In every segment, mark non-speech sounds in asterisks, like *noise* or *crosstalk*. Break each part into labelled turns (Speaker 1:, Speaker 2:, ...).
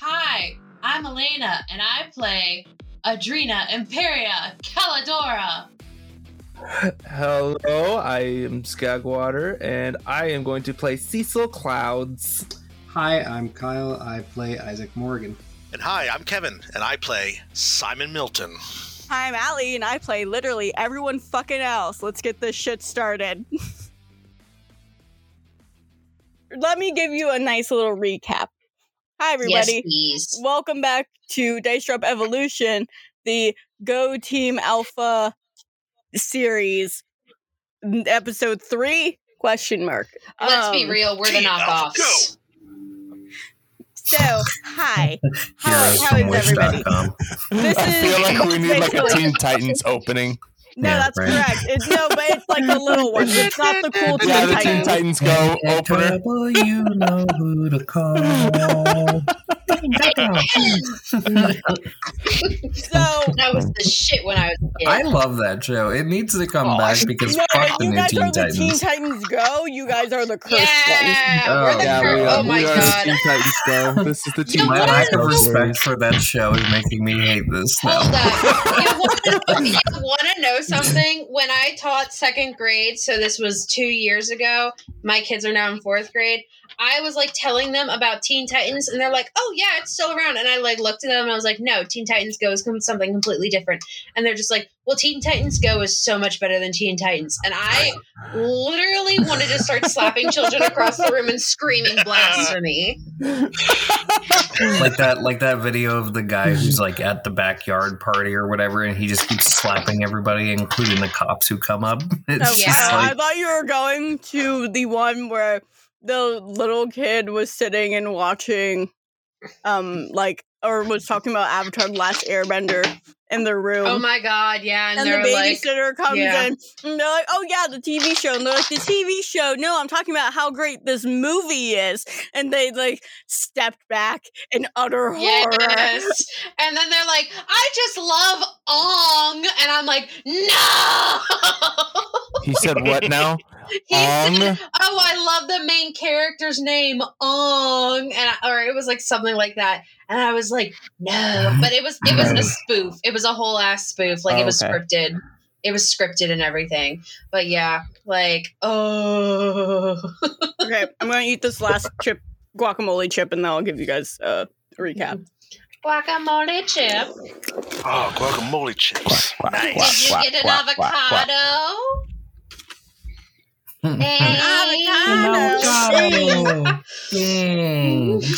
Speaker 1: Hi, I'm Elena, and I play Adrena Imperia Caladora.
Speaker 2: Hello, I am Skagwater, and I am going to play Cecil Clouds.
Speaker 3: Hi, I'm Kyle. I play Isaac Morgan.
Speaker 4: And hi, I'm Kevin, and I play Simon Milton.
Speaker 5: Hi, I'm Allie, and I play literally everyone fucking else. Let's get this shit started. *laughs* Let me give you a nice little recap. Hi, everybody.
Speaker 1: Yes, please.
Speaker 5: Welcome back to Dice Drop Evolution, the Go Team Alpha series, episode three? Question mark.
Speaker 1: Let's be
Speaker 5: Um,
Speaker 1: real, we're the knockoffs.
Speaker 5: So, hi. *laughs* How,
Speaker 6: Heroes
Speaker 5: how
Speaker 6: from
Speaker 5: is everybody? This
Speaker 2: I
Speaker 5: is
Speaker 2: feel like we need like a *laughs* Teen Titans opening.
Speaker 5: No,
Speaker 6: Yeah,
Speaker 5: that's
Speaker 6: right.
Speaker 5: correct. It's no, but it's like the little one. It's not the cool Teen
Speaker 2: Yeah, the Teen
Speaker 5: Titans.
Speaker 2: Titans Go
Speaker 6: In
Speaker 2: opener.
Speaker 6: trouble, you know who to call.
Speaker 5: So *laughs*
Speaker 1: That was the shit when I was a kid.
Speaker 6: I love that show. It needs to come
Speaker 2: Oh,
Speaker 6: back because
Speaker 5: no,
Speaker 6: fuck the
Speaker 5: you
Speaker 6: new
Speaker 5: guys
Speaker 6: Teen
Speaker 5: are the
Speaker 6: Titans.
Speaker 5: Teen Titans Go. You guys are the cursed ones.
Speaker 6: Oh,
Speaker 1: we're the oh
Speaker 6: yeah,
Speaker 1: cur-
Speaker 2: we
Speaker 1: oh
Speaker 2: are,
Speaker 1: my
Speaker 2: we are oh
Speaker 1: god.
Speaker 2: the Teen Titans Go. *laughs* This is the Teen
Speaker 1: You
Speaker 6: My lack of respect for that show is making me hate this now.
Speaker 1: Hold up. You want to you wanna know something? When I taught second grade, so this was two years ago, my kids are now in fourth grade. I was like telling them about Teen Titans, and they're like, "Oh yeah, it's still around." And I like looked at them, and I was like, "No, Teen Titans Go is something completely different." And they're just like, "Well, Teen Titans Go is so much better than Teen Titans." And I literally wanted to start slapping children across the room and screaming blasphemy.
Speaker 6: like that like that video of the guy who's like at the backyard party or whatever and he just keeps slapping everybody including the cops who come up *laughs* it's
Speaker 5: Oh,
Speaker 6: just
Speaker 1: Yeah.
Speaker 5: I thought you were going to the one where the little kid was sitting and watching, um, like, or was talking about Avatar: The Last Airbender in their room.
Speaker 1: Oh my god, yeah, and,
Speaker 5: and the
Speaker 1: they're like,
Speaker 5: babysitter comes
Speaker 1: yeah.
Speaker 5: in and they're like, "Oh yeah, the TV show." And they're like, "The TV show? No, I'm talking about how great this movie is." And they like stepped back in utter horror.
Speaker 1: Yes. And then they're like, I just love Ong. And I'm like, no.
Speaker 2: He said what now? *laughs*
Speaker 1: He said,
Speaker 2: Ong?
Speaker 1: oh, I love the main character's name, Ong. And I, or it was like something like that. And I was like, no. *sighs* But it was it was a spoof. It was a whole ass spoof. Like
Speaker 2: Oh,
Speaker 1: it was
Speaker 2: okay.
Speaker 1: scripted. It was scripted and everything. But yeah, like, oh. *laughs*
Speaker 5: okay, I'm gonna eat this last chip, guacamole chip, and then I'll give you guys uh, a recap.
Speaker 1: Guacamole chip.
Speaker 4: Oh, guacamole chips.
Speaker 2: Quack,
Speaker 4: Nice.
Speaker 2: quack,
Speaker 1: Did you
Speaker 2: quack,
Speaker 1: get an
Speaker 2: quack, quack, quack.
Speaker 1: avocado? *laughs*
Speaker 5: Avocado. *laughs*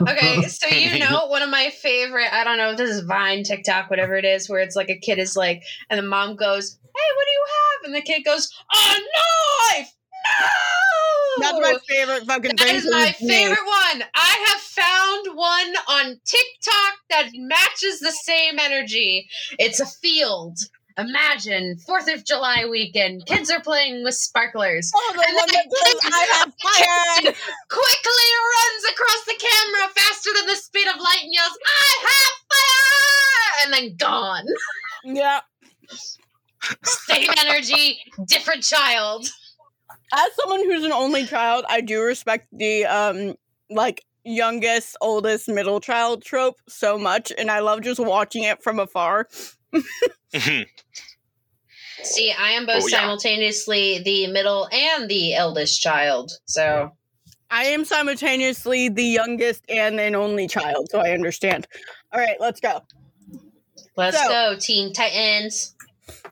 Speaker 1: Okay, so you know one of my favorite, I don't know if this is Vine, TikTok, whatever it is, where it's like a kid is like, and the mom goes, Hey, what do you have? And the kid goes, A knife! No!
Speaker 5: That's my favorite fucking
Speaker 1: That
Speaker 5: thing.
Speaker 1: is my
Speaker 5: Disney.
Speaker 1: favorite one. I have found one on TikTok that matches the same energy. It's a field. Imagine Fourth of July weekend. Kids are playing with sparklers.
Speaker 5: Oh, the
Speaker 1: And
Speaker 5: one that says, "I have *laughs* fire."
Speaker 1: quickly runs across the camera faster than the speed of light and yells, I have fire! And then gone.
Speaker 5: Yeah.
Speaker 1: Same energy, different child.
Speaker 5: As someone who's an only child, I do respect the um like youngest, oldest, middle child trope so much, and I love just watching it from afar. Mm-hmm.
Speaker 1: See, I am both
Speaker 4: Oh, yeah.
Speaker 1: simultaneously the middle and the eldest child. So
Speaker 5: I am simultaneously the youngest and an only child, so I understand. All right, let's go.
Speaker 1: let's
Speaker 5: So-
Speaker 1: go, Teen Titans.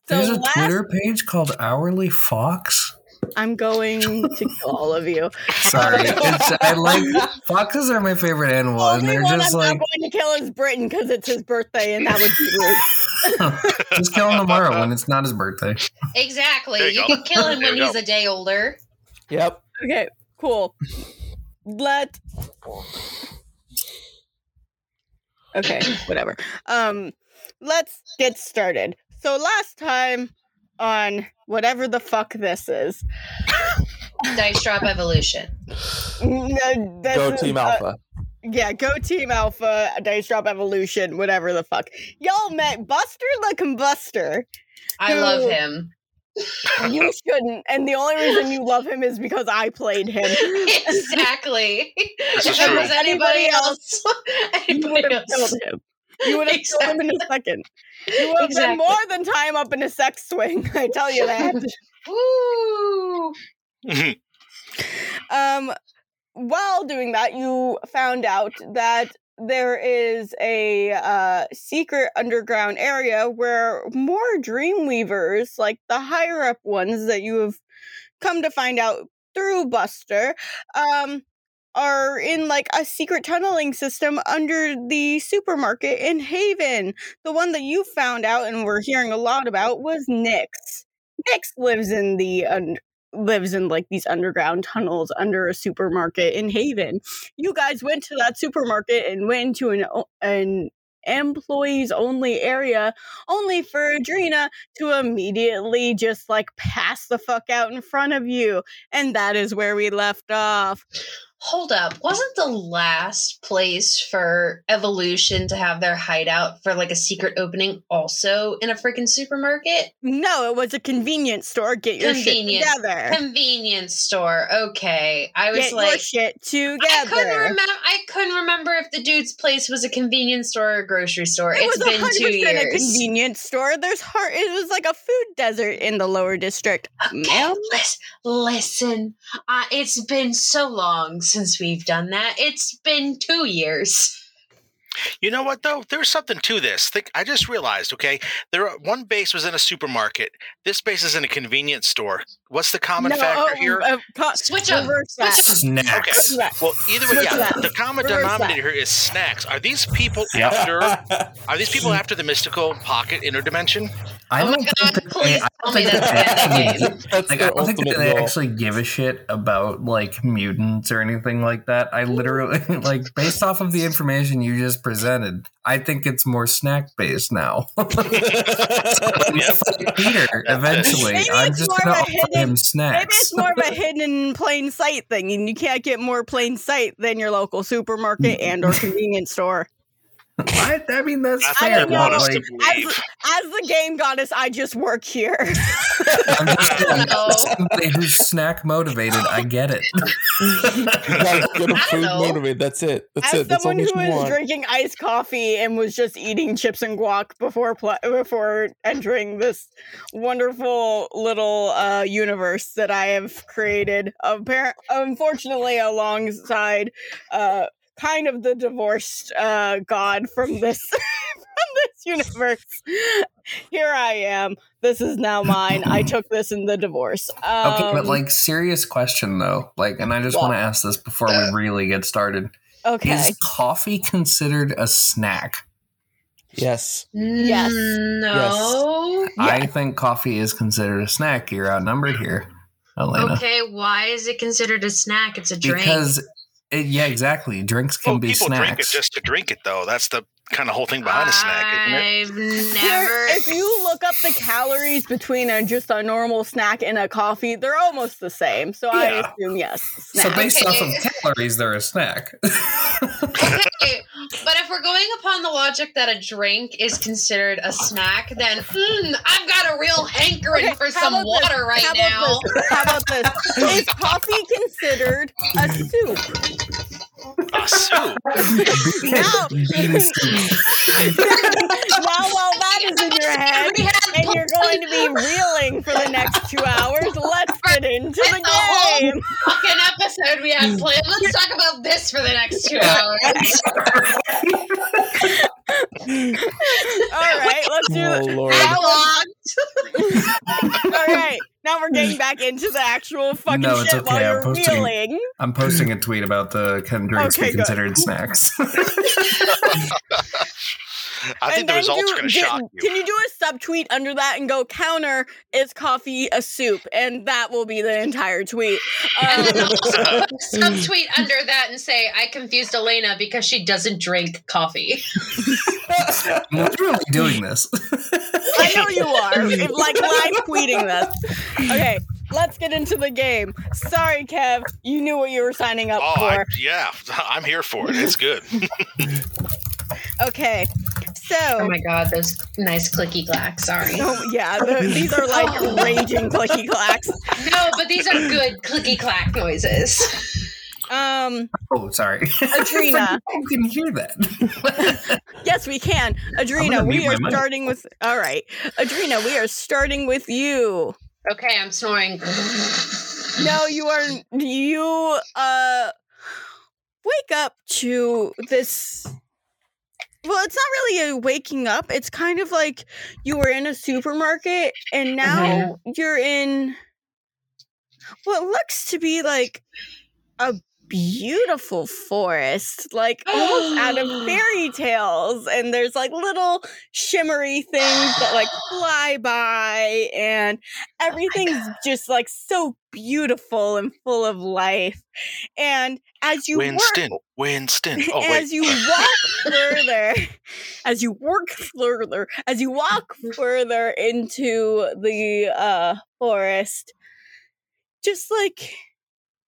Speaker 5: So
Speaker 6: There's a
Speaker 5: last,
Speaker 6: Twitter page called Hourly Fox.
Speaker 5: I'm going to *laughs* kill all of you.
Speaker 6: Sorry, it's, I like foxes are my favorite animal, and they're
Speaker 5: one
Speaker 6: just
Speaker 5: I'm
Speaker 6: like
Speaker 5: not going to kill is Britain because it's his birthday, and that would be rude. *laughs*
Speaker 6: just kill him tomorrow when it's not his birthday.
Speaker 1: Exactly.
Speaker 4: There
Speaker 1: You,
Speaker 4: you
Speaker 1: can kill him
Speaker 4: There
Speaker 1: when he's
Speaker 4: go.
Speaker 1: a day older.
Speaker 2: Yep.
Speaker 5: Okay, cool. Let. Okay, whatever. Um, let's get started. So last time on whatever the fuck this is, *laughs*
Speaker 1: Dice Drop Evolution.
Speaker 5: no, this
Speaker 2: Go
Speaker 5: is,
Speaker 2: Team
Speaker 5: uh,
Speaker 2: Alpha.
Speaker 5: yeah, go Team Alpha, Dice Drop Evolution, whatever the fuck. Y'all met Buster the Combuster.
Speaker 1: I
Speaker 5: Who-
Speaker 1: love him.
Speaker 5: You *laughs* shouldn't. And the only reason you love him is because I played him.
Speaker 1: exactly. If it was anybody *laughs* else, anybody
Speaker 5: have killed
Speaker 1: else.
Speaker 5: Him. You would have killed him in a second. You would have
Speaker 1: Exactly.
Speaker 5: been more than time up in a sex swing. *laughs* I tell you that. *laughs*
Speaker 1: Woo! *laughs*
Speaker 5: um, while doing that, you found out that there is a uh, secret underground area where more Dreamweavers, like the higher up ones that you have come to find out through Buster, um, are in like a secret tunneling system under the supermarket in Haven. The one that you found out and we're hearing a lot about was Nyx. Nyx lives in the un- lives in like these underground tunnels under a supermarket in Haven. You guys went to that supermarket and went into an an employees only area only for Adrena to immediately just like pass the fuck out in front of you and that is where we left off.
Speaker 1: Hold up. Wasn't the last place for Evolution to have their hideout for like a secret opening also in a freaking supermarket?
Speaker 5: No, it was a convenience store. Get your
Speaker 1: Convenient.
Speaker 5: shit together.
Speaker 1: Convenience store. Okay. I was
Speaker 5: Get your
Speaker 1: like
Speaker 5: shit
Speaker 1: I couldn't remember I couldn't remember if the dude's place was a convenience store or a grocery store.
Speaker 5: It
Speaker 1: It's
Speaker 5: was
Speaker 1: been
Speaker 5: 100%
Speaker 1: two years.
Speaker 5: a convenience store. There's hard. It was like a food desert in the lower district,
Speaker 1: Okay, listen, listen. Uh, it's been so long since we've done that. It's been two years.
Speaker 4: You know what though? There's something to this. Think I just realized. Okay, there are, one base was in a supermarket. This base is in a convenience store. What's the common
Speaker 5: No,
Speaker 4: factor
Speaker 5: oh,
Speaker 4: here?
Speaker 5: uh, co-
Speaker 1: Switch up.
Speaker 5: reverse
Speaker 1: Switch
Speaker 5: that.
Speaker 1: up.
Speaker 6: Snacks.
Speaker 5: Switch that.
Speaker 4: Well, either way, yeah. The common
Speaker 5: Reverse
Speaker 4: denominator here is snacks. Are these people
Speaker 6: Yep.
Speaker 4: after? Are these people *laughs* after the mystical pocket interdimension?
Speaker 6: I
Speaker 1: Oh
Speaker 6: don't
Speaker 1: God,
Speaker 6: think that they, *laughs* I don't think that they actually, like I don't think that they
Speaker 2: goal.
Speaker 6: actually give a shit about like mutants or anything like that. I mm. literally *laughs* like based off of the *laughs* information you just presented, I think it's more snack based now. When you
Speaker 4: Yep.
Speaker 6: Peter, eventually,
Speaker 5: Maybe
Speaker 6: I'm
Speaker 5: it's
Speaker 6: just
Speaker 5: more
Speaker 6: gonna
Speaker 5: of a
Speaker 6: offer
Speaker 5: hidden-
Speaker 6: him snacks.
Speaker 5: Maybe it's more of a hidden in plain sight thing, and you can't get more plain sight than your local supermarket mm. and or convenience store.
Speaker 6: I, I *laughs* mean that's
Speaker 4: That's
Speaker 5: I
Speaker 6: fair.
Speaker 5: don't
Speaker 4: want
Speaker 5: know.
Speaker 4: to
Speaker 6: like,
Speaker 5: As, as the game goddess, I just work here. *laughs*
Speaker 6: I'm just *laughs* saying,
Speaker 1: know.
Speaker 6: as somebody who's snack motivated. I get it.
Speaker 2: You gotta get a
Speaker 1: I
Speaker 2: food motivated. That's it. That's
Speaker 5: As
Speaker 2: it. That's all
Speaker 5: someone
Speaker 2: you
Speaker 5: who is
Speaker 2: want.
Speaker 5: drinking iced coffee and was just eating chips and guac before pl- before entering this wonderful little uh, universe that I have created, appar- unfortunately, alongside uh, kind of the divorced uh, god from this *laughs* from this universe. Here I am. This is now mine. I took this in the divorce. Um,
Speaker 6: Okay, but like serious question though, like, and I just want to ask this before we really get started:
Speaker 5: okay.
Speaker 6: Is coffee considered a snack?
Speaker 2: Yes.
Speaker 5: Yes.
Speaker 1: No.
Speaker 6: I think coffee is considered a snack. You're outnumbered here, Elena.
Speaker 1: Okay, why is it considered a snack? It's a drink.
Speaker 6: Because it, yeah, exactly. Drinks can
Speaker 4: Well,
Speaker 6: be
Speaker 4: people drink it just to drink it, though. That's the kind of whole thing behind a snack, isn't it?
Speaker 1: I've never.
Speaker 5: if you look up the calories between a, just a normal snack and a coffee, they're almost the same. So I assume yes.
Speaker 6: so
Speaker 5: Snack.
Speaker 6: based off of calories, they're a snack.
Speaker 1: Okay, *laughs* but if we're going upon the logic that a drink is considered a snack, then hmm, I've got a real hankering
Speaker 5: Okay,
Speaker 1: for some
Speaker 5: about this?
Speaker 1: water right
Speaker 5: How
Speaker 1: now.
Speaker 5: about this? How about this? Is coffee considered a soup?
Speaker 4: Ah, a soup. *laughs*
Speaker 5: Now, *laughs* now *laughs* while that is in your head and you're going to be reeling for the next two hours, let's get into
Speaker 1: It's
Speaker 5: the
Speaker 1: the whole-
Speaker 5: game.
Speaker 1: fucking episode we had planned. Let's talk about this for the next two hours.
Speaker 5: All right, let's do
Speaker 2: Oh
Speaker 5: it.
Speaker 2: lord.
Speaker 1: How long?
Speaker 5: All right, now we're getting *laughs* back into the actual fucking
Speaker 6: No, it's
Speaker 5: shit while
Speaker 6: I'm
Speaker 5: you're
Speaker 6: posting-
Speaker 5: reeling.
Speaker 6: I'm posting a tweet about the can drinks
Speaker 5: Okay,
Speaker 6: be
Speaker 5: good.
Speaker 6: considered snacks. *laughs* *laughs*
Speaker 4: I think
Speaker 5: And
Speaker 4: the
Speaker 5: then
Speaker 4: results
Speaker 5: do-
Speaker 4: are going to shock you.
Speaker 5: Can you do a subtweet under that and go counter is coffee a soup? And that will be the entire tweet.
Speaker 1: And then
Speaker 5: Um,
Speaker 1: also *laughs* subtweet under that and say, I confused Elena because she doesn't drink coffee.
Speaker 6: I'm literally doing this.
Speaker 5: I know you *laughs* are. If, like live tweeting this. Okay, let's get into the game. Sorry, Kev. You knew what you were signing up
Speaker 4: Oh, I,
Speaker 5: for.
Speaker 4: yeah. *laughs* I'm here for it. It's good.
Speaker 5: Okay. So,
Speaker 1: Oh my god, those nice clicky clacks. Sorry.
Speaker 5: oh, yeah, the, *laughs* these are like raging clicky clacks.
Speaker 1: No, but these are good clicky clack noises.
Speaker 5: Um,
Speaker 6: Oh, sorry.
Speaker 5: Adrena. *laughs*
Speaker 6: you can hear that. *laughs*
Speaker 5: yes, we can. Adrena,
Speaker 6: gonna
Speaker 5: we are starting with. All right, Adrena, we are starting with you.
Speaker 1: Okay, I'm snoring.
Speaker 5: No, you are. You uh, wake up to this. Well, it's not really a waking up. It's kind of like you were in a supermarket and mm-hmm. now you're in what looks to be like a beautiful forest, like almost out of *gasps* fairy tales. And there's like little shimmery things that like *gasps* fly by, and everything's just like so beautiful and full of life. And as you work
Speaker 4: Winston, Winston. *laughs* Oh wait,
Speaker 5: as you walk further, *laughs* as you work further, as you walk further into the uh, forest, just like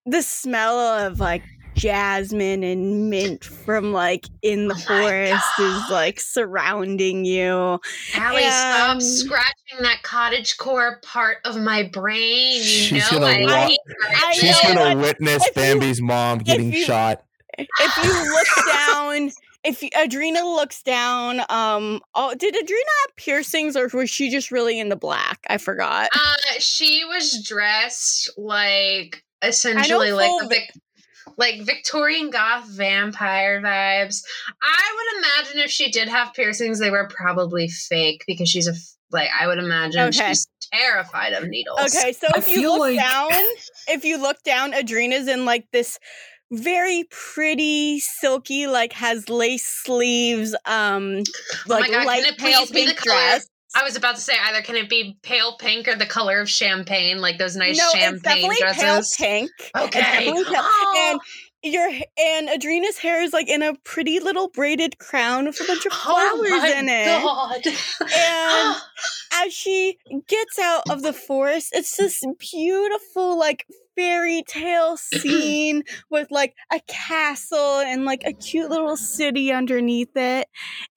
Speaker 5: the smell of like jasmine and mint from like in the
Speaker 1: Oh
Speaker 5: forest is like surrounding you.
Speaker 1: Allie, stop
Speaker 5: Um,
Speaker 1: scratching that cottage core part of my brain. You
Speaker 7: She's
Speaker 1: know
Speaker 7: gonna
Speaker 1: I
Speaker 7: walk-
Speaker 5: I.
Speaker 7: She's
Speaker 5: know,
Speaker 7: gonna
Speaker 5: but
Speaker 7: witness
Speaker 5: if you-
Speaker 7: Bambi's mom getting
Speaker 5: you-
Speaker 7: shot.
Speaker 5: If you look *laughs* down, if you, Adrena looks down, um, oh, did Adrena have piercings or was she just really in the black? I forgot.
Speaker 1: Uh, she was dressed like essentially like the Vic- like Victorian goth vampire vibes. I would imagine if she did have piercings, they were probably fake because she's a f- like I would imagine
Speaker 5: Okay.
Speaker 1: she's terrified of needles.
Speaker 5: Okay, so
Speaker 6: I
Speaker 5: if you look
Speaker 6: like-
Speaker 5: down, if you look down, Adrena's in like this very pretty, silky, like has lace sleeves, um,
Speaker 1: Oh
Speaker 5: like
Speaker 1: my god,
Speaker 5: light
Speaker 1: can it
Speaker 5: pale
Speaker 1: please be the
Speaker 5: pink dress.
Speaker 1: I was about to say either can it be pale pink or the color of champagne, like those nice
Speaker 5: no, it's
Speaker 1: champagne
Speaker 5: definitely
Speaker 1: dresses.
Speaker 5: pale pink. It's
Speaker 1: Okay.
Speaker 5: pale-
Speaker 1: Oh. *gasps*
Speaker 5: And your and Adrena's hair is like in a pretty little braided crown with a bunch of *gasps*
Speaker 1: Oh
Speaker 5: flowers
Speaker 1: my
Speaker 5: in it.
Speaker 1: God.
Speaker 5: And *gasps* as she gets out of the forest, it's this beautiful, like fairy tale *clears throat* scene with like a castle and like a cute little city underneath it.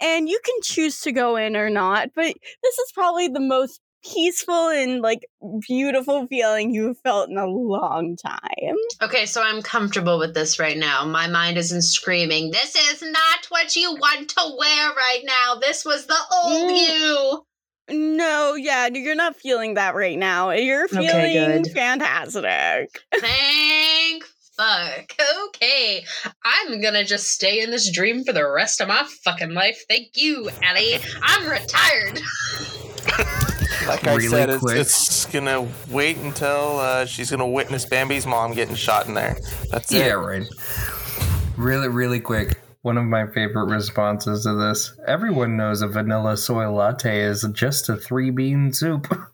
Speaker 5: And you can choose to go in or not, but this is probably the most peaceful and like beautiful feeling you've felt in a long time.
Speaker 1: Okay, so I'm comfortable with this right now. My mind isn't screaming, This is not what you want to wear right now. This was the old
Speaker 5: Mm.
Speaker 1: you.
Speaker 5: No, yeah, you're not feeling that right now. You're feeling
Speaker 1: good.
Speaker 5: fantastic.
Speaker 1: Thank fuck. Okay. I'm gonna just stay in this dream for the rest of my fucking life. Thank you, Ellie. I'm retired. *laughs*
Speaker 7: Like I
Speaker 6: Really
Speaker 7: said, it's, it's gonna wait until uh, she's gonna witness Bambi's mom getting shot in there. That's
Speaker 6: Yeah,
Speaker 7: it.
Speaker 6: right. Really, really quick. One of my favorite responses to this. Everyone knows a vanilla soy latte is just a three bean soup. *laughs*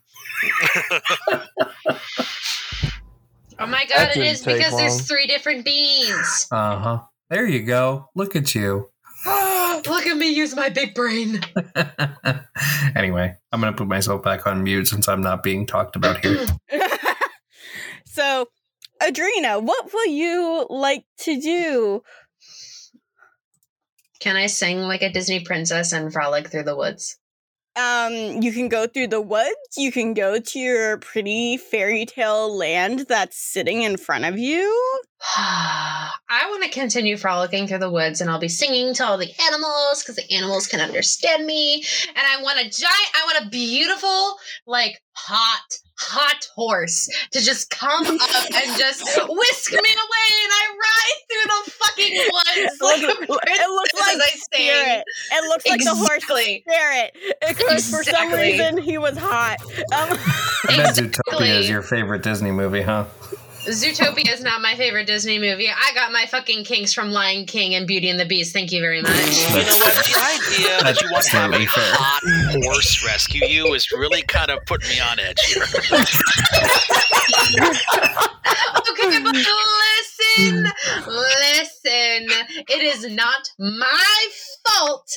Speaker 1: Oh my god, it
Speaker 7: didn't
Speaker 1: is
Speaker 7: take
Speaker 1: because
Speaker 7: long.
Speaker 1: there's three different beans.
Speaker 6: Uh huh. There you go. Look at you. *gasps*
Speaker 1: Look at me use my big brain. *laughs*
Speaker 6: anyway, I'm going to put myself back on mute since I'm not being talked about here. *laughs*
Speaker 5: so, Adrena, what will you like to do?
Speaker 1: Can I sing like a Disney princess and frolic through the woods?
Speaker 5: Um, you can go through the woods. You can go to your pretty fairy tale land that's sitting in front of you. *sighs*
Speaker 1: I want to continue frolicking through the woods and I'll be singing to all the animals because the animals can understand me. And I want a giant, I want a beautiful, like hot, hot horse to just come up and just *laughs* whisk me away and I ride through the fucking woods like a
Speaker 5: Look, it looks like
Speaker 1: as I
Speaker 5: spirit. It looks like the horse spirit. Because for some reason he was hot. Um, *laughs*
Speaker 1: Exactly.
Speaker 6: Zootopia is your favorite Disney movie, huh?
Speaker 1: Zootopia is not my favorite Disney movie. I got my fucking kinks from Lion King and Beauty and the Beast. Thank you very much.
Speaker 4: You know what? The idea that you want to have a
Speaker 6: fair.
Speaker 4: hot horse rescue you is really kind of putting me on edge here.
Speaker 1: okay, but listen, listen. It is not my fault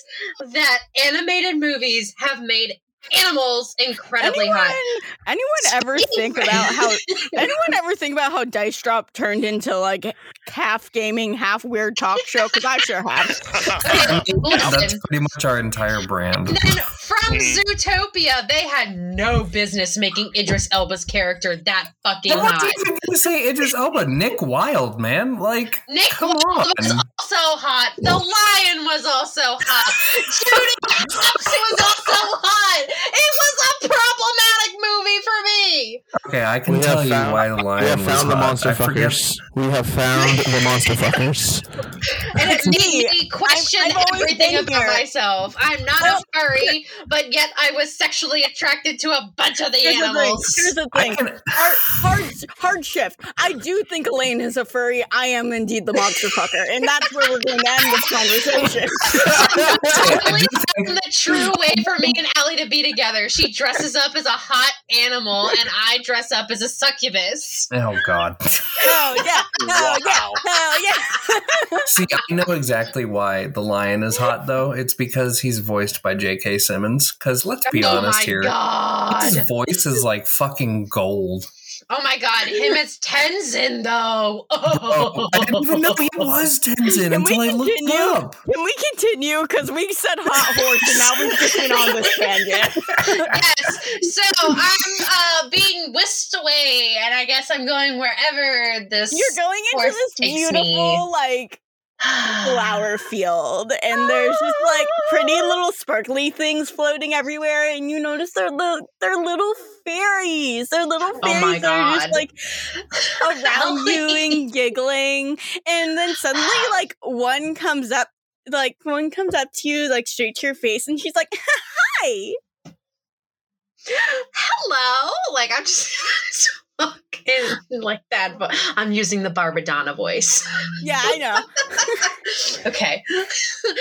Speaker 1: that animated movies have made animals incredibly
Speaker 5: anyone,
Speaker 1: hot.
Speaker 5: anyone ever think about how anyone ever think about how Dice Drop turned into like half gaming, half weird talk show? Because I sure have. *laughs*
Speaker 1: Okay,
Speaker 6: That's pretty much our entire brand.
Speaker 1: Then from mm. Zootopia, they had no business making Idris Elba's character that fucking
Speaker 6: I'm not
Speaker 1: hot.
Speaker 6: even gonna say Idris Elba, Nick Wilde, man. Like,
Speaker 1: Nick
Speaker 6: come
Speaker 1: Wilde
Speaker 6: on.
Speaker 1: was also hot. The lion was also hot. *laughs* Judy Fox was also hot. It was a problematic movie for me.
Speaker 6: Okay, I can
Speaker 2: We
Speaker 6: tell you
Speaker 2: found-
Speaker 6: why the lion
Speaker 2: We have
Speaker 6: was
Speaker 2: found the
Speaker 6: hot.
Speaker 2: monster
Speaker 6: I forget-
Speaker 2: fuckers. We have found the monster *laughs* fuckers.
Speaker 1: And it
Speaker 5: Me.
Speaker 1: made me question
Speaker 5: I've always
Speaker 1: everything about
Speaker 5: here.
Speaker 1: myself. I'm not oh.
Speaker 5: Well,
Speaker 1: a furry, but yet I was sexually attracted to a bunch of the
Speaker 5: Here's the
Speaker 1: animals.
Speaker 5: Here's the thing.
Speaker 6: can,
Speaker 5: Hard, hard, hard shift. I do think Elaine is a furry. I am indeed the monster fucker, and that's where we're going to end this conversation. *laughs*
Speaker 6: I
Speaker 1: Totally
Speaker 6: do
Speaker 1: the true way for me and Allie to be together. She dresses up as a hot animal, and I dress up as a succubus.
Speaker 6: oh god.
Speaker 5: Oh yeah! Oh, Hell
Speaker 4: Wow.
Speaker 5: yeah! Hell yeah!
Speaker 6: See, I know exactly why the lion is hot, though. It's because he's voiced by J.K. Simmons. Because let's be
Speaker 1: oh
Speaker 6: honest
Speaker 1: my
Speaker 6: here,
Speaker 1: god!
Speaker 6: his voice is like fucking gold.
Speaker 1: Oh my god! Him as Tenzin though.
Speaker 6: Oh, *laughs* I didn't even know he was Tenzin
Speaker 5: Can
Speaker 6: until I looked
Speaker 5: continue?
Speaker 6: up.
Speaker 5: Can we continue? Because we said hot horse, and now we've just been on this tangent. *laughs* *laughs*
Speaker 1: yes. So I'm uh, being whisked away, and I guess I'm going wherever this.
Speaker 5: You're going into this beautiful,
Speaker 1: me.
Speaker 5: like flower *sighs* field and there's just like pretty little sparkly things floating everywhere and you notice they're little they're little fairies they're little
Speaker 1: Oh
Speaker 5: fairies that are just like around *laughs* you and giggling and then suddenly *sighs* like one comes up like one comes up to you like straight to your face and she's like hi *gasps*
Speaker 1: Hello. Like I'm just. *laughs* Like that, but I'm using the Barbadonna voice.
Speaker 5: yeah i know *laughs*
Speaker 1: okay.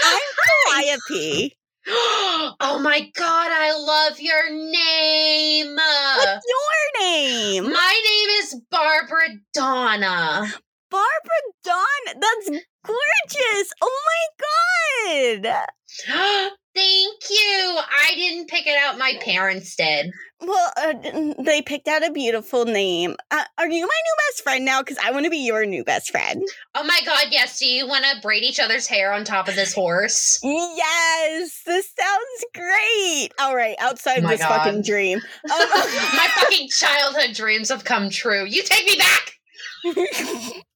Speaker 5: i'm *laughs* calliope *gasps*
Speaker 1: oh my god, I love your name.
Speaker 5: what's your name
Speaker 1: My name is Barbara Donna.
Speaker 5: Barbara Dawn, that's gorgeous. Oh my god. *gasps*
Speaker 1: Thank you. I didn't pick it out. My parents did.
Speaker 5: Well, uh, they picked out a beautiful name. Uh, are you my new best friend now? Because I want to be your new best friend.
Speaker 1: Oh my god, yes. Do you want to braid each other's hair on top of this horse?
Speaker 5: Yes, this sounds great. All right, outside
Speaker 1: Oh
Speaker 5: this
Speaker 1: God.
Speaker 5: fucking dream. Um, *laughs*
Speaker 1: my fucking childhood dreams have come true. You take me back. *laughs*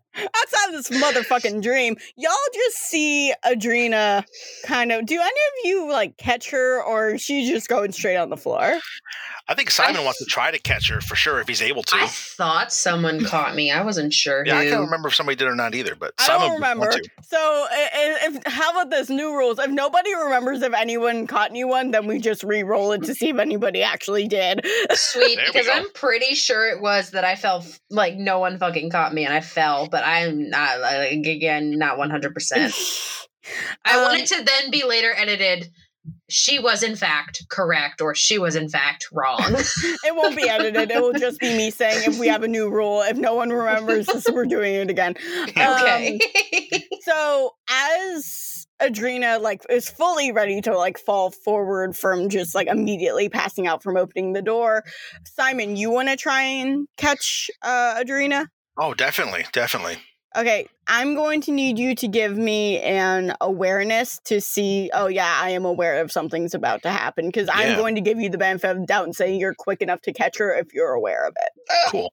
Speaker 5: outside of this motherfucking dream, y'all just see Adrena kind of. Do any of you like catch her, or is she just going straight on the floor?
Speaker 4: I think Simon wants to try to catch her for sure if he's able to.
Speaker 1: I thought someone caught me. I wasn't sure
Speaker 4: yeah, I
Speaker 1: who.
Speaker 4: can't remember if somebody did or not either, but
Speaker 5: I
Speaker 4: Simon
Speaker 5: don't remember.
Speaker 4: to.
Speaker 5: So, i- i- if, how about this new rules? If nobody remembers if anyone caught anyone, then we just re-roll it to see if anybody actually did.
Speaker 1: Sweet, because. I'm pretty sure it was that I fell like no one fucking caught me and I fell, but I'm not like again not 100. percent *laughs* I
Speaker 5: Um,
Speaker 1: want it to then be later edited. She was in fact correct, or she was in fact wrong. *laughs*
Speaker 5: it won't be edited. It will just be me saying if we have a new rule. If no one remembers this, we're doing it again. *laughs*
Speaker 1: okay.
Speaker 5: Um, so as Adrena like is fully ready to like fall forward from just like immediately passing out from opening the door, Simon, you want to try and catch uh Adrena?
Speaker 4: Oh, definitely, definitely.
Speaker 5: Okay, I'm going to need you to give me an awareness to see. Oh, yeah, I am aware of something's about to happen because I'm
Speaker 4: Yeah.
Speaker 5: going to give you the benefit of the doubt and say you're quick enough to catch her if you're aware of it.
Speaker 4: Cool.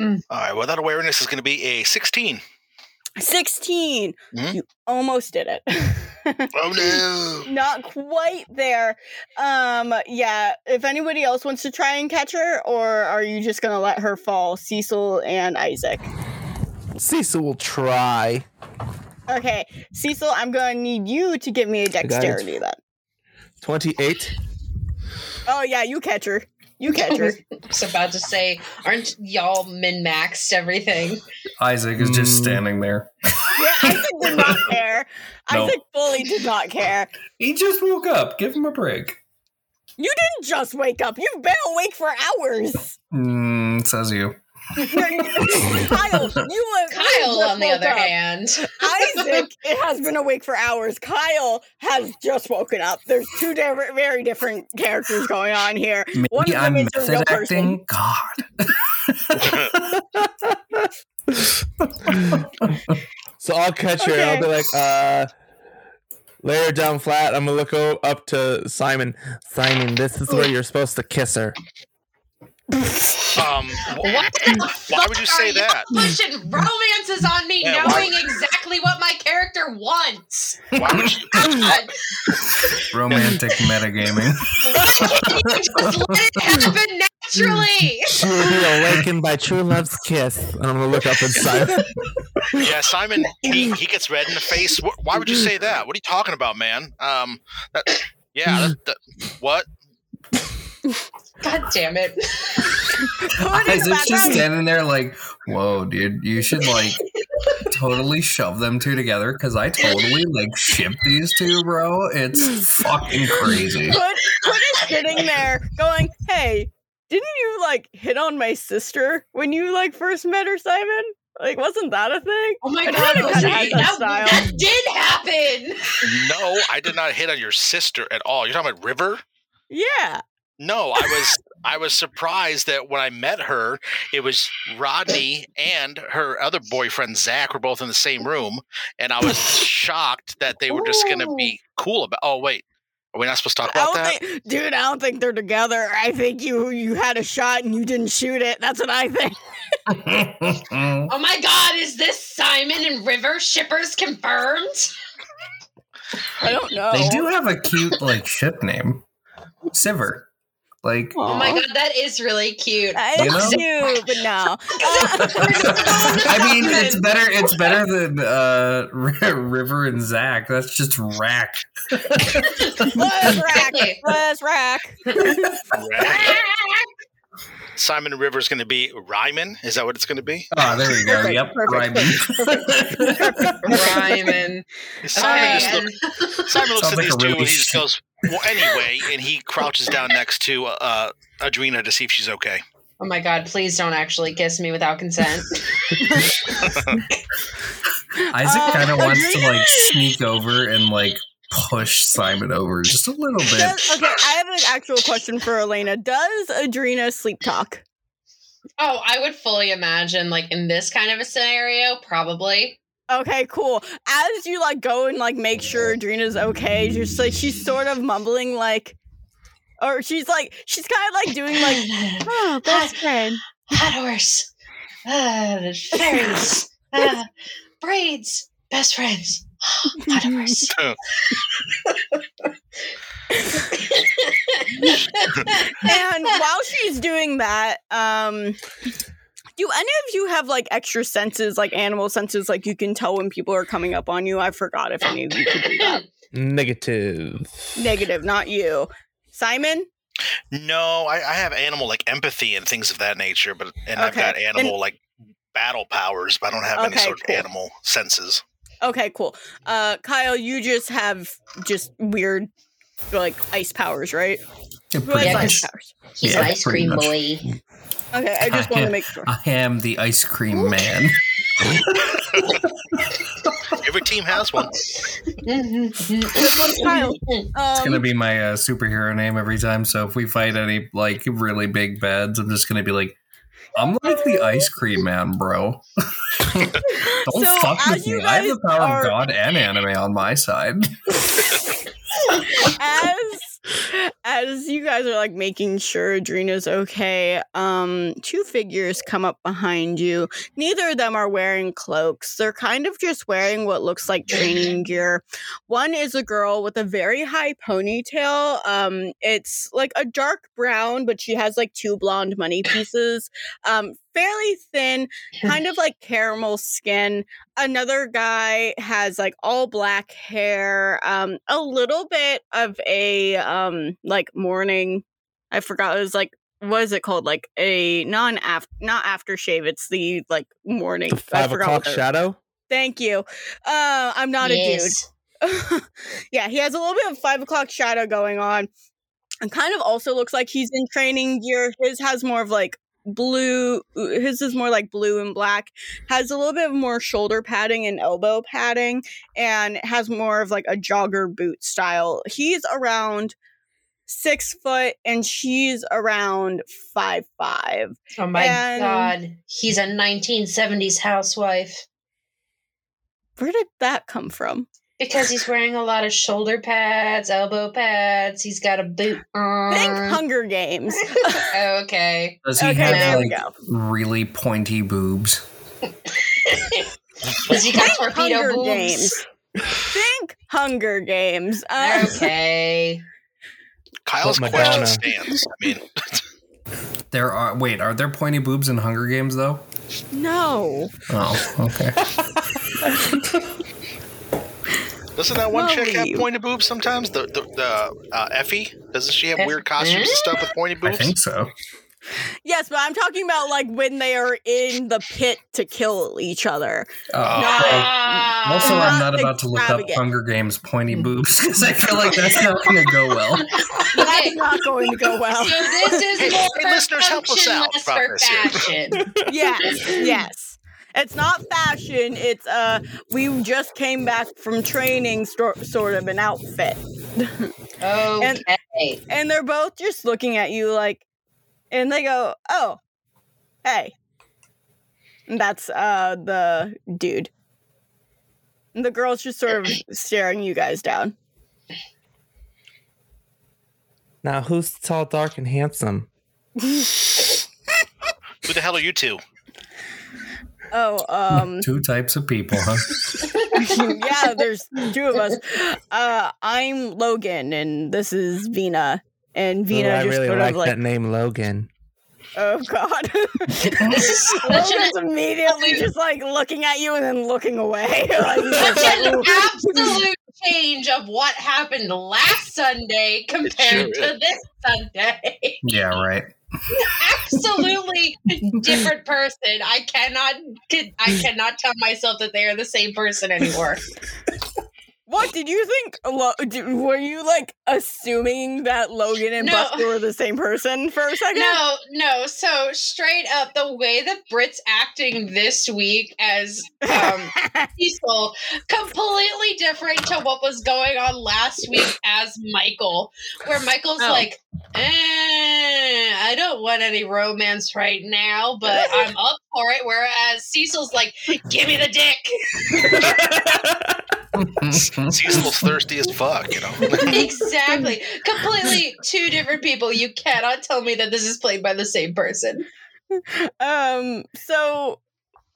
Speaker 1: Mm.
Speaker 4: All right. Well, that awareness is going to be a 16.
Speaker 5: 16.
Speaker 4: Mhm.
Speaker 5: You almost did it.
Speaker 4: Oh no! *laughs*
Speaker 5: Not quite there. Um, yeah, if anybody else wants to try and catch her, or are you just going to let her fall, Cecil and Isaac?
Speaker 2: Cecil will try.
Speaker 5: Okay, Cecil, I'm going to need you to give me a dexterity then.
Speaker 2: 28.
Speaker 5: Oh, yeah, you catch her. You *laughs* catch her.
Speaker 1: I was about to say, aren't y'all min maxed everything?
Speaker 6: Isaac is just
Speaker 2: Mm.
Speaker 6: standing there.
Speaker 5: Yeah, Isaac did not *laughs* care.
Speaker 6: No.
Speaker 5: Isaac fully did not care.
Speaker 6: He just woke up. Give him a break.
Speaker 5: You didn't just wake up. You've been awake for hours.
Speaker 6: Mm, says you. *laughs*
Speaker 5: Kyle, you have
Speaker 1: Kyle, on the other
Speaker 5: up.
Speaker 1: hand,
Speaker 5: Isaac *laughs* it has been awake for hours. Kyle has just woken up. There's two different, very different characters going on here. One
Speaker 6: Maybe
Speaker 5: of
Speaker 6: I'm
Speaker 5: them is a real
Speaker 6: method
Speaker 5: person.
Speaker 6: God. *laughs*
Speaker 2: So I'll catch her and I'll be like, uh, lay her down flat. I'm gonna look up to Simon. Simon, this is where you're supposed to kiss her.
Speaker 4: Um, wh-
Speaker 1: what the
Speaker 4: why would you say
Speaker 1: are
Speaker 4: that?
Speaker 1: Pushing romances on me,
Speaker 4: Yeah, why-
Speaker 1: knowing exactly what my character wants.
Speaker 4: Why would you? *laughs*
Speaker 6: Romantic metagaming.
Speaker 1: why can't you just let it happen naturally?
Speaker 2: She will be awakened by true love's kiss. And I'm gonna look up at Simon.
Speaker 4: Yeah, Simon. He, he gets red in the face. Why would you say that? What are you talking about, man? Um, that, yeah. That, that, what? *laughs*
Speaker 1: God damn it.
Speaker 5: Put in the
Speaker 6: Isaac's just standing there like, whoa, dude, you should like totally shove them two together because I totally like ship these two, bro. It's fucking crazy. *laughs*
Speaker 5: Put, put is sitting there going, hey, didn't you like hit on my sister when you like first met her, Simon? Like, wasn't that a thing?
Speaker 1: Oh my
Speaker 5: I
Speaker 1: god,
Speaker 5: kinda that
Speaker 1: that,
Speaker 5: style.
Speaker 1: that did happen.
Speaker 4: No, I did not hit on your sister at all. You're talking about River?
Speaker 5: Yeah.
Speaker 4: No, I was *laughs* I was surprised that when I met her, it was Rodney and her other boyfriend Zach were both in the same room, and I was shocked that they were just going to oh. be cool about. Oh wait, are we not supposed to talk
Speaker 5: I
Speaker 4: about
Speaker 5: don't
Speaker 4: that?
Speaker 5: think, dude. I don't think they're together. I think you you had a shot and you didn't shoot it. That's what I think. *laughs*
Speaker 1: Oh my god, is this Simon and River shippers confirmed?
Speaker 5: I don't know.
Speaker 6: they do have a cute like ship name, Siver. Like,
Speaker 1: Oh my god, that is really cute.
Speaker 5: I
Speaker 6: You know?
Speaker 5: do, but no. *laughs* *laughs*
Speaker 6: I mean, it's better. It's *laughs* better than uh, River and Zach. That's just rack.
Speaker 5: Let's rack.
Speaker 1: Exactly.
Speaker 5: Let's rack.
Speaker 4: Simon and River is going to be Ryman. Is that what it's going to be?
Speaker 6: Oh, there you go.
Speaker 5: Perfect,
Speaker 6: Yep,
Speaker 5: perfect,
Speaker 6: Ryman.
Speaker 1: Ryman.
Speaker 4: Simon,
Speaker 1: Okay,
Speaker 4: just look, Simon looks
Speaker 6: Sounds
Speaker 4: at
Speaker 6: like
Speaker 4: these two and he just goes, "Well, anyway," and he crouches down next to uh, Adrena to see if she's okay.
Speaker 1: oh my god, please don't actually kiss me without consent. *laughs*
Speaker 6: Isaac
Speaker 5: Uh,
Speaker 6: kind of wants to like sneak over and like push Simon over just a little bit.
Speaker 5: Does, okay, I have an actual question for Elena. Does Adrena sleep talk?
Speaker 1: oh, I would fully imagine, like, in this kind of a scenario, probably.
Speaker 5: Okay, cool. As you like go and like make sure Adrena's okay, just like she's sort of mumbling like, or she's like she's kind of like doing like, *sighs* *gasps* oh, best friend.
Speaker 1: Hot horse. Uh, *sighs* the fairies. Uh, *sighs* braids. Best friends. Hot. *laughs*
Speaker 5: And while she's doing that, um, do any of you have like extra senses, like animal senses, like you can tell when people are coming up on you? I forgot if any of you could do that.
Speaker 2: Negative.
Speaker 5: Negative, not you. Simon?
Speaker 4: No, I, I have animal like empathy and things of that nature, but and I've
Speaker 5: Okay,
Speaker 4: got
Speaker 5: and-
Speaker 4: animal like battle powers, but I don't have any
Speaker 5: Okay,
Speaker 4: sort of
Speaker 5: cool.
Speaker 4: animal senses.
Speaker 5: Okay, cool. Uh, Kyle, you just have just weird, like ice powers, right?
Speaker 6: Yeah, pretty
Speaker 5: has
Speaker 1: Yeah,
Speaker 5: ice powers?
Speaker 1: He's
Speaker 6: Yeah,
Speaker 1: an ice cream
Speaker 6: much.
Speaker 1: boy.
Speaker 5: Okay, I just wanted to make sure.
Speaker 6: I am the ice cream man. *laughs*
Speaker 4: Every team has one.
Speaker 5: This one's Kyle.
Speaker 6: It's
Speaker 5: Um,
Speaker 6: gonna be my uh, superhero name every time. So if we fight any like really big bads, I'm just gonna be like, I'm like the ice cream man, bro. *laughs* *laughs* Don't
Speaker 5: So,
Speaker 6: fuck
Speaker 5: as
Speaker 6: with
Speaker 5: you
Speaker 6: me. I have the power
Speaker 5: are-
Speaker 6: of God and anime on my side.
Speaker 5: as as you guys are like making sure Adrena's okay, um, two figures come up behind you. Neither of them are wearing cloaks. They're kind of just wearing what looks like training gear. One is a girl with a very high ponytail. Um, it's like a dark brown, but she has like two blonde money pieces. Um, fairly thin, kind of like caramel skin. Another guy has like all black hair um a little bit of a um like morning i forgot it was like what is it called? Like a non af not aftershave it's the like morning
Speaker 2: The five o'clock shadow.
Speaker 5: thank you. Uh i'm not a dude. *laughs* Yeah, he has a little bit of five o'clock shadow going on. And kind of also looks like he's in training gear. His has more of like blue. Uh, his is more like blue and black. Has a little bit more shoulder padding and elbow padding, and has more of like a jogger boot style. He's around six foot, and she's around five five.
Speaker 1: Oh my
Speaker 5: And-
Speaker 1: god, he's a 1970s housewife
Speaker 5: Where did that come from?
Speaker 1: Because he's wearing a lot of shoulder pads, elbow pads. He's got a boot on.
Speaker 5: Think Hunger Games. *laughs*
Speaker 1: okay.
Speaker 6: Does he
Speaker 5: okay,
Speaker 6: have
Speaker 5: there we
Speaker 6: like
Speaker 5: go.
Speaker 6: really pointy boobs? *laughs*
Speaker 1: Does he got
Speaker 5: Think
Speaker 1: torpedo
Speaker 5: Hunger
Speaker 1: boobs?
Speaker 5: Games. Think Hunger Games. Uh,
Speaker 1: Okay. *laughs*
Speaker 4: Kyle's question stands. I mean,
Speaker 6: There are wait, are there pointy boobs in Hunger Games though?
Speaker 5: No.
Speaker 6: Oh, okay.
Speaker 4: Doesn't that one chick have
Speaker 5: Lovely.
Speaker 4: pointy boobs sometimes? The the, the uh, Effie doesn't she have weird costumes and stuff with pointy boobs?
Speaker 6: I think so.
Speaker 5: Yes, but I'm talking about like when they are in the pit to kill each other.
Speaker 6: Oh,
Speaker 5: Not-
Speaker 6: well,
Speaker 1: Ah.
Speaker 6: also, I'm
Speaker 5: not
Speaker 6: not about to look up. Hunger Games pointy boobs because I feel like that's not going to go well. *laughs*
Speaker 5: That's not going to go well.
Speaker 1: So this is
Speaker 4: Hey,
Speaker 1: more
Speaker 4: hey,
Speaker 1: for
Speaker 4: listeners, help us out
Speaker 1: for
Speaker 4: this
Speaker 1: fashion. *laughs*
Speaker 5: yes, yes. It's not fashion. It's uh, we just came back from training, sto- sort of an outfit, *laughs* Oh.
Speaker 1: Okay.
Speaker 5: and they're both just looking at you like, and they go, "Oh, hey." And that's uh the dude. And the girl's just sort of *clears throat* staring you guys down.
Speaker 2: Now, who's tall, dark, and handsome? *laughs*
Speaker 4: Who the hell are you two?
Speaker 5: Oh, um, *laughs*
Speaker 6: Two types of people, huh? *laughs*
Speaker 5: yeah, there's two of us. Uh, I'm Logan, and this is Vina. And Vina
Speaker 2: Ooh, I
Speaker 5: just
Speaker 2: really
Speaker 5: sort
Speaker 2: like,
Speaker 5: of like,
Speaker 2: that name, Logan.
Speaker 5: oh god. *laughs*
Speaker 1: This is
Speaker 5: Logan's immediately just like looking at you and then looking away. Like,
Speaker 1: such an absolute change of what happened last Sunday compared
Speaker 4: Sure
Speaker 1: to this Sunday.
Speaker 6: Yeah, right.
Speaker 1: Absolutely different person. I cannot I cannot tell myself that they are the same person anymore.
Speaker 5: What did you think? Lo- were you like assuming that Logan and
Speaker 1: No.
Speaker 5: Buster were the same person for a second?
Speaker 1: No, no. So straight up, the way that Brit's acting this week as um, *laughs* Cecil, completely different to what was going on last week as Michael, where Michael's
Speaker 5: Oh.
Speaker 1: like, eh, I don't want any romance right now, but I'm up for it. Whereas Cecil's like, give me the dick. *laughs* *laughs* *laughs*
Speaker 4: Cecil's thirsty as fuck, you know. *laughs*
Speaker 1: exactly. Completely two different people. You cannot tell me that this is played by the same person.
Speaker 5: Um, so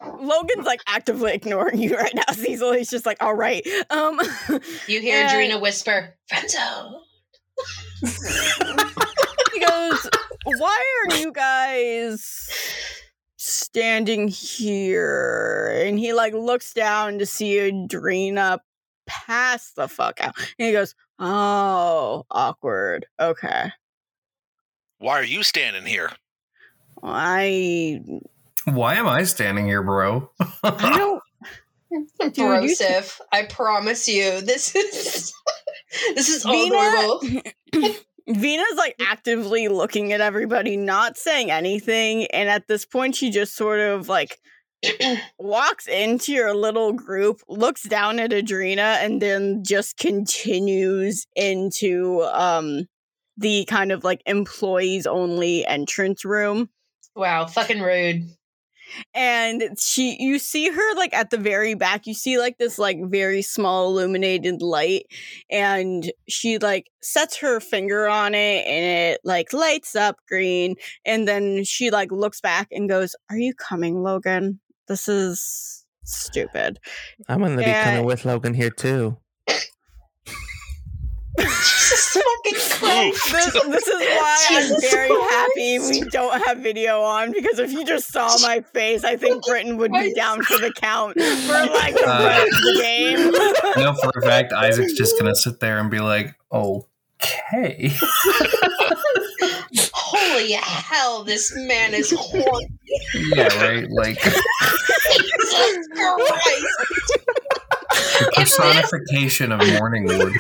Speaker 5: Logan's like actively ignoring you right now, Cecil. He's just like, all right. Um
Speaker 1: You hear
Speaker 5: And-
Speaker 1: Drina whisper, Friendzone. *laughs*
Speaker 5: he goes, Why are you guys standing here? And he like looks down to see Adrena pass the fuck out. And he goes, Oh, awkward. Okay.
Speaker 4: Why are you standing here?
Speaker 5: I
Speaker 6: Why am I standing here, bro?
Speaker 5: I don't *laughs* Dude, you
Speaker 1: I promise you, this is *laughs* this is all
Speaker 5: Vina-
Speaker 1: normal. *laughs*
Speaker 5: Vina's like actively looking at everybody, not saying anything, and at this point she just sort of like *clears throat* walks into your little group, looks down at Adrena, and then just continues into um the kind of like employees only entrance room.
Speaker 1: Wow, fucking rude.
Speaker 5: and she you see her like at the very back you see like this like very small illuminated light and she like sets her finger on it and it like lights up green and then she like looks back and goes are you coming logan this is stupid
Speaker 2: I'm going to be
Speaker 5: Yeah.
Speaker 2: coming with Logan here, too. *laughs*
Speaker 1: Jesus fucking Christ.
Speaker 5: this, this is why i'm
Speaker 1: Jesus
Speaker 5: very happy we don't have video on because if you just saw my face i think britain would be down for the count *laughs* for like the
Speaker 6: Uh,
Speaker 5: the game *laughs*
Speaker 6: I know for a fact Isaac's just gonna sit there and be like, "Okay."
Speaker 1: Holy hell, this man is horny.
Speaker 6: yeah, right. Like *laughs*
Speaker 1: Jesus Christ. *laughs*
Speaker 6: the personification of Morningwood. *laughs*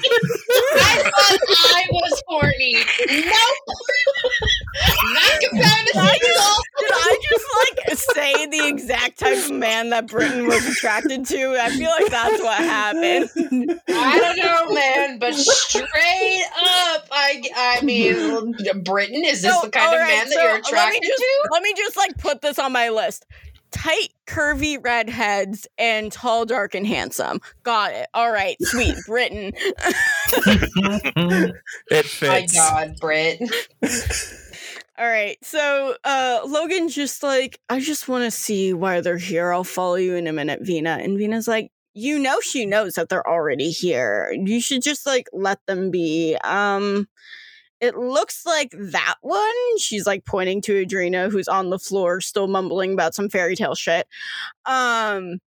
Speaker 1: I thought I was horny. Nope. Not compared to Cecil.
Speaker 5: Did I just like say the exact type of man that Britain was attracted to. I feel like that's what happened.
Speaker 1: I don't know, man, but straight up, I I mean, Britain is this
Speaker 5: So,
Speaker 1: the kind of
Speaker 5: alright,
Speaker 1: man that
Speaker 5: so
Speaker 1: you're
Speaker 5: let
Speaker 1: attracted
Speaker 5: just-
Speaker 1: to?
Speaker 5: Let me just like put this on my list. Tight, curvy redheads and tall, dark, and handsome. Got it. All right, sweet. *laughs* Britain. *laughs*
Speaker 2: It fits. My.
Speaker 1: God, Brit.
Speaker 5: All right. So uh Logan's just like, I just want to see why they're here. I'll follow you in a minute, Vina. And Vina's like, you know she knows that they're already here. You should just like let them be. Um it looks like that one. She's like pointing to Adrena, who's on the floor, still mumbling about some fairy tale shit. Um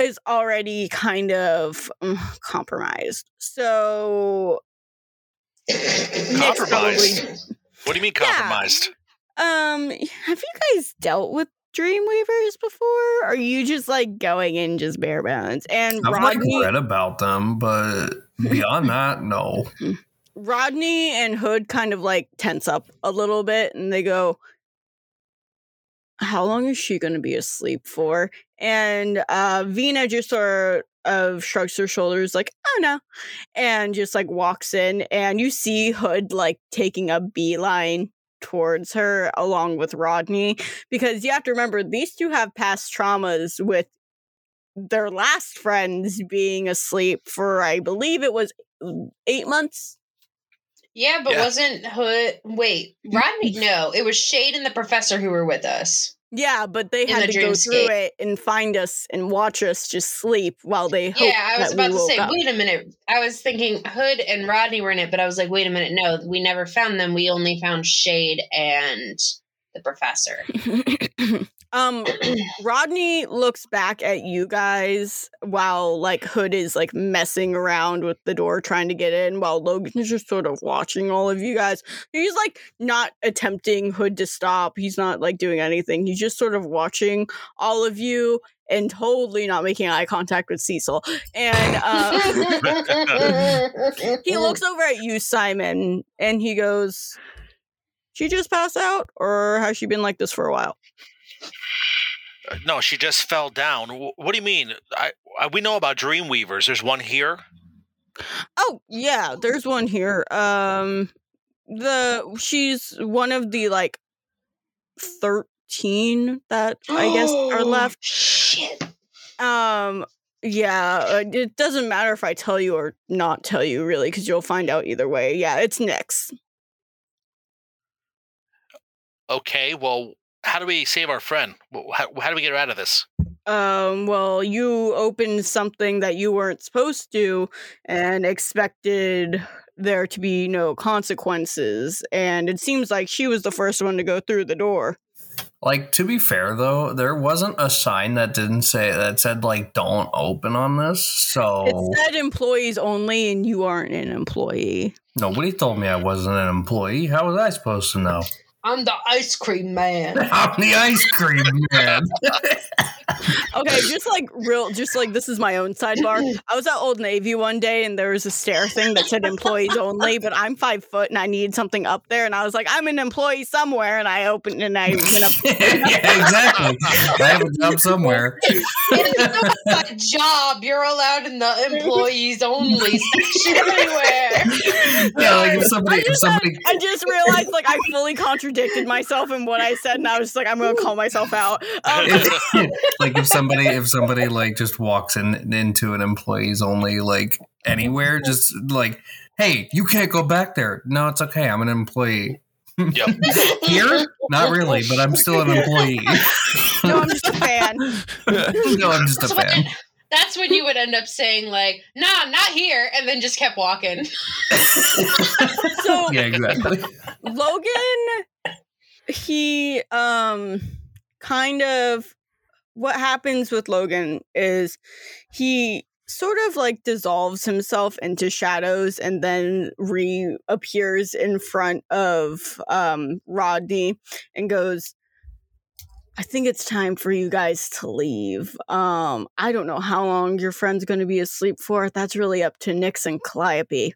Speaker 5: is already kind of mm, compromised. So
Speaker 4: Compromised?
Speaker 5: probably
Speaker 4: What do you mean
Speaker 5: Yeah.
Speaker 4: compromised?
Speaker 5: um, have you guys dealt with Dreamweavers before? Or are you just like going in just bare bones? And
Speaker 6: I've like
Speaker 5: Rodney,
Speaker 6: read about them, but beyond that, no. *laughs*
Speaker 5: Rodney and Hood kind of like tense up a little bit, and they go, "How long is she going to be asleep for?" And uh, Vina just sort of shrugs her shoulders, like, "Oh no," and just like walks in, and you see Hood like taking a beeline towards her along with Rodney because you have to remember these two have past traumas with their last friends being asleep for I believe it was 8 months.
Speaker 1: Yeah, but
Speaker 4: Yeah.
Speaker 1: wasn't Hood? Wait, mm-hmm. Rodney? No, it was Shade and the Professor who were with us.
Speaker 5: Yeah, but they had
Speaker 1: the
Speaker 5: to go through it and find us and watch us just sleep while they hope
Speaker 1: yeah, I was
Speaker 5: that
Speaker 1: about to say.
Speaker 5: up.
Speaker 1: Wait a minute. I was thinking Hood and Rodney were in it, but I was like, wait a minute. No, we never found them. We only found Shade and the Professor. *laughs*
Speaker 5: um Rodney looks back at you guys while like Hood is like messing around with the door trying to get in while Logan's just sort of watching all of you guys. He's like not attempting Hood to stop. He's not like doing anything. He's just sort of watching all of you and totally not making eye contact with Cecil. And uh he looks *laughs* over at you, Simon, and he goes, She just passed out, or has she been like this for a while?
Speaker 4: Uh, No, she just fell down. What do you mean? I, I we know about Dreamweavers. There's one here.
Speaker 5: Oh, yeah, there's one here. Um the she's one of the like 13 that I guess are *gasps* left.
Speaker 1: Shit.
Speaker 5: Um yeah, uh, it doesn't matter if I tell you or not tell you really cuz you'll find out either way. Yeah, it's Nyx.
Speaker 4: Okay, well, how do we save our friend? How, how do we get her out of this?
Speaker 5: Um, well, you opened something that you weren't supposed to and expected there to be no consequences. And it seems like she was the first one to go through the door.
Speaker 6: Like to be fair though, there wasn't a sign that didn't say that said like don't open on this. So
Speaker 5: It said employees only, and you aren't an employee.
Speaker 6: nobody told me I wasn't an employee. How was I supposed to know?
Speaker 1: I'm the ice cream man.
Speaker 6: I'm the ice cream man. *laughs* *laughs*
Speaker 5: Okay, just like real, just like this is my own sidebar. I was at Old Navy one day and there was a stair thing that said employees only, but I'm five foot and I needed something up there. And I was like, I'm an employee somewhere. And I opened and I went up. *laughs*
Speaker 6: yeah, exactly. I have a job somewhere. *laughs*
Speaker 1: It's not my job. You're allowed in the employees only section everywhere.
Speaker 6: Yeah, like if somebody
Speaker 5: I
Speaker 6: if
Speaker 5: just,
Speaker 6: somebody
Speaker 5: I just realized like I fully contradicted myself in what I said, and I was just like, I'm gonna call myself out. Um,
Speaker 6: like if somebody if somebody like just walks in into an employees only like anywhere just like hey you can't go back there. No it's okay. I'm an employee.
Speaker 4: Yep. *laughs*
Speaker 6: here? Not really but i'm still an employee. *laughs*
Speaker 5: No, I'm just a fan. *laughs*
Speaker 6: no i'm just a
Speaker 1: That's what-
Speaker 6: fan.
Speaker 1: That's when you would end up saying like, "Nah, not here," and then just kept walking.
Speaker 5: So
Speaker 6: yeah exactly.
Speaker 5: Logan, he um kind of what happens with Logan is he sort of like dissolves himself into shadows and then reappears in front of um Rodney and goes I think it's time for you guys to leave. Um, I don't know how long your friend's going to be asleep for. That's really up to Nyx and Calliope.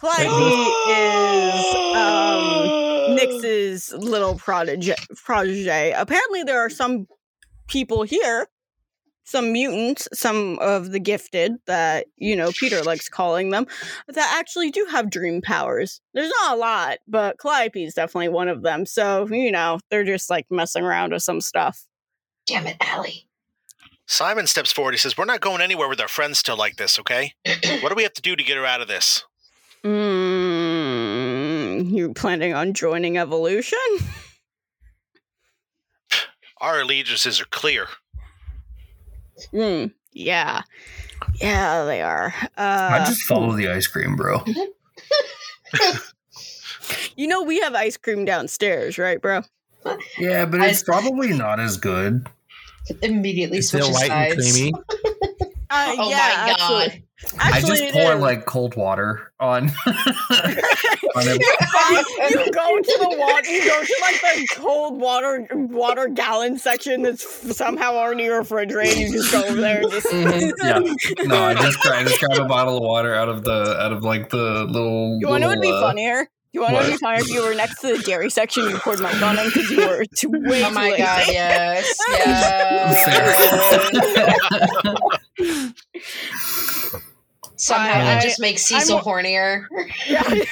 Speaker 5: Calliope is um *gasps* Nyx's little protege. protege. Apparently, there are some people here, some mutants, some of the gifted that you know Peter likes calling them, that actually do have dream powers. There's not a lot, but Calliope is definitely one of them. So you know they're just like messing around with some stuff.
Speaker 1: Damn it, Allie.
Speaker 4: Simon steps forward. He says, We're not going anywhere with our friends still like this, okay? *clears throat* what do we have to do to get her out of this?
Speaker 5: Mm, you planning on joining Evolution? *laughs*
Speaker 4: Our allegiances are clear.
Speaker 5: Mm, yeah, yeah, they are.
Speaker 6: I
Speaker 5: Uh,
Speaker 6: just follow the ice cream, bro. *laughs*
Speaker 5: you know we have ice cream downstairs, right, bro?
Speaker 6: Yeah, but it's probably not as good.
Speaker 1: Immediately
Speaker 2: It's still
Speaker 1: switches
Speaker 2: white and
Speaker 1: sides.
Speaker 2: creamy. *laughs*
Speaker 5: Uh,
Speaker 1: Oh
Speaker 5: yeah,
Speaker 1: my god.
Speaker 5: Actually,
Speaker 6: I just pour
Speaker 5: is.
Speaker 6: like cold water on. *laughs* on it. *laughs*
Speaker 5: you go to the water, you go to like the cold water water gallon section that's f- somehow already refrigerated. You just go over there and just.
Speaker 6: Mhm, *laughs* Yeah. No, I just I just grab a bottle of water out of the out of like the little.
Speaker 5: You want to know what'd be
Speaker 6: uh,
Speaker 5: funnier? You want to what'd be funnier if you were next to the dairy section and you poured milk on them because you were too way
Speaker 1: Oh my
Speaker 5: lazy.
Speaker 1: god, yes. yes. Somehow
Speaker 5: I-
Speaker 1: that just makes Cecil
Speaker 5: I'm-
Speaker 1: hornier.
Speaker 5: Yeah. *laughs*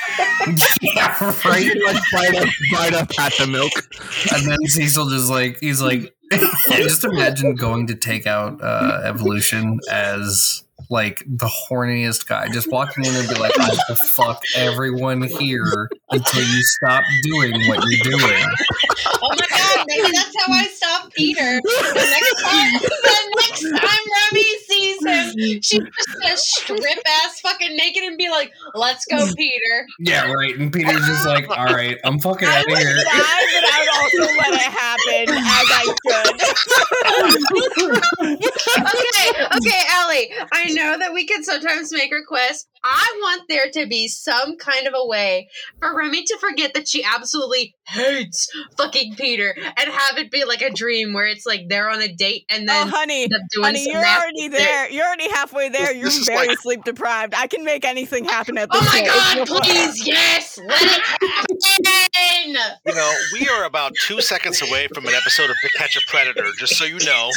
Speaker 6: yeah, *laughs* *laughs* right.
Speaker 2: Like bite up, bite up at the milk.
Speaker 6: And then Cecil just like he's like, just imagine going to take out uh, evolution as like the horniest guy, just walking in and be like, I will fuck everyone here until you stop doing what you're doing.
Speaker 1: Oh my god, maybe that's how I stop Peter. The next time, the next time Remy sees him, she's just gonna strip ass fucking naked and be like, "Let's go, mm. Peter."
Speaker 6: Yeah, right. And Peter's just like, *laughs* all right, I'm fucking
Speaker 5: I
Speaker 6: out of here.
Speaker 5: die, but I would also let it happen as I should.
Speaker 1: okay, okay, Allie. I know that we can sometimes make requests. I want there to be some kind of a way for Remy to forget that she absolutely hates fucking Peter and have it be like a dream where it's like they're on a date and then Oh, honey, doing
Speaker 5: honey, you're already
Speaker 1: shit.
Speaker 5: There. You're already halfway there. You're
Speaker 4: This
Speaker 5: very
Speaker 4: like-
Speaker 5: sleep deprived. I can make anything happen at
Speaker 1: Oh
Speaker 5: this
Speaker 1: my
Speaker 5: point.
Speaker 1: god,
Speaker 5: It's no-
Speaker 1: please, yes, let it happen.
Speaker 4: You know, we are about two seconds away from an episode of To Catch a Predator, just so you know.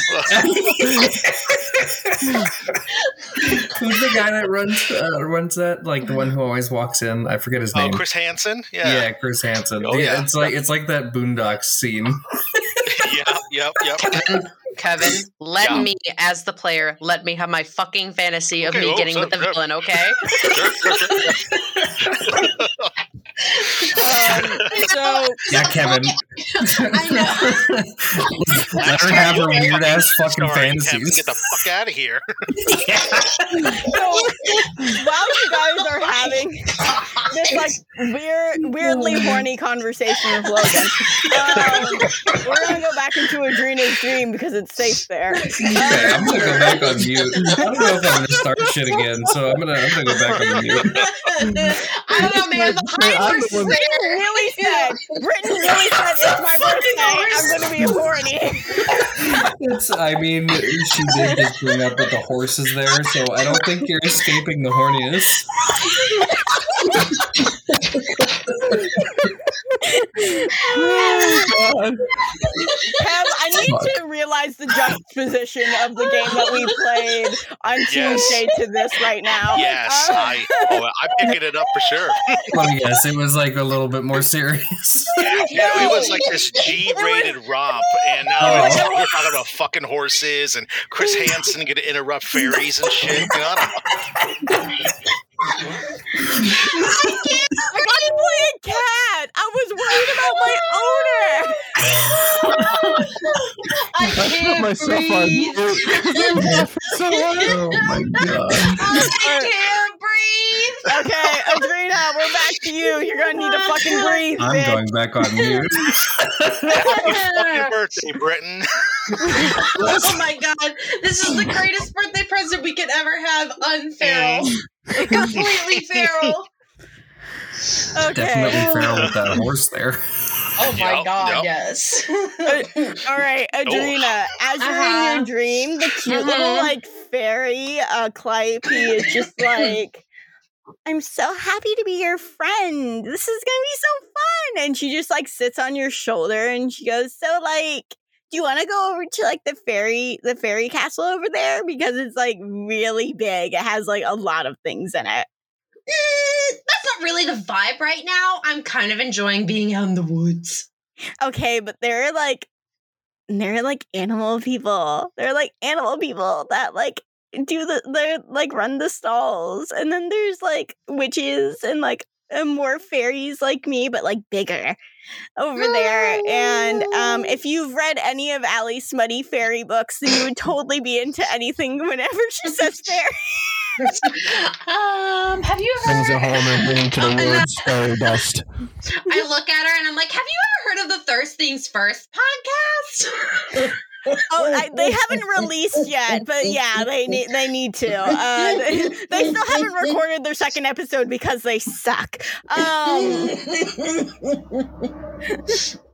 Speaker 6: Who's the guy that runs uh, runs that? Like the one who always walks in. I forget his
Speaker 4: Oh,
Speaker 6: name.
Speaker 4: Chris Hansen?
Speaker 6: yeah.
Speaker 4: Yeah.
Speaker 6: Chris Hansen.
Speaker 4: Oh, yeah.
Speaker 6: It's like it's like that Boondocks scene. *laughs*
Speaker 4: yep, yep, yep. *laughs*
Speaker 8: Kevin, *laughs* let
Speaker 4: Yeah.
Speaker 8: me, as the player, let me have my fucking fantasy of
Speaker 4: Okay,
Speaker 8: me getting
Speaker 4: so-
Speaker 8: with the
Speaker 4: yeah.
Speaker 8: villain, okay? *laughs*
Speaker 4: Sure, sure, sure. *laughs*
Speaker 5: Um, *laughs* so
Speaker 6: Yeah, *laughs* Kevin.
Speaker 1: I know. *laughs*
Speaker 6: Let her have her weird ass fucking
Speaker 4: Sorry, Kevin,
Speaker 6: fantasies.
Speaker 4: Get the fuck out of here.
Speaker 5: so while you guys are having this like weird, weirdly horny conversation with Logan, um, we're gonna go back into Adrena's dream because it's safe there.
Speaker 6: Okay, I'm gonna go back on mute. I don't know if I'm gonna start shit again, so I'm gonna I'm gonna go back on mute.
Speaker 1: I don't know, man. The hype
Speaker 2: I'm the one-
Speaker 5: Britain really *laughs* said, Britain really said it's my birthday. I'm gonna be horny.
Speaker 6: It's I mean she did just bring up that the horse is there, so I don't think you're escaping the horniness. *laughs* *laughs*
Speaker 5: Kev, I need to realize the juxtaposition of the game that we played on
Speaker 4: Yes.
Speaker 5: Tuesday to this right now.
Speaker 4: Yes,
Speaker 5: Uh,
Speaker 4: I, oh, I'm picking it up for sure.
Speaker 6: Let me guess, it was like a little bit more serious. *laughs*
Speaker 4: Yeah, it was like this G-rated romp, and now
Speaker 6: Oh.
Speaker 4: it's, we're talking about fucking horses and Chris Hansen going to interrupt fairies and shit. You know, *laughs* I don't.
Speaker 5: I got to play a cat. I was worried about my owner.
Speaker 1: I
Speaker 2: I put
Speaker 1: can't
Speaker 2: myself on
Speaker 1: breathe.
Speaker 2: mute. so
Speaker 6: oh my god.
Speaker 1: I can't breathe.
Speaker 5: Okay, Adrena, we're back to you. You're gonna need to fucking breathe,
Speaker 6: I'm
Speaker 5: bitch.
Speaker 6: going back on mute. *laughs*
Speaker 4: Happy birthday, Britain.
Speaker 1: oh my god, this is the greatest birthday present we could ever have. Unferal, *laughs* completely feral.
Speaker 5: Okay.
Speaker 6: Definitely feral with that *laughs* horse there.
Speaker 1: Oh my
Speaker 4: Yep,
Speaker 1: god,
Speaker 4: yep.
Speaker 1: yes. *laughs*
Speaker 5: All right, Adrena. As you're in
Speaker 1: Uh-huh.
Speaker 5: your dream, the cute little
Speaker 1: Mhm.
Speaker 5: like fairy uh, Calliope is just like I'm so happy to be your friend. This is gonna be so fun. And she just like sits on your shoulder and she goes, So like, do you wanna go over to like the fairy the fairy castle over there? Because it's like really big. It has like a lot of things in it.
Speaker 1: Mm, that's not really the vibe right now. I'm kind of enjoying being out in the woods.
Speaker 5: Okay, but they're like they're like animal people. They're like animal people that like do the they're like run the stalls. And then there's like witches and like more fairies like me, but like bigger over there. And um if you've read any of Allie Smutty fairy books, then you would *laughs* totally be into anything whenever she says fairy. *laughs*
Speaker 1: um, have you
Speaker 2: Brings
Speaker 1: ever?
Speaker 2: her *laughs* home and bring to the woods fairy dust.
Speaker 1: I look at her and I'm like, have you ever heard of the Thirst Things First podcast?
Speaker 5: Oh, I, they haven't released yet, but yeah, they *laughs* need they need to. Uh, they, *laughs* they still haven't recorded their second episode because they suck. Um, *laughs*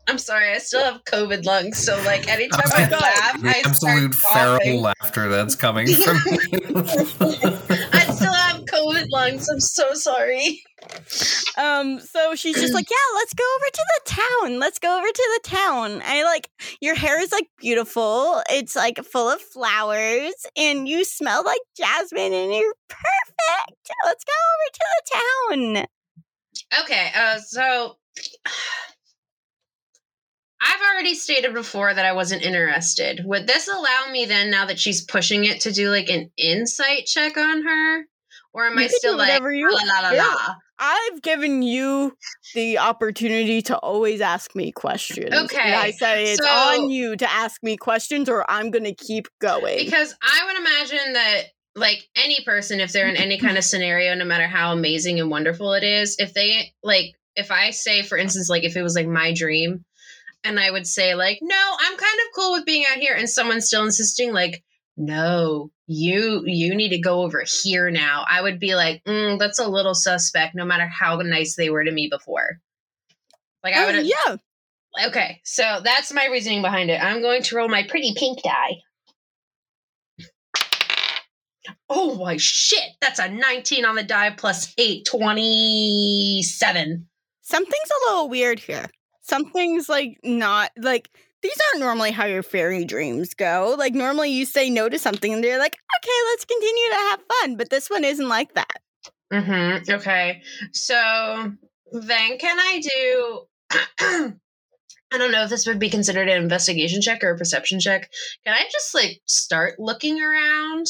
Speaker 1: I'm sorry, I still have COVID lungs, so like anytime I
Speaker 5: my
Speaker 1: laugh,
Speaker 6: The
Speaker 1: I
Speaker 6: absolute
Speaker 1: start
Speaker 6: feral laughter that's coming from you.
Speaker 1: COVID lungs. I'm so sorry. *laughs*
Speaker 5: um, so she's just like, yeah, let's go over to the town. Let's go over to the town. I like your hair is like beautiful. It's like full of flowers, and you smell like jasmine, and you're perfect. Let's go over to the town.
Speaker 1: Okay, uh, so *sighs* I've already stated before that I wasn't interested. Would this allow me then, now that she's pushing it, to do like an insight check on her, or am
Speaker 5: You
Speaker 1: I still like
Speaker 5: you-
Speaker 1: la la la
Speaker 5: yeah.
Speaker 1: la?
Speaker 5: I've given you the opportunity to always ask me questions. And
Speaker 1: Okay,
Speaker 5: I say it's
Speaker 1: so-
Speaker 5: on you to ask me questions or I'm going to keep going.
Speaker 1: Because I would imagine that, like any person, if they're in any kind of scenario, no matter how amazing and wonderful it is, if they like, if I say, for instance, like if it was like my dream, and I would say like, no, I'm kind of cool with being out here, and someone's still insisting like, no, you you need to go over here now. I would be like, mm, that's a little suspect, no matter how nice they were to me before. Like I
Speaker 5: Oh,
Speaker 1: would,
Speaker 5: yeah.
Speaker 1: Okay, so that's my reasoning behind it. I'm going to roll my pretty pink die. Oh my shit! That's a 19 on the die plus 8, 27.
Speaker 5: Something's a little weird here. Something's like not like these aren't normally how your fairy dreams go. Like normally you say no to something and they're like, okay, let's continue to have fun. But this one isn't like that.
Speaker 1: Mm-hmm. Okay. So then can I do *clears throat* I don't know if this would be considered an investigation check or a perception check. Can I just like start looking around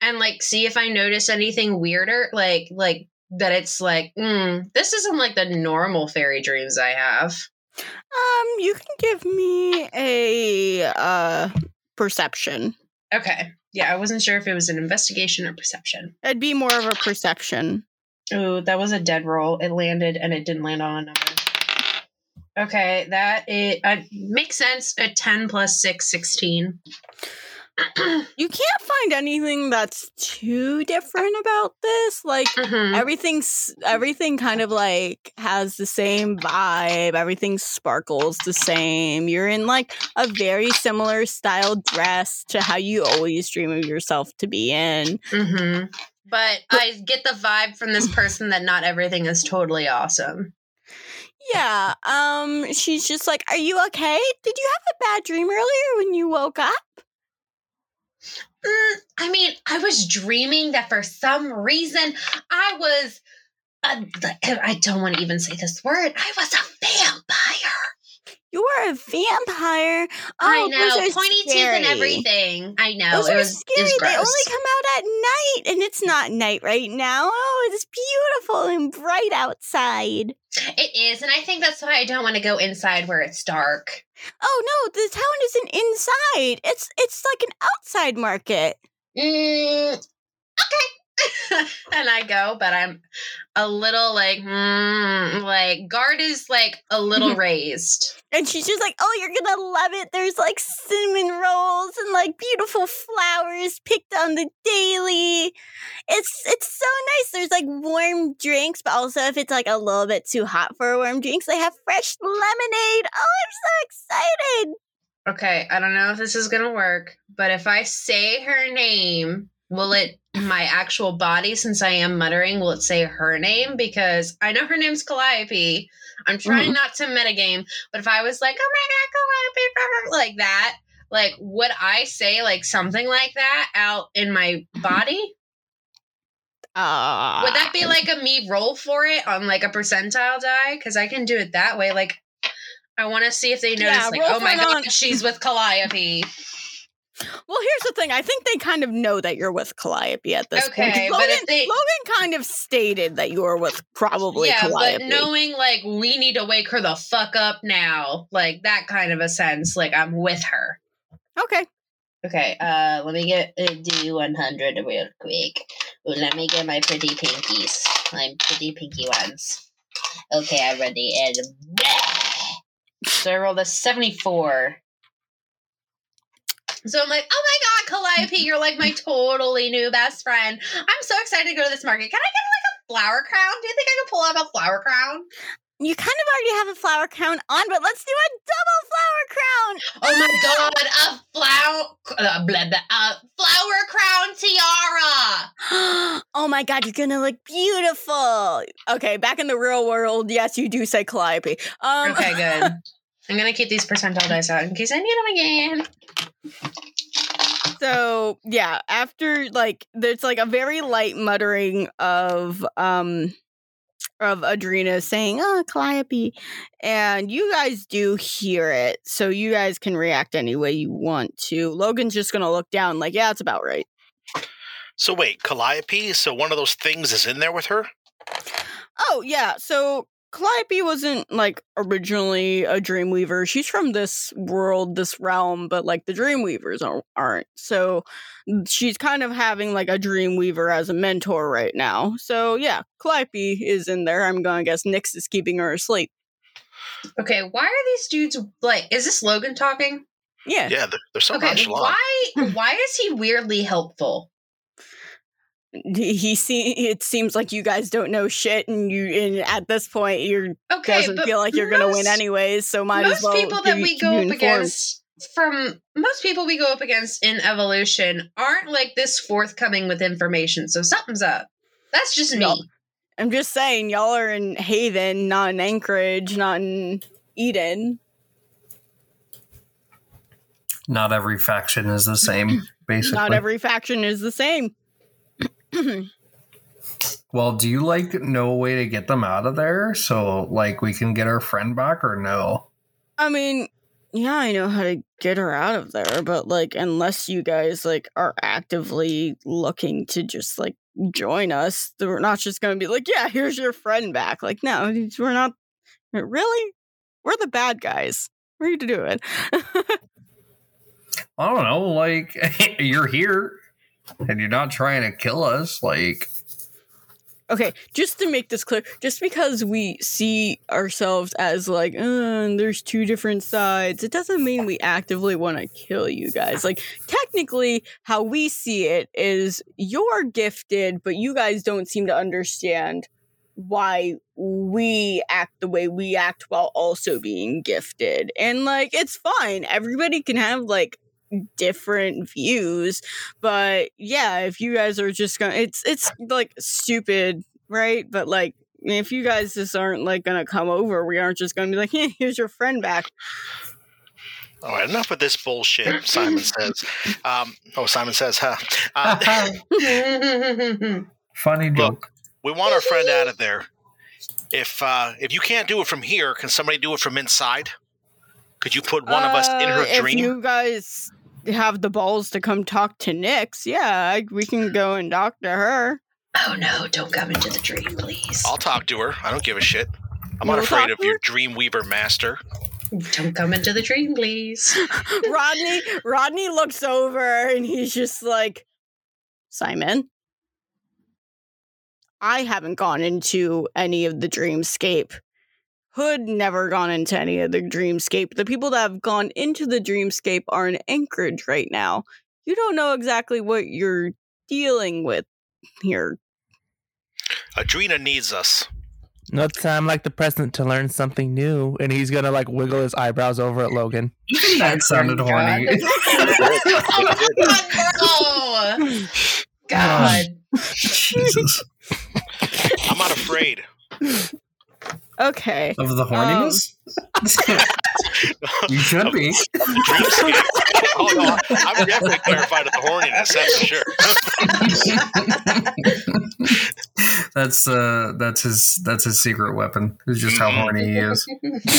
Speaker 1: and like see if I notice anything weirder? Like like that it's like, mm, this isn't like the normal fairy dreams I have.
Speaker 5: Um, you can give me a uh perception.
Speaker 1: Okay. Yeah, I wasn't sure if it was an investigation or perception.
Speaker 5: It'd be more of a perception.
Speaker 1: Oh, that was a dead roll. It landed and it didn't land on a number. Okay, that it uh, makes sense. A 10 plus 6, 16.
Speaker 5: You can't find anything that's too different about this. Like
Speaker 1: Mhm.
Speaker 5: everything's everything kind of like has the same vibe. Everything sparkles the same. You're in like a very similar style dress to how you always dream of yourself to be in.
Speaker 1: hmm But I get the vibe from this person that not everything is totally awesome.
Speaker 5: Yeah. Um she's just like, "Are you okay? Did you have a bad dream earlier when you woke up?"
Speaker 1: Mm, I mean, I was dreaming that for some reason I was. Uh, I don't want to even say this word. I was a vampire.
Speaker 5: You were a vampire. Oh,
Speaker 1: I know,
Speaker 5: are
Speaker 1: pointy teeth and everything. I know
Speaker 5: Those
Speaker 1: it
Speaker 5: are
Speaker 1: was,
Speaker 5: scary. They only come out at night, and it's not night right now. Oh, it's beautiful and bright outside.
Speaker 1: It is, and I think that's why I don't want to go inside where it's dark.
Speaker 5: Oh no, the town isn't inside. It's it's like an outside market.
Speaker 1: Mm, okay. *laughs* and I go, but I'm a little like, mm, like guard is like a little *laughs* raised.
Speaker 5: And she's just like, "Oh, you're gonna love it. There's like cinnamon rolls and like beautiful flowers picked on the daily. It's it's so nice. There's like warm drinks, but also if it's like a little bit too hot for warm drinks, they have fresh lemonade. Oh, I'm so excited.
Speaker 1: Okay, I don't know if this is gonna work, but if I say her name, will it my actual body since I am muttering, will it say her name? Because I know her name's Calliope. I'm trying not to metagame, but if I was like, oh my god, Calliope, like that, like would I say like something like that out in my body?
Speaker 5: Uh,
Speaker 1: Would that be like a me roll for it on like a percentile die? Because I can do it that way. Like, I want to see if they notice,
Speaker 5: Yeah,
Speaker 1: like, oh my god, she's with Calliope.
Speaker 5: Well, here's the thing. I think they kind of know that you're with Calliope at this point.
Speaker 1: Okay,
Speaker 5: Logan,
Speaker 1: but they-
Speaker 5: Logan kind of stated that you were with probably
Speaker 1: yeah,
Speaker 5: Calliope.
Speaker 1: but knowing like we need to wake her the fuck up now, like that kind of a sense. Like I'm with her.
Speaker 5: okay.
Speaker 1: Okay, uh, let me get a D one hundred real quick. Ooh, let me get my pretty pinkies, my pretty pinky ones. Okay, I'm ready. And so I rolled a seventy four. So I'm like, oh my god, Calliope, you're like my totally new best friend. I'm so excited to go to this market. Can I get like a flower crown? Do you think I can pull out a flower crown?
Speaker 5: You kind of already have a flower crown on, but let's do a double flower crown. *gasps*
Speaker 1: Oh my god, a flower, uh, blah, blah, uh, flower crown tiara. *gasps*
Speaker 5: oh my god, you're gonna look beautiful. Okay, back in the real world, yes, you do say Calliope. Um,
Speaker 1: Okay, good. *laughs* I'm gonna keep these percentile dice out in case I need them again.
Speaker 5: so yeah, after like there's like a very light muttering of um of Adrena saying, "Oh, Calliope," and you guys do hear it, so you guys can react any way you want to. Logan's just gonna look down, like, "Yeah, it's about right."
Speaker 4: So wait, Calliope. So one of those things is in there with her.
Speaker 5: Oh yeah, so Calliope wasn't like originally a Dreamweaver. She's from this world, this realm, but like the Dreamweavers aren't. aren't. So she's kind of having like a Dreamweaver as a mentor right now. So yeah, Calliope is in there. I'm gonna guess Nyx is keeping her asleep.
Speaker 1: Okay, why are these dudes like? Is this Logan talking?
Speaker 5: Yeah.
Speaker 4: Yeah, they're, they're so
Speaker 1: okay,
Speaker 4: nonchalant.
Speaker 1: why? *laughs* Why is he weirdly helpful?
Speaker 5: He, he see it seems like you guys don't know shit and you and at this point you
Speaker 1: Okay,
Speaker 5: doesn't
Speaker 1: but
Speaker 5: feel like you're gonna win
Speaker 1: most-
Speaker 5: anyways, so might
Speaker 1: most
Speaker 5: as well
Speaker 1: people that we go up
Speaker 5: informed.
Speaker 1: against from most people we go up against in evolution aren't like this forthcoming with information. So something's up. That's just me.
Speaker 5: No. I'm just saying, y'all are in Haven, not in Anchorage, not in Eden.
Speaker 6: Not every faction is the same, *clears throat* basically.
Speaker 5: Not every faction is the same. *clears throat*
Speaker 6: well, do you like know a way to get them out of there so like we can get our friend back or no?
Speaker 5: I mean, yeah, I know how to get her out of there, but like, unless you guys like are actively looking to just like join us, we're not just gonna be like, yeah, here's your friend back. Like, no, we're not. Really, we're the bad guys. What are you doing? *laughs*
Speaker 6: I don't know, like *laughs* you're here and you're not trying to kill us, like
Speaker 5: Okay, just to make this clear, just because we see ourselves as like, uh, there's two different sides, it doesn't mean we actively want to kill you guys. Like, technically, how we see it is you're gifted, but you guys don't seem to understand why we act the way we act while also being gifted. And, like, it's fine. Everybody can have, like, different views but yeah if you guys are just gonna it's it's like stupid right but like if you guys just aren't like gonna come over we aren't just gonna be like hey, here's your friend back
Speaker 4: All right, enough of this bullshit. Simon says. *laughs* Um, oh, Simon says, huh? Uh, *laughs*
Speaker 6: funny joke.
Speaker 4: we want our friend out of there. If uh, if you can't do it from here, can somebody do it from inside? Could you put one of us in her
Speaker 5: Uh, if
Speaker 4: dream?
Speaker 5: you guys have the balls to come talk to Nyx, yeah I, we can go and talk to her
Speaker 1: oh no! Don't come into the dream, please.
Speaker 4: I'll talk to her. I don't give a shit. I'm not
Speaker 5: You'll
Speaker 4: afraid of your
Speaker 5: her?
Speaker 4: Dreamweaver master.
Speaker 1: Don't come into the dream, please. *laughs*
Speaker 5: rodney rodney looks over and he's just like simon i haven't gone into any of the dreamscape hood never gone into any of the dreamscape the people that have gone into the dreamscape are in anchorage right now you don't know exactly what you're dealing with here
Speaker 4: Adrena needs us.
Speaker 2: No time like the present to learn something new. And he's gonna like wiggle his eyebrows over at Logan.
Speaker 6: That oh sounded horny. *laughs* *laughs*
Speaker 1: oh,
Speaker 8: God. *laughs*
Speaker 6: Jesus.
Speaker 4: I'm not afraid.
Speaker 5: Okay.
Speaker 6: Of the horniness? *laughs* you should be.
Speaker 4: Dreamscape. *laughs* oh no, I'm definitely terrified of the horniness. That's for sure. *laughs*
Speaker 6: That's uh that's his that's his secret weapon. It's just how horny he is.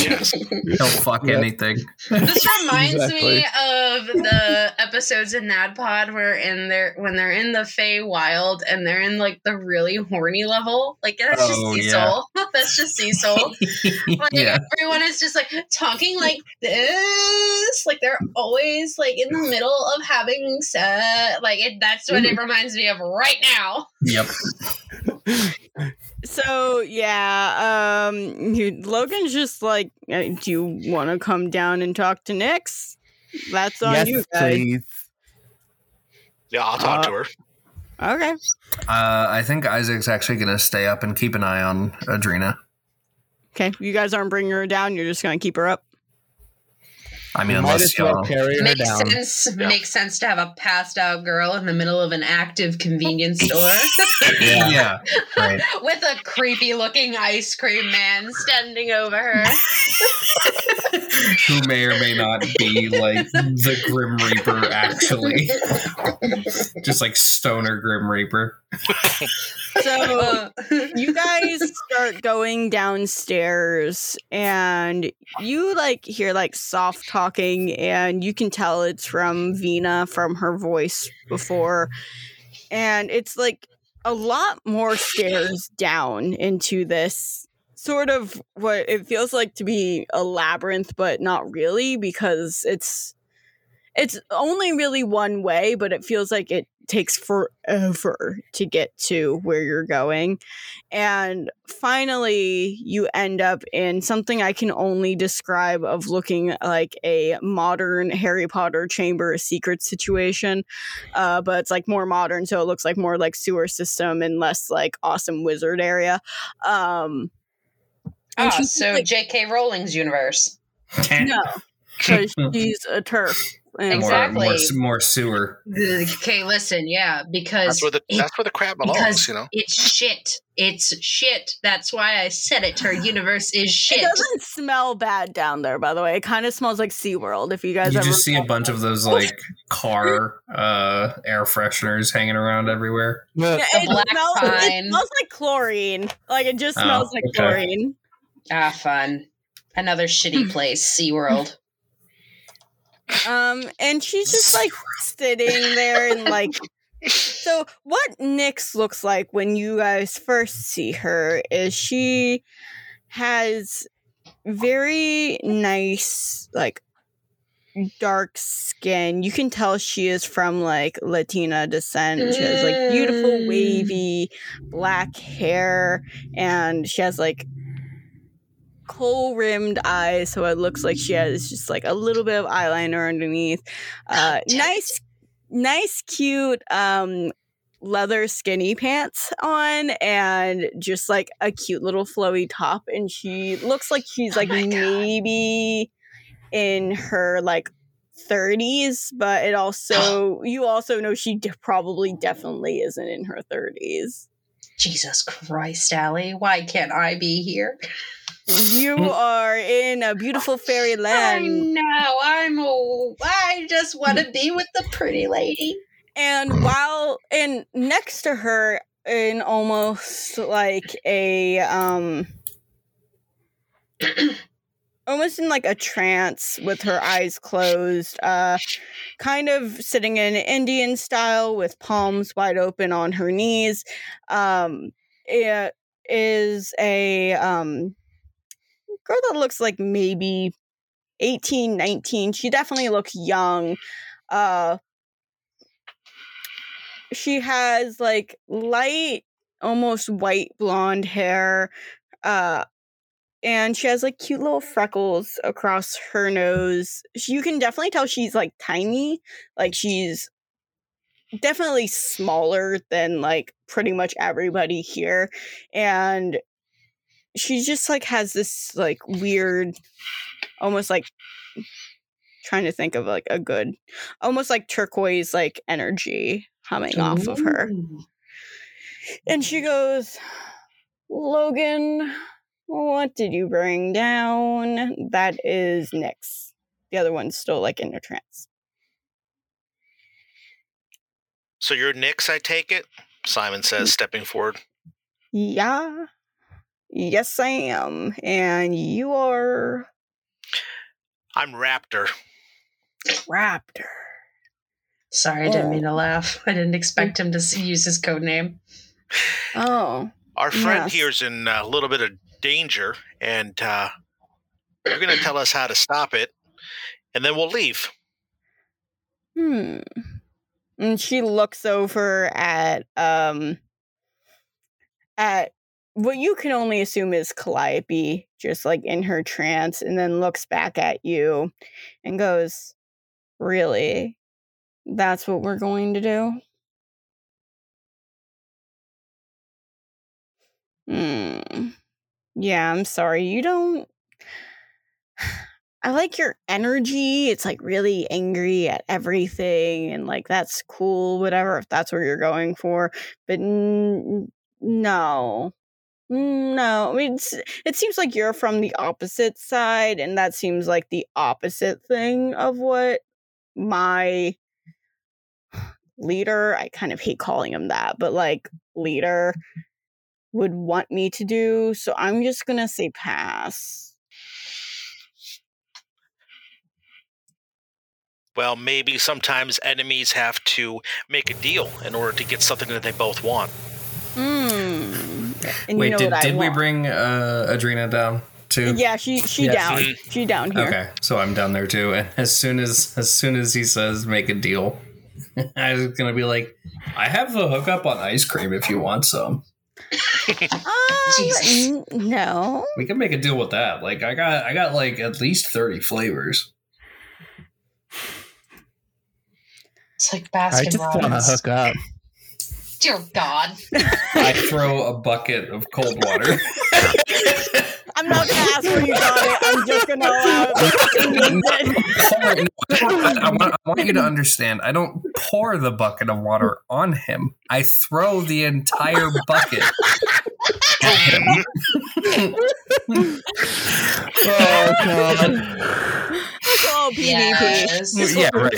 Speaker 4: yes.
Speaker 6: He'll fuck
Speaker 2: Yep.
Speaker 6: anything.
Speaker 1: This reminds
Speaker 2: Exactly.
Speaker 1: me of the episodes in NADDPOD where in their when they're in the Fey Wild and they're in like the really horny level. Like that's just
Speaker 6: Oh,
Speaker 1: Cecil. that's just Cecil. *laughs* Like
Speaker 6: yeah.
Speaker 1: everyone is just like talking like this. Like they're always like in the middle of having sex. Like it, that's what it reminds me of right now.
Speaker 6: Yep.
Speaker 5: So yeah, um, you, Logan's just like, uh, do you want to come down and talk to Nyx? That's on
Speaker 2: yes,
Speaker 5: you guys.
Speaker 2: please.
Speaker 4: Yeah, I'll talk to her.
Speaker 5: Okay.
Speaker 6: Uh, I think Isaac's actually gonna stay up and keep an eye on Adrena.
Speaker 5: Okay. You guys aren't bringing her down. You're just gonna keep her up.
Speaker 6: I mean,
Speaker 2: Might
Speaker 6: unless
Speaker 2: as well
Speaker 6: y'all.
Speaker 2: carry her
Speaker 1: Makes
Speaker 2: down.
Speaker 1: sense. Makes sense to have a passed out girl in the middle of an active convenience store. *laughs*
Speaker 2: Yeah.
Speaker 6: Yeah. Right. *laughs*
Speaker 1: with a creepy looking ice cream man standing over her. *laughs*
Speaker 6: Who may or may not be like *laughs* the Grim Reaper, actually. Just like stoner Grim Reaper.
Speaker 5: So
Speaker 1: Uh,
Speaker 5: you guys start going downstairs and you like hear like soft talking and you can tell it's from Vina from her voice before and it's like a lot more stairs down into this sort of what it feels like to be a labyrinth but not really because it's it's only really one way but it feels like it takes forever to get to where you're going. And finally you end up in something i can only describe of looking like a modern harry potter chamber of secrets situation uh, but it's like more modern so it looks like more like sewer system and less like awesome wizard area. Um and
Speaker 1: ah,
Speaker 5: she's
Speaker 1: so
Speaker 5: like-
Speaker 1: J.K. Rowling's universe.
Speaker 5: no because *laughs* she's a TERF and
Speaker 1: Exactly.
Speaker 6: More, more, more sewer.
Speaker 1: Okay, listen, yeah, because
Speaker 4: That's where the
Speaker 1: it-
Speaker 4: that's where the crap belongs. You know.
Speaker 1: it's shit. It's shit. That's why I said it. Her universe is shit.
Speaker 5: It doesn't smell bad down there, by the way. It kind of smells like SeaWorld if you guys
Speaker 6: You
Speaker 5: ever
Speaker 6: just see a bunch of those like car uh, air fresheners hanging around everywhere.
Speaker 5: Yeah, it,
Speaker 1: black
Speaker 5: smells,
Speaker 1: pine.
Speaker 5: it smells like chlorine. Like it just
Speaker 6: Oh,
Speaker 5: smells like
Speaker 6: okay.
Speaker 5: chlorine.
Speaker 1: Ah, fun. Another shitty place, SeaWorld. *laughs*
Speaker 5: Um, and she's just like sitting there and like. *laughs* So, what Nyx looks like when you guys first see her is she has very nice, like, dark skin. You can tell she is from like Latina descent. She has like beautiful,
Speaker 1: Mm.
Speaker 5: wavy black hair, and she has like kohl rimmed eyes, so it looks like she has just like a little bit of eyeliner underneath. Uh, *laughs* nice, nice, cute um, leather skinny pants on, and just like a cute little flowy top. And she looks like she's
Speaker 1: Oh
Speaker 5: like
Speaker 1: God.
Speaker 5: maybe in her like 30s, but it also *gasps* you also know she de- probably definitely isn't in her 30s.
Speaker 1: Jesus Christ, Allie. Why can't I be here?
Speaker 5: You *laughs* are in a beautiful fairyland.
Speaker 1: I know. I'm. A, I just want to be with the pretty lady.
Speaker 5: and while and next to her in almost like a um *clears throat* almost in like a trance with her eyes closed uh kind of sitting in indian style with palms wide open on her knees um it is a um girl that looks like maybe 18 19 she definitely looks young uh she has like light almost white blonde hair uh and she has like cute little freckles across her nose. You can definitely tell she's like tiny like she's definitely smaller than like pretty much everybody here and she just like has this like weird almost like trying to think of like a good almost like turquoise like energy coming off of her. And she goes, Logan, what did you bring down? That is Nyx. The other one's still like in a trance.
Speaker 4: So you're Nyx, I take it? Simon says, stepping forward.
Speaker 5: Yeah. Yes, I am. And you are
Speaker 4: I'm Raptor.
Speaker 5: Raptor.
Speaker 1: Sorry, I didn't mean to laugh. *laughs* I didn't expect him to use his code name.
Speaker 5: Oh.
Speaker 4: Our friend
Speaker 5: Yes.
Speaker 4: here's in a little bit of danger, and uh, you're going to tell us how to stop it, and then we'll leave.
Speaker 5: Hmm. And she looks over at um at what you can only assume is Calliope, just like in her trance, and then looks back at you and goes, Really? That's what we're going to do? Hmm. Yeah, I'm sorry. You don't I like your energy. It's like really angry at everything and like that's cool, whatever, if that's what you're going for. But n- no. No, I mean, it seems like you're from the opposite side, and that seems like the opposite thing of what my leader, I kind of hate calling him that, but like leader would want me to do. So I'm just gonna say pass.
Speaker 4: Well, maybe sometimes enemies have to make a deal in order to get something that they both want.
Speaker 5: Hmm. And
Speaker 6: Wait,
Speaker 5: you know
Speaker 6: did,
Speaker 5: what I
Speaker 6: did we bring uh, Adrena down too?
Speaker 5: Yeah, she she
Speaker 6: Yeah,
Speaker 5: down.
Speaker 4: she-
Speaker 5: She down here.
Speaker 6: Okay, so I'm down there too. And as soon as as soon as he says make a deal, *laughs* I was gonna be like, I have a hookup on ice cream if you want some. *laughs* *laughs*
Speaker 5: Um, no.
Speaker 6: We can make a deal with that. Like I got I got like at least thirty flavors.
Speaker 1: It's like
Speaker 2: I just want to hook up.
Speaker 1: Dear God.
Speaker 6: I throw a bucket of cold water. *laughs*
Speaker 5: I'm not gonna ask where you got it. I'm just gonna allow it. *laughs*
Speaker 6: I, I want, I want you to understand. I don't pour the bucket of water on him. I throw the entire bucket at *laughs* him.
Speaker 2: Oh god.
Speaker 5: It's all PvP.
Speaker 1: Yes.
Speaker 6: yeah, right.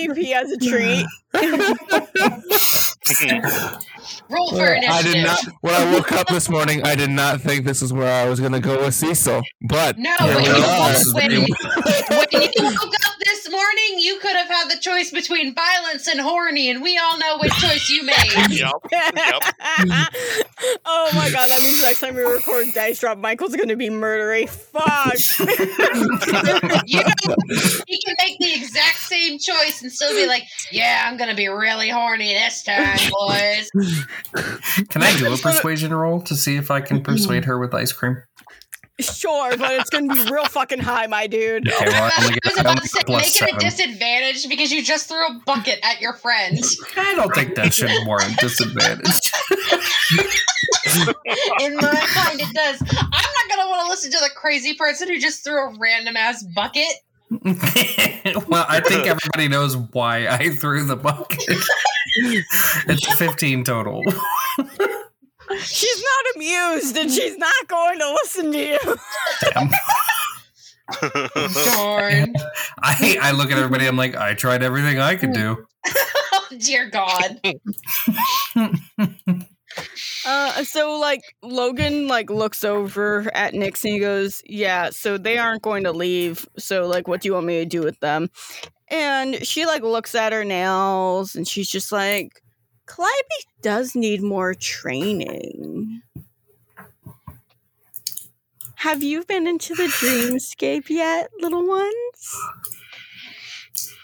Speaker 5: It's all PvP as a treat. *laughs* *laughs* *laughs*
Speaker 1: Roll for initiative.
Speaker 2: I did not. When I woke up this morning, I did not think this is where I was going to go with Cecil. But
Speaker 1: No,
Speaker 2: here
Speaker 1: when
Speaker 2: we
Speaker 1: you,
Speaker 2: are.
Speaker 1: woke, when, when you woke up this morning, you could have had the choice between violence and horny, and we all know which choice you made. *laughs*
Speaker 4: Yep. *laughs*
Speaker 5: oh my god, that means next time we record Dice Drop, Michael's gonna be murdery. Fuck. *laughs*
Speaker 1: You know, he can make the exact same choice and still be like, "Yeah, I'm gonna be really horny this time, boys."
Speaker 6: Can I do a persuasion roll to see if I can persuade her with ice cream?
Speaker 5: sure, but it's gonna be real fucking high, my dude.
Speaker 6: Okay, well, I only
Speaker 1: I
Speaker 6: get,
Speaker 1: was about to say,
Speaker 6: get plus
Speaker 1: make it a disadvantage because you just threw a bucket at your friend.
Speaker 6: I don't think that should warrant disadvantage.
Speaker 1: In my mind, it does. I'm not gonna want to listen to the crazy person who just threw a random ass bucket. *laughs*
Speaker 6: well, I think *laughs* everybody knows why I threw the bucket. *laughs* it's 15 total.
Speaker 5: She's not amused and she's not going to listen to you.
Speaker 6: Damn.
Speaker 1: Darn.
Speaker 6: I, I look at everybody, I'm like, I tried everything I could do.
Speaker 1: Oh, dear God.
Speaker 5: Uh, so like Logan like looks over at Nyx and he goes, "Yeah, so they aren't going to leave. So like, what do you want me to do with them?" And she like looks at her nails and she's just like, "Calliope does need more training." Have you been into the dreamscape yet, little ones?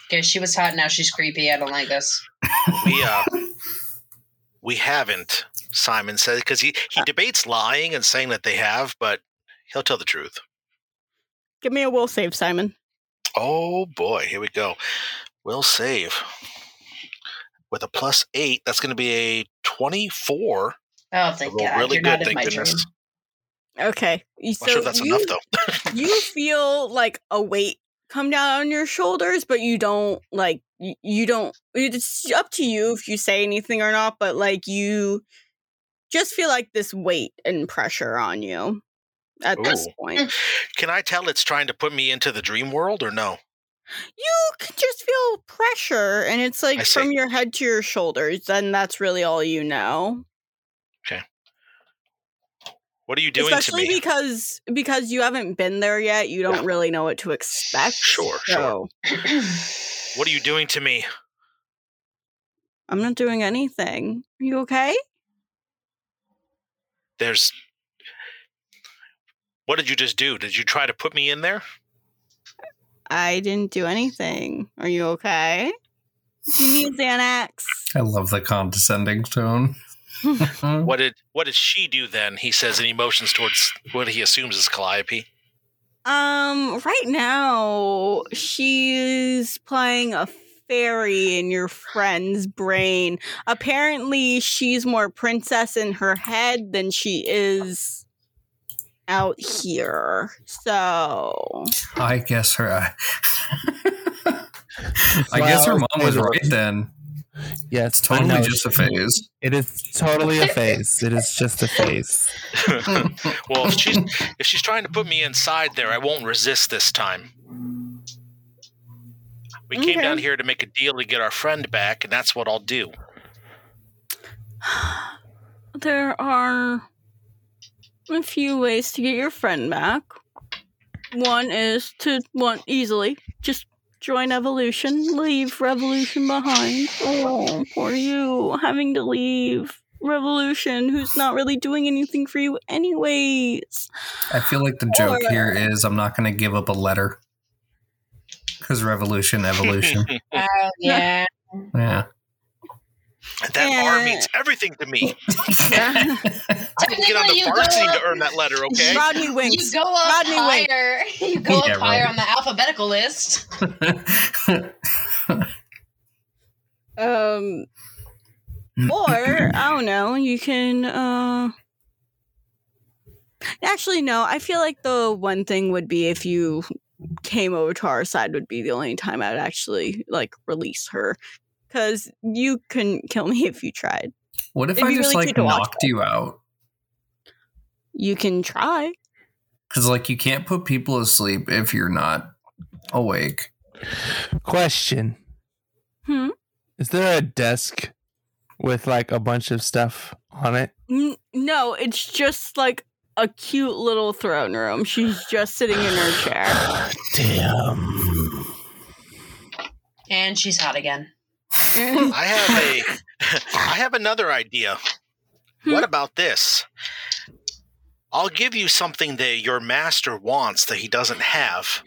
Speaker 1: Okay, she was hot. Now she's creepy. I don't like this. *laughs*
Speaker 4: we uh, we haven't. Simon said because he he uh debates lying and saying that they have, but he'll tell the truth.
Speaker 5: Give me a will save, Simon.
Speaker 4: Oh boy, here we go. We'll save with a plus eight. That's going to be a twenty-four.
Speaker 1: Oh, thank God.
Speaker 4: really
Speaker 1: You're
Speaker 4: good, thank
Speaker 1: my dream.
Speaker 4: goodness.
Speaker 5: Okay, you-
Speaker 4: Not sure that's
Speaker 5: you,
Speaker 4: enough though.
Speaker 5: you feel like a weight come down on your shoulders, but you don't like you don't. It's up to you if you say anything or not. But like you just feel like this weight and pressure on you at this point.
Speaker 4: Eh, can I tell it's trying to put me into the dream world or no?
Speaker 5: You can just feel pressure, and it's like from your head to your shoulders, and that's really all you know. Okay.
Speaker 4: What are you doing to
Speaker 5: Especially
Speaker 4: me?
Speaker 5: because because you haven't been there yet, you don't
Speaker 4: Yeah.
Speaker 5: really know what to expect.
Speaker 4: Sure, sure. What are you doing to me?
Speaker 5: I'm not doing anything. Are you okay?
Speaker 4: There's. What did you just do? Did you try to put me in there?
Speaker 5: I didn't do anything. Are you okay? Do you need Xanax?
Speaker 6: I love the condescending tone. *laughs*
Speaker 4: What did What did she do then? He says in emotions towards what he assumes is Calliope.
Speaker 5: Um, right now she's playing a fairy in your friend's brain. Apparently, she's more princess in her head than she is out here. So,
Speaker 6: I guess her. Uh, I guess her mom was right then.
Speaker 2: Yes,
Speaker 6: It's totally
Speaker 2: know.
Speaker 6: just a phase.
Speaker 2: It is totally a phase. It is just a phase. *laughs* *laughs*
Speaker 4: well, if she's if she's trying to put me inside there, I won't resist this time. We came down here to make a deal to get our friend back, and that's what I'll do. *sighs*
Speaker 5: there are a few ways to get your friend back. One is to one easily just join evolution, leave revolution behind. Oh, poor you having to leave revolution, who's not really doing anything for you anyways.
Speaker 6: I feel like the joke
Speaker 5: Or-
Speaker 6: here is I'm not going to give up a letter. Because revolution, evolution. *laughs*
Speaker 1: Oh yeah.
Speaker 6: yeah.
Speaker 4: That R
Speaker 5: Eh.
Speaker 4: means everything to me. *laughs*
Speaker 5: Yeah.
Speaker 4: I didn't get on the
Speaker 1: you go
Speaker 4: varsity to earn that letter, okay?
Speaker 5: Rodney
Speaker 1: You go up
Speaker 5: Rodney Wink.
Speaker 1: higher. You go
Speaker 6: Yeah,
Speaker 1: up higher
Speaker 6: right.
Speaker 1: on the alphabetical list. *laughs*
Speaker 5: Um, or I don't know, you can. uh Actually, no. I feel like the one thing would be if you came over to our side would be the only time I'd actually like release her, because you couldn't kill me *laughs* if you tried.
Speaker 6: what if
Speaker 5: It'd
Speaker 6: I just
Speaker 5: really
Speaker 6: like
Speaker 5: cute to watch
Speaker 6: knocked you out?
Speaker 5: You can try.
Speaker 6: Because like you can't put people asleep if you're not awake.
Speaker 2: Question:
Speaker 5: Hmm.
Speaker 2: Is there a desk with like a bunch of stuff on it?
Speaker 5: N- no, it's just like a cute little throne room. She's just sitting in her chair.
Speaker 2: Damn.
Speaker 1: And she's hot again.
Speaker 4: I have a *laughs* I have another idea. Hmm? What about this? I'll give you something that your master wants that he doesn't have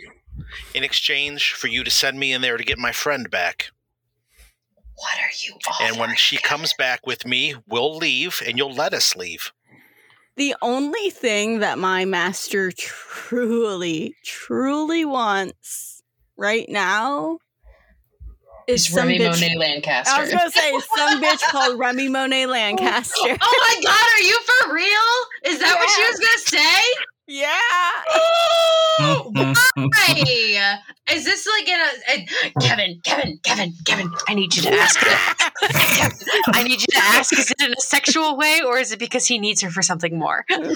Speaker 4: in exchange for you to send me in there to get my friend back.
Speaker 1: What are you
Speaker 4: And when she comes back with me, we'll leave and you'll let us leave.
Speaker 5: The only thing that my master truly, truly wants right now is
Speaker 1: It's
Speaker 5: some
Speaker 1: Remy
Speaker 5: bitch.
Speaker 1: Monet Lancaster.
Speaker 5: I was gonna say some bitch *laughs* called Remy Monet Lancaster.
Speaker 1: oh my god, are you for real? Is that what she was gonna say?
Speaker 5: Yeah.
Speaker 1: Oh, *laughs* why? Is this like in a, a- Kevin, Kevin, Kevin, Kevin? I need you to *laughs* ask her. I need you to ask: Is it in a sexual way, or is it because he needs her for something more? *laughs*
Speaker 5: Kevin,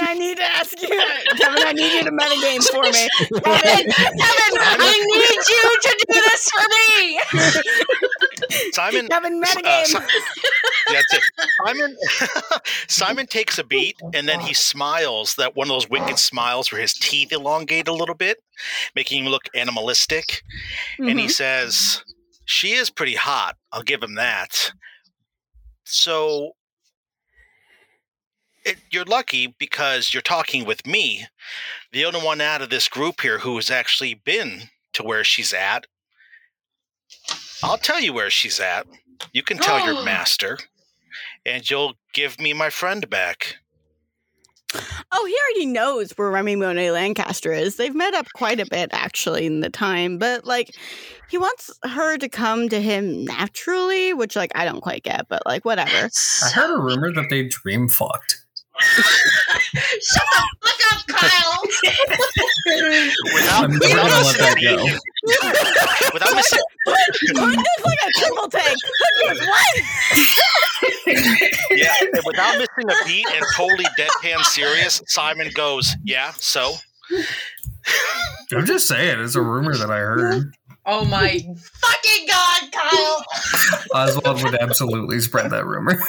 Speaker 5: I need to ask you. Kevin, I need you to metagame for me.
Speaker 1: Kevin, Kevin, I need you to do this for me.
Speaker 4: Simon
Speaker 5: Kevin,
Speaker 4: uh,
Speaker 5: metagame.
Speaker 4: Si- that's it. Simon Simon takes a beat and then he smiles that one of those wicked smiles where his teeth elongate a little bit, making him look animalistic. and he
Speaker 5: Mhm.
Speaker 4: says, "She is pretty hot. I'll give him that." So it, you're lucky because you're talking with me, the only one out of this group here who has actually been to where she's at. I'll tell you where she's at. You can tell your *gasps* master, and you'll give me my friend back.
Speaker 5: Oh, he already knows where Remy Monet Lancaster is. They've met up quite a bit actually in the time, but like he wants her to come to him naturally, which like I don't quite get, but like whatever.
Speaker 6: I heard a rumor that they dream fucked.
Speaker 1: Shut the fuck up! up, Kyle.
Speaker 4: Without,
Speaker 6: I'm never
Speaker 4: without
Speaker 6: gonna let that
Speaker 4: missing a
Speaker 6: go.
Speaker 4: beat, without missing,
Speaker 5: It's like a triple take. What?
Speaker 4: yeah, and without missing a beat and totally deadpan serious, Simon goes, "Yeah, so."
Speaker 6: I'm just saying, it's a rumor that I heard.
Speaker 8: Oh my *laughs*
Speaker 1: Fucking God, Kyle.
Speaker 6: Oswald would absolutely spread that rumor.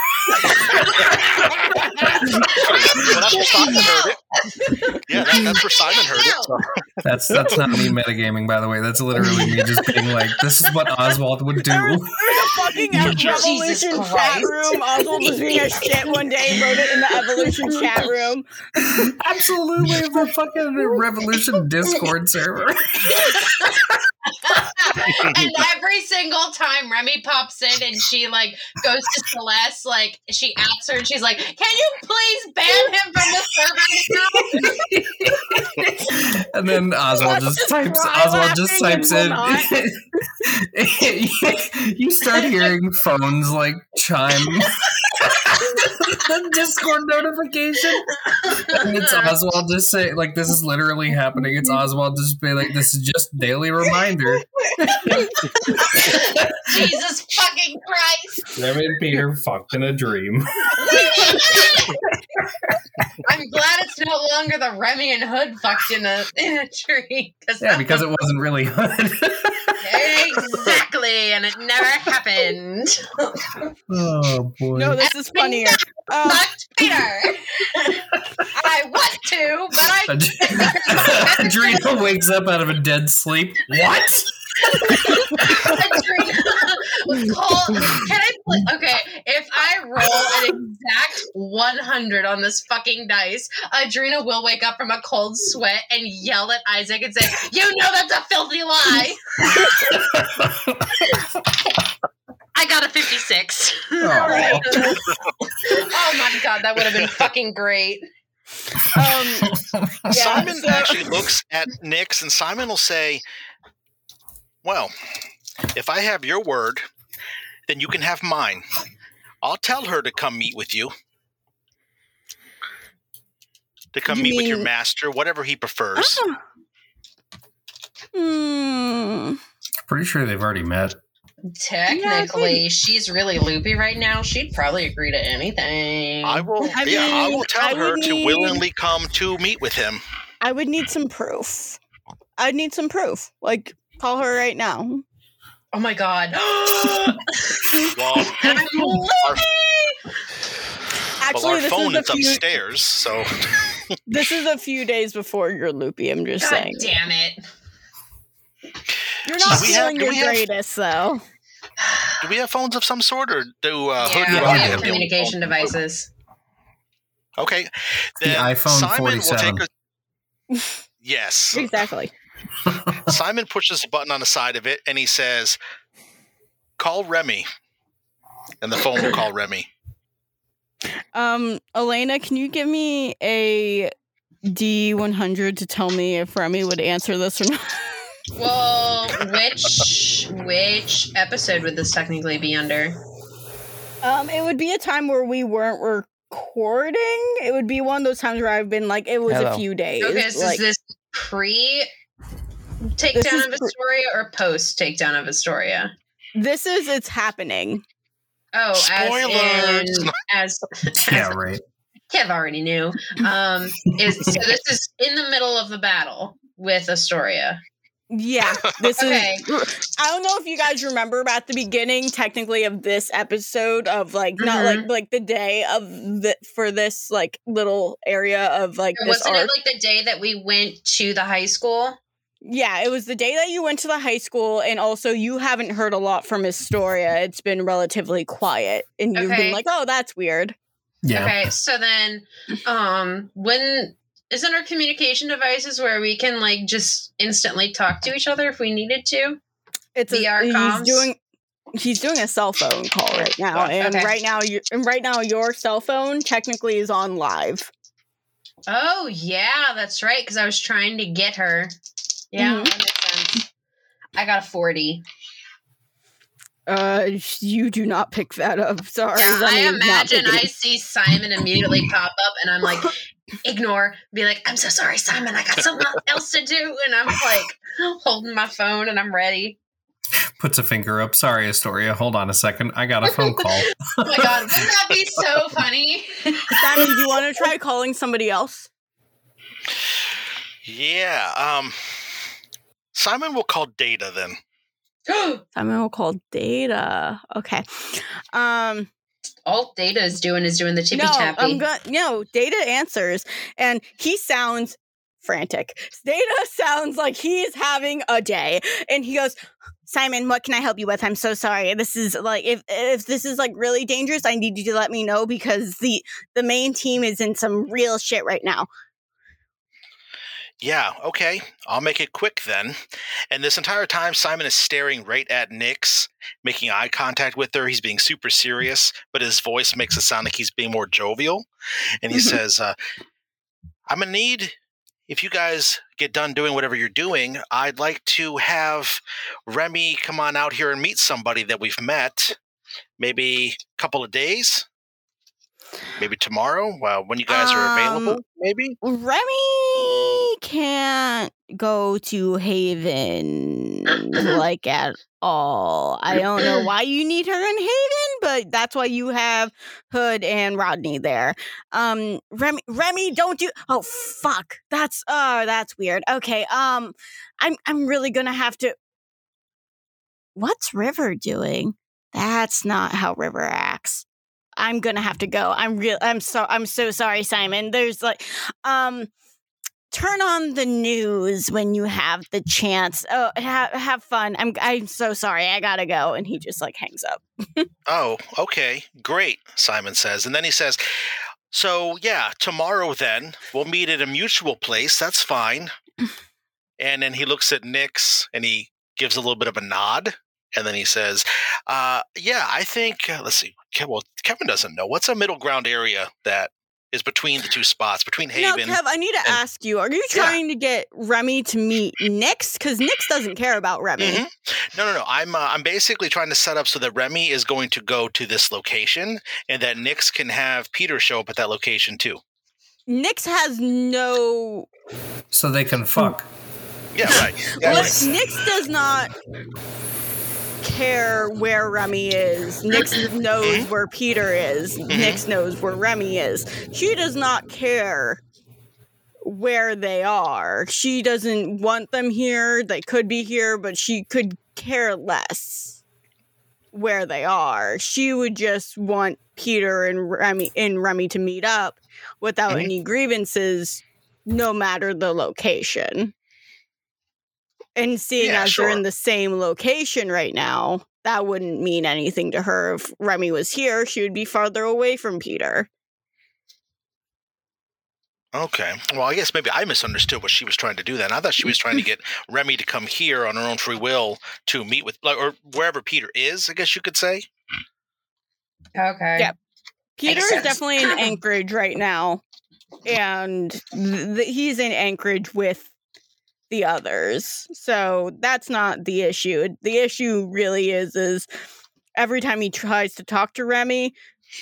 Speaker 4: That's where Simon heard it. Yeah, that, that's where Simon heard it. So.
Speaker 6: That's that's not me metagaming, by the way. That's literally me just being like, this is what Oswald would do.
Speaker 5: There was a fucking
Speaker 1: Jesus
Speaker 5: evolution chat room. Oswald was being a shit one day and wrote it in the evolution *laughs* chat room.
Speaker 6: Absolutely, the fucking Revolution Discord server. *laughs* *laughs*
Speaker 1: and every single time Remy pops in and she like goes to Celeste, like she asks her and she's like, "Can you please ban him from the server now?"
Speaker 6: And then Oswald just
Speaker 5: Just
Speaker 6: types. Oswald just types in. *laughs* you start hearing phones like chime. the *laughs* Discord notification, and it's Oswald just saying, like, this is literally happening. It's Oswald just being like, this is just daily reminder. *laughs*
Speaker 1: Jesus fucking Christ!
Speaker 6: Remy and Peter fucked in a dream.
Speaker 1: I'm glad it's no longer the Remy and Hood fucked in a in a tree.
Speaker 6: Yeah, because it wasn't really Hood.
Speaker 1: exactly, and it never happened.
Speaker 6: oh boy.
Speaker 5: No, this is funnier. Um,
Speaker 1: Fucked Peter. *laughs* I want to, but I *laughs*
Speaker 6: Ad- Adrena wakes up out of a dead sleep. What?
Speaker 1: Adrena call. Can I? Play? Okay, if I roll an exact 100 on this fucking dice, Adrena will wake up from a cold sweat and yell at Isaac and say, "You know that's a filthy lie." *laughs* I got a 56.
Speaker 6: Aw.
Speaker 1: oh my god, that would have been *laughs* fucking great.
Speaker 5: um, *laughs* yeah,
Speaker 4: Simon
Speaker 5: so-
Speaker 4: actually looks at Nyx, and Simon will say, "Well, if I have your word, then you can have mine. I'll tell her to come meet with you." To come
Speaker 5: You
Speaker 4: meet with your master, whatever he prefers.
Speaker 5: Oh. Hmm.
Speaker 6: Pretty sure they've already met.
Speaker 1: Technically, she's really loopy right now. She'd probably agree to anything.
Speaker 4: I will,
Speaker 5: I
Speaker 4: yeah, I will tell
Speaker 5: I
Speaker 4: her
Speaker 5: would
Speaker 4: to
Speaker 5: need-
Speaker 4: willingly come to meet with him.
Speaker 5: I would need some proof. I'd need some proof. Like, call her right now.
Speaker 1: Oh my god. *gasps*
Speaker 4: Well, *laughs*
Speaker 1: I'm
Speaker 4: our, well,
Speaker 5: Actually,
Speaker 4: our
Speaker 5: this
Speaker 4: phone
Speaker 5: is
Speaker 4: is
Speaker 5: few.
Speaker 4: upstairs, so
Speaker 5: This is a few days before you're loopy. I'm just
Speaker 1: God
Speaker 5: saying.
Speaker 1: damn it.
Speaker 5: You're not
Speaker 4: Do we have-
Speaker 5: feeling
Speaker 4: do
Speaker 5: your
Speaker 4: we have-
Speaker 5: greatest, though.
Speaker 4: do we have phones of some sort, or do uh, Hood
Speaker 1: yeah,
Speaker 4: and
Speaker 1: we have
Speaker 4: have the only
Speaker 1: communication
Speaker 4: phone?
Speaker 1: devices.
Speaker 4: Okay,
Speaker 6: The iPhone
Speaker 4: Simon
Speaker 6: 47.
Speaker 4: will take a. Yes, *laughs*
Speaker 5: Exactly. *laughs*
Speaker 4: Simon pushes a button on the side of it, and he says, "Call Remy," and the phone will call Remy.
Speaker 5: Um, Elena, can you give me a D100 to tell me if Remy would answer this or not? *laughs*
Speaker 1: Well, which which episode would this technically be under?
Speaker 5: Um, it would be a time where we weren't recording. It would be one of those times where I've been like, it was
Speaker 2: Hello.
Speaker 5: a few days.
Speaker 1: Okay, so
Speaker 5: like,
Speaker 1: is this pre takedown
Speaker 5: is
Speaker 1: of
Speaker 5: pre-
Speaker 1: Astoria or post takedown of Astoria?
Speaker 5: this is it's happening.
Speaker 1: Oh,
Speaker 4: Spoilers!
Speaker 1: as in, as *laughs*
Speaker 6: yeah, right.
Speaker 1: Kev already knew. Um, is so this is in the middle of the battle with Astoria.
Speaker 5: Yeah, *laughs* this
Speaker 1: Okay.
Speaker 5: is. I don't know if you guys remember, but at the beginning, technically, of this episode, of like not
Speaker 1: Mhm.
Speaker 5: like like the day of the for this like little area of like this
Speaker 1: Wasn't
Speaker 5: arc.
Speaker 1: it like the day that we went to the high school?
Speaker 5: Yeah, it was the day that you went to the high school, and also you haven't heard a lot from Astoria. It's been relatively quiet, and you've
Speaker 1: Okay.
Speaker 5: been like, "Oh, that's weird."
Speaker 6: Yeah.
Speaker 1: Okay, so then, um, when isn't our communication devices where we can like just instantly talk to each other if we needed to?
Speaker 5: It's a,
Speaker 1: VR
Speaker 5: he's
Speaker 1: comms?
Speaker 5: doing he's doing a cell phone call right now, and
Speaker 1: okay.
Speaker 5: right now you and right now your cell phone technically is on live.
Speaker 1: Oh yeah, that's right. Because I was trying to get her. Yeah,
Speaker 5: Mhm.
Speaker 1: that makes sense. I got a forty.
Speaker 5: Uh, you do not pick that up. Sorry,
Speaker 1: Yeah, I imagine I see Simon immediately pop up, and I'm like, *laughs* ignore, be like, I'm so sorry, Simon, I got *laughs* something else to do. And I'm like holding my phone and I'm ready.
Speaker 6: Puts a finger up. Sorry, Astoria. Hold on a second. I got a phone *laughs* call.
Speaker 1: Oh my god, *laughs* wouldn't that be so funny?
Speaker 5: Simon, do you want to try calling somebody else?
Speaker 4: Yeah. Um, Simon will call Data then. *gasps* *gasps*
Speaker 5: Simon will call Data. Okay. Um.
Speaker 1: All Data is doing is doing the tippy
Speaker 5: no,
Speaker 1: tappy.
Speaker 5: I'm good. No, Data answers, and he sounds frantic. Data *laughs* sounds like he's having a day, and he goes, "Simon, what can I help you with? I'm so sorry. This is like if if this is like really dangerous, I need you to let me know because the the main team is in some real shit right now."
Speaker 4: Yeah, okay. I'll make it quick then. And this entire time, Simon is staring right at Nyx, making eye contact with her. He's being super serious, but his voice makes it sound like he's being more jovial. And he says, uh, I'm going to need, if you guys get done doing whatever you're doing, I'd like to have Remy come on out here and meet somebody that we've met. Maybe a couple of days. Maybe tomorrow, well, when you guys are available,
Speaker 5: Um,
Speaker 4: maybe.
Speaker 5: Remy can't go to Haven *laughs* like at all. I don't know why you need her in Haven, but that's why you have Hood and Rodney there. Um Remy Remy don't do Oh fuck. That's oh that's weird. Okay. Um I'm I'm really going to have to What's River doing? That's not how River acts. I'm gonna have to go. I'm real. I'm so. I'm so sorry, Simon. There's like, um, turn on the news when you have the chance. Oh, have have fun. I'm. I'm so sorry. I gotta go. And he just like hangs up.
Speaker 4: Oh, okay. Great, Simon says. And then he says, So, yeah, tomorrow then we'll meet at a mutual place. That's fine. and then he looks at Nyx and he gives a little bit of a nod. And then he says, uh, Yeah, I think, let's see. Well, Kevin doesn't know. What's a middle ground area that is between the two spots, between
Speaker 5: Now,
Speaker 4: Haven?
Speaker 5: Kev, I need to
Speaker 4: and-
Speaker 5: ask you: Are you
Speaker 4: Yeah.
Speaker 5: trying to get Remy to meet Nyx? Because Nyx doesn't care about Remy.
Speaker 4: Mhm. No, no, no. I'm uh, I'm basically trying to set up so that Remy is going to go to this location, and that Nyx can have Peter show up at that location too.
Speaker 5: Nyx has no.
Speaker 6: So they can fuck.
Speaker 4: Yeah, right. *laughs* Yeah,
Speaker 5: Look,
Speaker 4: right.
Speaker 5: Nyx does not care where Remy is. Nyx mm-hmm. knows mm-hmm. where Peter is. Mm-hmm. Nyx knows where Remy is. She does not care where they are. She doesn't want them here. They could be here, but she could care less where they are. She would just want Peter and Remy and Remy to meet up without any grievances, no matter the location. And seeing
Speaker 4: Yeah,
Speaker 5: as they're in the same location right now, that wouldn't mean anything to her. If Remy was here, she would be farther away from Peter.
Speaker 4: Okay. Well, I guess maybe I misunderstood what she was trying to do then. I thought she was trying to get Remy to come here on her own free will to meet with, like, or wherever Peter is. I guess you could say.
Speaker 1: Okay.
Speaker 5: Yeah. Peter is definitely in *clears throat* Anchorage right now, and th- th- he's in Anchorage with the others. So that's not the issue. The issue really is is every time he tries to talk to Remy,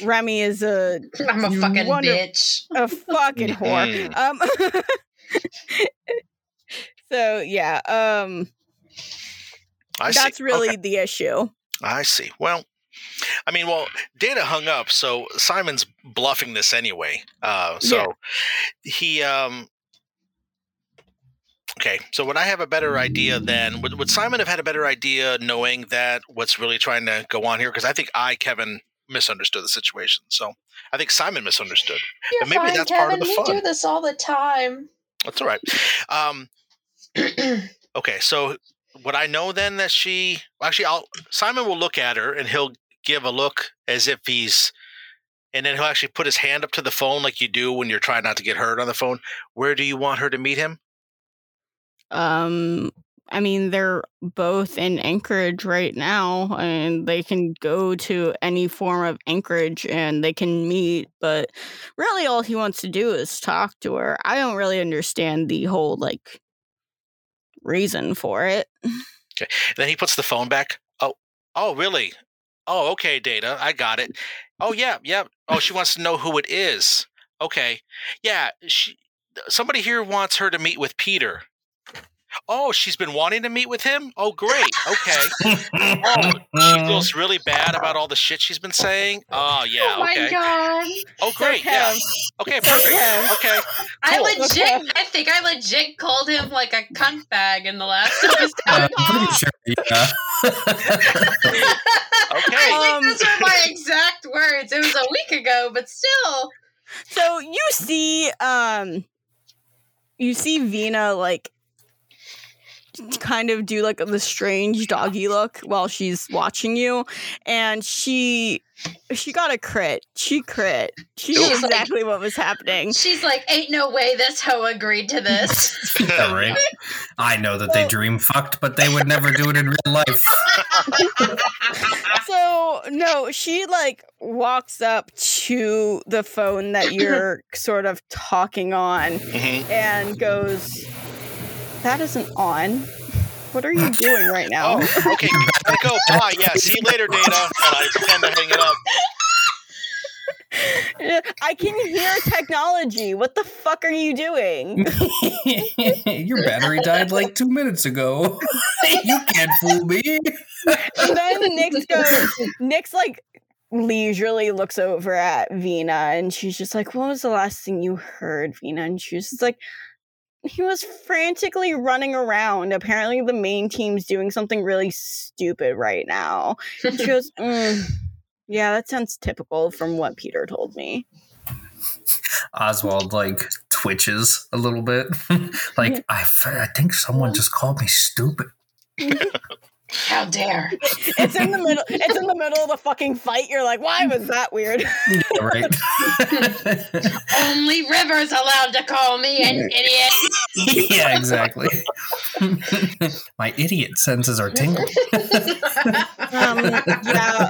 Speaker 5: Remy is a *laughs*
Speaker 1: I'm a fucking
Speaker 5: Wonder-
Speaker 1: bitch.
Speaker 5: a *laughs* fucking whore. Um *laughs* So yeah, um
Speaker 4: I
Speaker 5: that's
Speaker 4: see.
Speaker 5: really
Speaker 4: Okay.
Speaker 5: the issue.
Speaker 4: I see. Well, I mean, well, Data hung up, so Simon's bluffing this anyway. Uh, so he, um, okay. So would I have a better idea then? Would, would Simon have had a better idea knowing that what's really trying to go on here? Because I think I, Kevin, misunderstood the situation. So I think Simon misunderstood.
Speaker 1: You're
Speaker 4: But maybe
Speaker 1: fine,
Speaker 4: that's
Speaker 1: Kevin.
Speaker 4: part of the
Speaker 1: we
Speaker 4: fun.
Speaker 1: do this all the time.
Speaker 4: That's all right. Um, okay, so would I know then that she actually? I'll Simon will look at her and he'll give a look as if he's, and then he'll actually put his hand up to the phone like you do when you're trying not to get hurt on the phone. Where do you want her to meet him?
Speaker 5: Um, I mean, they're both in Anchorage right now, and they can go to any form of Anchorage and they can meet. But really, all he wants to do is talk to her. I don't really understand the whole like reason for it. Okay.
Speaker 4: Then he puts the phone back. Oh, oh, really? Oh, okay, Data, I got it. Oh, yeah, yeah. Oh, she wants to know who it is. Okay. Yeah, she somebody here wants her to meet with Peter. Oh, she's been wanting to meet with him? Oh, great. Okay. Oh, she feels really bad about all the shit she's been saying. Oh, yeah.
Speaker 1: oh my
Speaker 4: Okay.
Speaker 1: god!
Speaker 4: Oh, great.
Speaker 5: So,
Speaker 4: Yeah. Okay,
Speaker 5: so,
Speaker 4: perfect.
Speaker 5: Kev,
Speaker 4: Okay.
Speaker 1: I
Speaker 4: Cool.
Speaker 1: legit,
Speaker 5: Okay.
Speaker 1: I think I legit called him like a cunt bag in the last *laughs*
Speaker 6: Uh,
Speaker 1: episode.
Speaker 6: I'm pretty sure. Yeah.
Speaker 4: Okay.
Speaker 1: I
Speaker 5: Um,
Speaker 1: think those were my *laughs* exact words. It was a week ago, but still.
Speaker 5: So you see, um, you see Vina like kind of do like the strange doggy look while she's watching you, and she she got a crit. She crit. She knew
Speaker 1: She's like-
Speaker 5: exactly what was happening.
Speaker 1: She's like, ain't no way this hoe agreed to this. *laughs*
Speaker 6: Yeah, right. I know that they *laughs* dream fucked, but they would never do it in real life. *laughs*
Speaker 5: So no, she like walks up to the phone that you're sort of talking on
Speaker 4: Mhm.
Speaker 5: and goes, "That isn't on. What are you *laughs* doing right now?"
Speaker 4: Oh, okay. Gotta go. Bye. Yeah. See you later, Data. And I pretend to hang it up.
Speaker 5: I can hear technology. What the fuck are you doing? *laughs*
Speaker 6: Your battery died like two minutes ago. you can't fool me.
Speaker 5: And then Nyx goes, Nyx like leisurely looks over at Vina and she's just like, What was the last thing you heard, Vina? And she's just like, he was frantically running around. Apparently, the main team's doing something really stupid right now. She goes, *laughs* "Mm, Yeah, that sounds typical from what Peter told me.
Speaker 6: Oswald like twitches a little bit. *laughs* like *laughs* I, f- I think someone just called me stupid.
Speaker 1: How dare.
Speaker 5: It's in the middle. It's in the middle of the fucking fight. You're like, why was that weird?
Speaker 6: Yeah, right. *laughs*
Speaker 1: Only River's allowed to call me an idiot.
Speaker 6: yeah, exactly. *laughs* My idiot senses are tingling. *laughs*
Speaker 5: Um, yeah.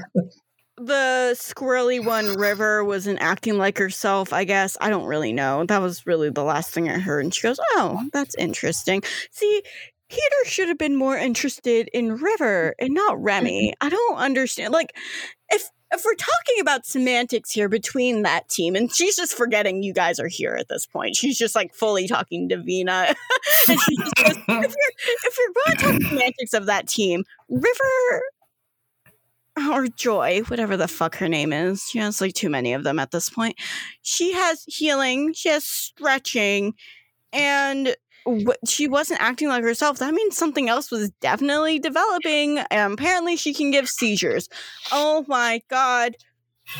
Speaker 5: The squirrely one, River, wasn't acting like herself, I guess. I don't really know. That was really the last thing I heard. And she goes, Oh, that's interesting. See, Peter should have been more interested in River mm. and not Remy. I don't understand. Like, if if we're talking about semantics here between that team, and she's just forgetting you guys are here at this point. She's just like fully talking to Vina. *laughs* and she just goes, if you're if you're going to talk *laughs* semantics of that team, River or Joy, whatever the fuck her name is. She has like too many of them at this point. She has healing, she has stretching, and she wasn't acting like herself. That means something else was definitely developing. And apparently, she can give seizures. Oh my god.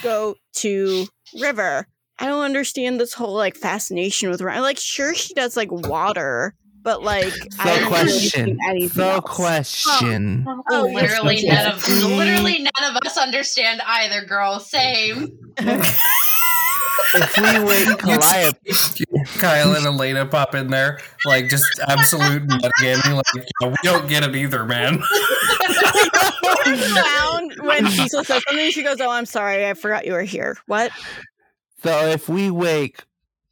Speaker 5: Go to River. I don't understand this whole like fascination with Ryan. Like, sure, she does like water, but like, I don't
Speaker 2: question.
Speaker 5: anything
Speaker 2: So
Speaker 5: else.
Speaker 2: question.
Speaker 5: Oh, oh, yes,
Speaker 1: literally
Speaker 5: yes,
Speaker 1: none of literally none of us understand either, girl. Same.
Speaker 2: If we wait Calliope,
Speaker 6: Kyle and Elena pop in there, like just absolute metagaming. Like "Yeah, we don't get it either, man. *laughs*
Speaker 5: turns when Cecil says something. She goes, "Oh, I'm sorry, I forgot you were here." What?
Speaker 2: so if we wake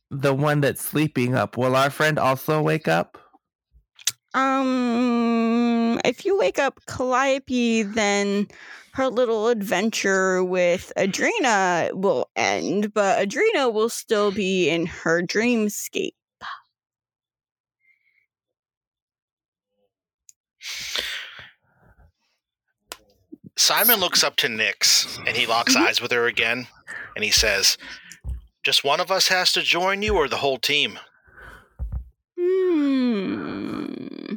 Speaker 2: the one that's sleeping up, will our friend also wake up?
Speaker 5: Um, if you wake up Calliope, then her little adventure with Adrena will end, but Adrena will still be in her dreamscape.
Speaker 4: Simon looks up to Nyx and he locks eyes with her again and he says, Just one of us has to join you or the whole team?
Speaker 5: Hmm.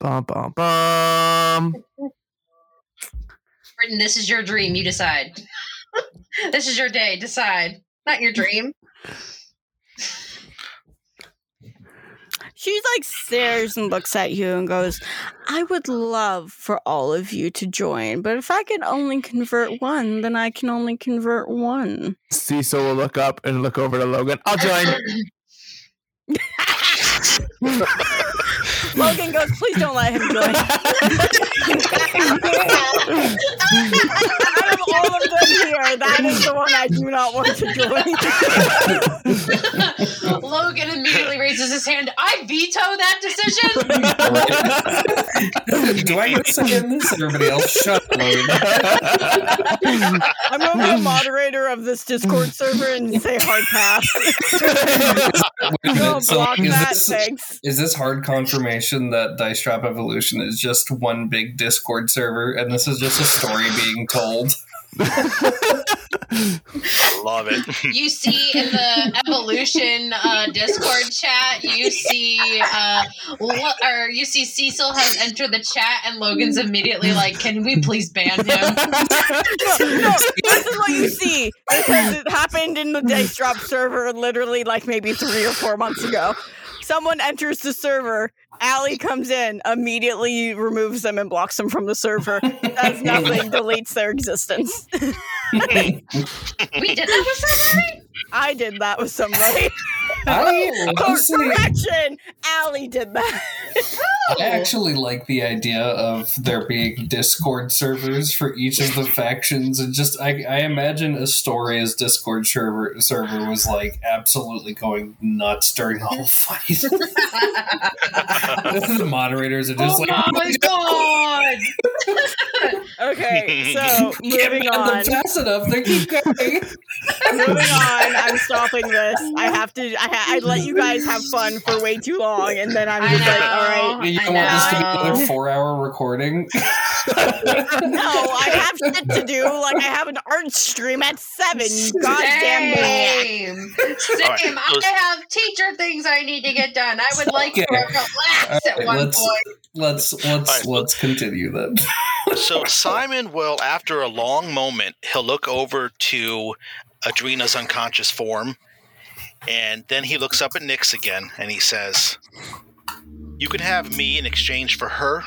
Speaker 2: Bum bum bum.
Speaker 1: Britain, this is your dream. You decide. *laughs* this is your day. Decide. Not your dream. *laughs*
Speaker 5: She's like stares and looks at you and goes, I would love for all of you to join, but if I can only convert one, then I can only convert one.
Speaker 2: Cecil will look up and look over to Logan. I'll join. *laughs*
Speaker 5: Logan goes, please don't let him join. *laughs* Out of all of them here, that is the one I do not want to join. *laughs*
Speaker 1: Logan immediately raises his hand. I veto that decision.
Speaker 6: Do I get a say in this? Everybody else, shut up, Logan.
Speaker 5: I'm going to be a moderator of this Discord server and say hard pass.
Speaker 6: Wait a minute, so
Speaker 5: block
Speaker 6: is
Speaker 5: that,
Speaker 6: this-
Speaker 5: thanks.
Speaker 6: Is this hard confirmation that Dice Drop Evolution is just one big Discord server and this is just a story being told?
Speaker 4: I *laughs* love it. *laughs*
Speaker 1: You see in the evolution uh, Discord chat, you see, uh, lo- or you see Cecil has entered the chat, and Logan's immediately like, "Can we please ban him?" *laughs*
Speaker 5: no, no, this is what you see because it happened in the Dice Drop server literally like maybe three or four months ago. Someone enters the server, Allie comes in, immediately removes them and blocks them from the server. *laughs* Does nothing, deletes their existence. *laughs* *laughs*
Speaker 1: We did that with somebody.
Speaker 5: I did that with somebody.
Speaker 6: Oh, I
Speaker 5: Cor- correction, Allie did that. *laughs*
Speaker 6: I oh. actually like the idea of there being Discord servers for each of the factions, and just I, I imagine Astoria's Discord server server was like absolutely going nuts during the whole fight. *laughs* the moderators are just
Speaker 1: oh
Speaker 6: like,
Speaker 1: my god!
Speaker 5: Okay, so moving
Speaker 6: ban them
Speaker 5: on.
Speaker 6: fast enough. They keep going. *laughs*
Speaker 5: moving on. I'm stopping this. I have to. I, ha- I let you guys have fun for way too long, and then I'm just like,
Speaker 1: know.
Speaker 5: all right.
Speaker 6: You
Speaker 1: I
Speaker 6: don't want this to be
Speaker 1: know.
Speaker 6: another four-hour recording. *laughs* *laughs*
Speaker 5: No, I have shit to do. Like I have an art stream at seven. You goddamn maniac.
Speaker 1: Same. Same.
Speaker 4: All right,
Speaker 1: I have teacher things I need to get done. I would like
Speaker 6: Okay.
Speaker 1: to relax at
Speaker 6: All right,
Speaker 1: one
Speaker 6: let's-
Speaker 1: point.
Speaker 6: Let's let's
Speaker 4: Alright, so-
Speaker 6: let's continue then. *laughs*
Speaker 4: So Simon will, after a long moment, he'll look over to Adrena's unconscious form, and then he looks up at Nyx again, and he says, "You can have me in exchange for her.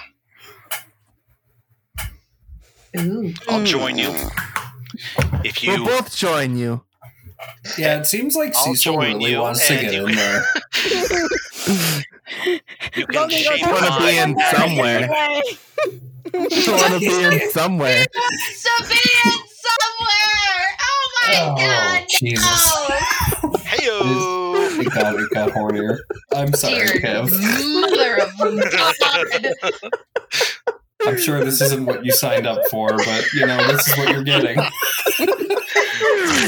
Speaker 1: Ooh.
Speaker 4: I'll join you. If you
Speaker 2: We'll
Speaker 4: you
Speaker 2: both join you.
Speaker 6: Yeah, it seems like
Speaker 4: I'll
Speaker 6: Cecil
Speaker 4: join
Speaker 6: really
Speaker 4: you,
Speaker 6: wants to
Speaker 4: and
Speaker 6: get
Speaker 4: you
Speaker 6: in
Speaker 4: can-
Speaker 6: there. *laughs*
Speaker 4: you can
Speaker 5: Logan
Speaker 4: shape *laughs*
Speaker 2: wanna be in somewhere.
Speaker 5: Anyway.
Speaker 2: I want to be in somewhere.
Speaker 1: To be in somewhere. Oh my
Speaker 6: Oh,
Speaker 1: god.
Speaker 6: Jesus.
Speaker 1: No.
Speaker 4: Heyo.
Speaker 6: It got, it got hornier. I'm sorry,
Speaker 1: Dear
Speaker 6: Kev.
Speaker 1: mother of *laughs* God.
Speaker 6: I'm sure this isn't what you signed up for, but you know, this is what you're getting.
Speaker 2: You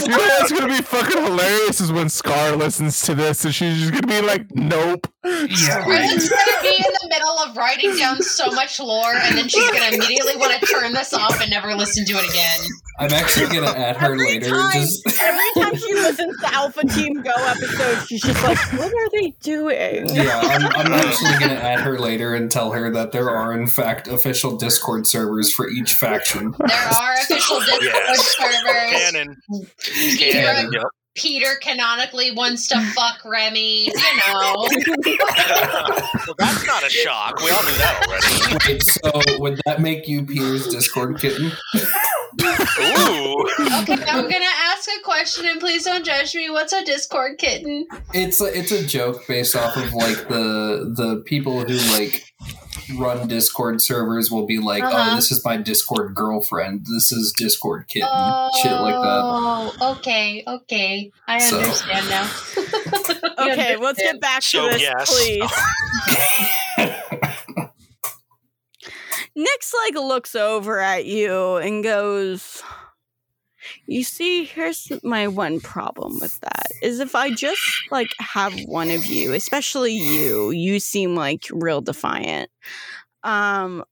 Speaker 2: know what's gonna be fucking hilarious is when Scar listens to this and she's just gonna be like, "Nope."
Speaker 6: Yeah,
Speaker 1: Brendan's gonna be in the middle of writing down so much lore, and then she's gonna immediately want to turn this off and never listen to it again.
Speaker 6: I'm actually gonna add her
Speaker 5: Every
Speaker 6: later.
Speaker 5: time,
Speaker 6: Just
Speaker 5: every time she listens to Alpha Team Go episodes, she's just like, "What are they doing?"
Speaker 6: yeah, I'm, I'm actually gonna add her later and tell her that there are in fact official Discord servers for each faction.
Speaker 1: There are official *laughs* Discord
Speaker 4: Yes.
Speaker 1: servers.
Speaker 4: Canon.
Speaker 1: Peter,
Speaker 4: Canon. Yep.
Speaker 1: Peter canonically wants to fuck Remy. You know. *laughs*
Speaker 4: well, that's not a shock. We all knew that already.
Speaker 6: Wait, so would that make you Peter's Discord kitten?
Speaker 4: Ooh.
Speaker 1: Okay, I'm gonna ask a question, and please don't judge me. What's a Discord kitten?
Speaker 6: It's a, it's a joke based off of like the the people who like run Discord servers will be like,
Speaker 1: Uh-huh.
Speaker 6: oh, this is my Discord girlfriend. This is Discord kitten. Shit like that.
Speaker 1: Oh, okay, okay. I
Speaker 6: So-
Speaker 1: understand now. *laughs*
Speaker 5: Okay, let's get back to
Speaker 4: So,
Speaker 5: this,
Speaker 4: yes.
Speaker 5: please. *laughs* Nyx like looks over at you and goes, "You see, here's my one problem with that is if I just like have one of you, especially you, you seem like real defiant. Um,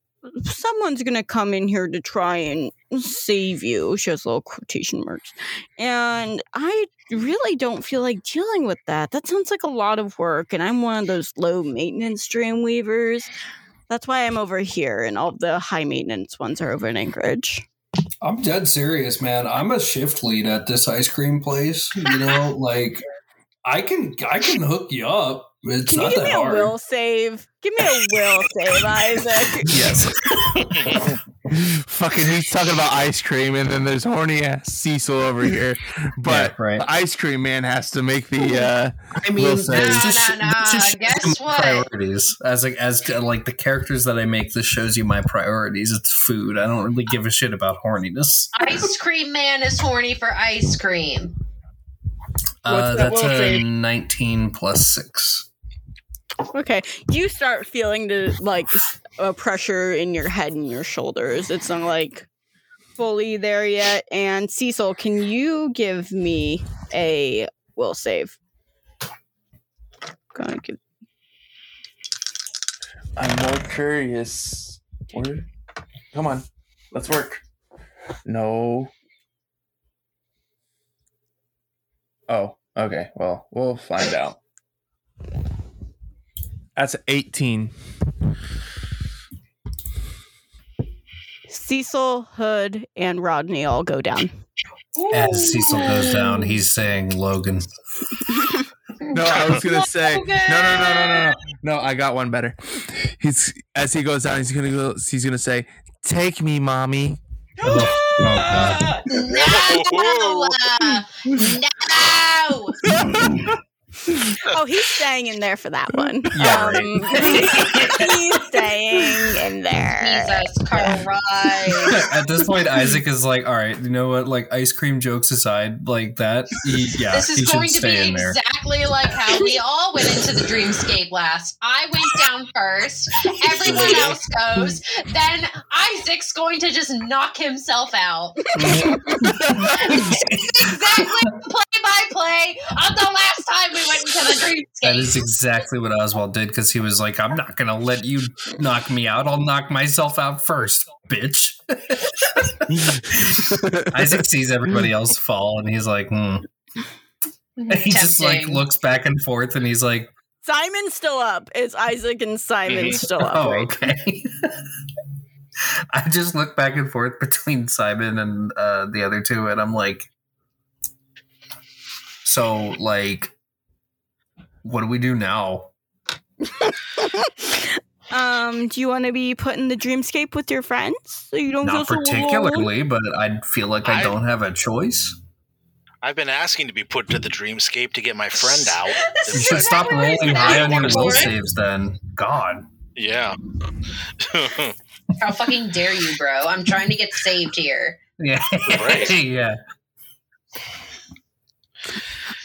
Speaker 5: someone's gonna come in here to try and save you." She has little quotation marks, and I really don't feel like dealing with that. That sounds like a lot of work, and I'm one of those low maintenance dream weavers. That's why I'm over here, and all the high maintenance ones are over in Anchorage.
Speaker 6: I'm dead serious, man. I'm a shift lead at this ice cream place. You know, like I can I can hook you up. It's
Speaker 5: Can you give
Speaker 6: that
Speaker 5: me a will save? Give me a will save, Isaac. *laughs* *laughs*
Speaker 6: Yes. *laughs*
Speaker 2: Fucking, he's talking about ice cream, and then there's horny ass Cecil over here. But
Speaker 6: Yeah, right.
Speaker 2: the ice cream man has to make the. uh
Speaker 6: I mean,
Speaker 2: Will
Speaker 6: this
Speaker 2: save.
Speaker 6: just,
Speaker 1: No, no,
Speaker 6: this just
Speaker 1: no, guess what?
Speaker 6: priorities as like as like the characters that I make. This shows you my priorities. It's food. I don't really give a shit about horniness.
Speaker 1: Ice cream man is horny for ice cream.
Speaker 6: Uh, that's a
Speaker 5: save?
Speaker 6: 19 plus six.
Speaker 5: Okay, you start feeling the like uh, pressure in your head and your shoulders. It's not like fully there yet. And Cecil, can you give me a will save?
Speaker 2: I'm more curious. Where? Come on, let's work. No. Oh, okay. Well, we'll find out. That's 18.
Speaker 5: Cecil, Hood, and Rodney all go down.
Speaker 6: As Cecil goes down, he's saying Logan.
Speaker 2: No, I was gonna say no, no, no, no, no, no. No, I got one better. He's as he goes down, he's gonna go. He's gonna say, "Take me, mommy."
Speaker 6: Oh, oh, God.
Speaker 1: No! *laughs* no! *laughs* *laughs*
Speaker 5: Oh, he's staying in there for that one.
Speaker 6: Yeah,
Speaker 5: Um, *laughs* he's staying in there.
Speaker 1: Jesus Christ. *laughs*
Speaker 6: At this point, Isaac is like, "All right, you know what? Like ice cream jokes aside, like that, he, yeah,
Speaker 1: this
Speaker 6: he
Speaker 1: is
Speaker 6: should
Speaker 1: going to be
Speaker 6: in there."
Speaker 1: exactly like how we all went into the dreamscape last. I went down first, everyone else goes, then Isaac's going to just knock himself out. exactly play by play of the last time we went into the dreamscape. *laughs*
Speaker 6: That is exactly what Oswald did because he was like, "I'm not gonna let you knock me out. I'll knock myself out first, bitch." *laughs* Isaac sees everybody else fall, and he's like, "Hmm." *laughs* He just like looks back and forth, and he's like,
Speaker 5: Simon's still up. It's Isaac and Simon
Speaker 4: Mhm.
Speaker 5: still up.
Speaker 6: "Oh,
Speaker 5: right?
Speaker 6: okay." I just look back and forth between Simon and uh, the other two, and I'm like, "So, like, what do we do now?" *laughs*
Speaker 5: Um, do you want to be put in the dreamscape with your friends so you don't
Speaker 6: Not
Speaker 5: feel so
Speaker 6: particularly, but I feel like I
Speaker 4: I-
Speaker 6: don't have a choice.
Speaker 4: I've been asking to be put to the dreamscape to get my friend *laughs* out.
Speaker 6: You should stop
Speaker 1: Exactly what he's
Speaker 6: rolling high on your
Speaker 1: asking
Speaker 6: will saves then. God.
Speaker 4: Yeah.
Speaker 1: How fucking dare you, bro? I'm trying to get saved here. *laughs*
Speaker 6: Yeah.
Speaker 4: Right.
Speaker 6: yeah.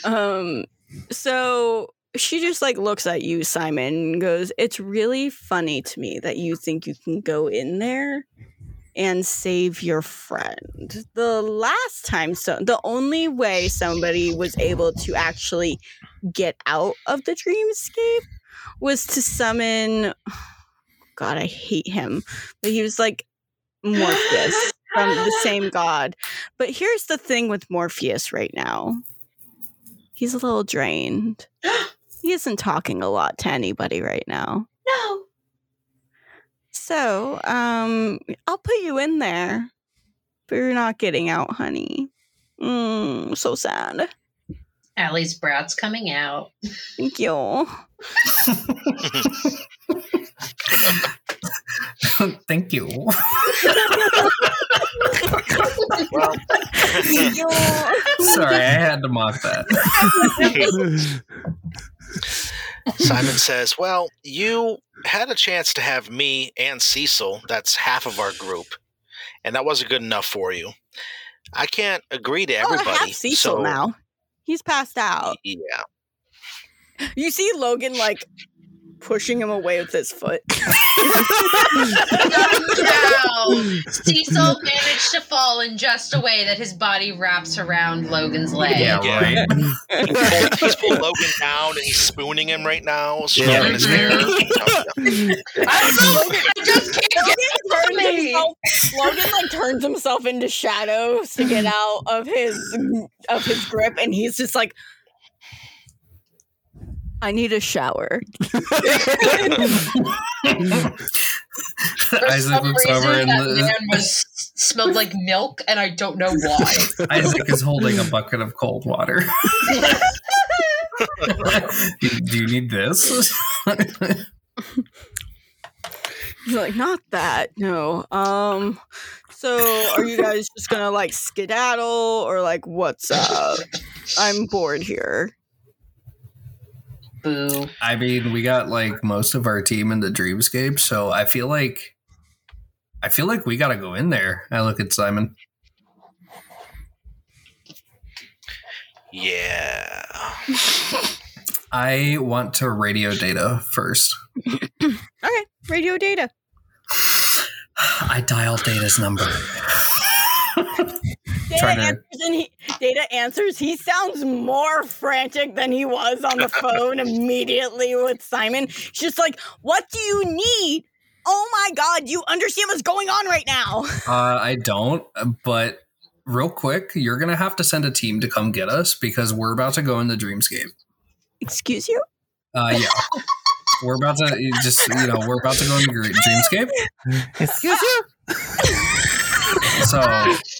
Speaker 5: Um, so she just like looks at you, Simon, and goes, It's really funny to me that you think you can go in there and save your friend. The last time, so the only way somebody was able to actually get out of the dreamscape was to summon. *sighs* God, I hate him, but he was like Morpheus from the same *laughs* god. But here's the thing with Morpheus right now he's a little drained. *gasps* he isn't talking a lot to anybody right now.
Speaker 1: No.
Speaker 5: So, um, I'll put you in there, but you're not getting out, honey. Mm, so sad.
Speaker 1: Allie's brat's coming out.
Speaker 5: Thank you. *laughs* *laughs* *laughs*
Speaker 6: Thank you.
Speaker 7: Well, *laughs*
Speaker 6: Sorry, I had to mock that.
Speaker 4: Simon says, Well, you had a chance to have me and Cecil, that's half of our group, and that wasn't good enough for you. I can't agree to
Speaker 5: Oh, I
Speaker 4: everybody.
Speaker 5: have Cecil
Speaker 4: so,
Speaker 5: now. He's passed out.
Speaker 4: Yeah.
Speaker 5: You see Logan like pushing him away with his foot. *laughs*
Speaker 1: no! Cecil managed to fall in just a way that his body wraps around Logan's leg.
Speaker 6: Yeah,
Speaker 4: Yeah.
Speaker 6: right.
Speaker 4: He pulled, he's pulled Logan down and he's spooning him right now, stroking
Speaker 2: Yeah.
Speaker 4: his hair.
Speaker 1: I'm so, I just can't get
Speaker 5: turns
Speaker 1: over me.
Speaker 5: himself, Logan like turns himself into shadows to get out of his of his grip, and he's just like, "I need a shower." *laughs*
Speaker 1: For
Speaker 6: Isaac
Speaker 1: some
Speaker 6: looks
Speaker 1: reason,
Speaker 6: over and
Speaker 1: that
Speaker 6: the-
Speaker 1: man was smelled like milk, and I don't know why.
Speaker 6: Isaac is holding a bucket of cold water. do, do you need this?
Speaker 5: He's like, "Not that, no." Um, so are you guys just gonna like skedaddle, or like what's up? I'm bored here.
Speaker 1: Boo.
Speaker 6: I mean, we got like most of our team in the dreamscape, so I feel like I feel like we got to go in there. I look at Simon.
Speaker 4: Yeah.
Speaker 6: I want to radio data first. *clears throat*
Speaker 5: Okay, radio data.
Speaker 6: I dial data's number. *laughs*
Speaker 5: Data
Speaker 6: Trying to-
Speaker 5: answers, and he, Data answers. He sounds more frantic than he was on the phone immediately with Simon. She's just like, "What do you need? Oh my god, you understand what's going on right now?" *laughs*
Speaker 6: Uh, I don't, but real quick, you're gonna have to send a team to come get us because we're about to go in the Dreamscape.
Speaker 5: Excuse you?
Speaker 6: Uh, yeah, we're about to you just you know we're about to go in the Dreamscape.
Speaker 2: Excuse you.
Speaker 6: So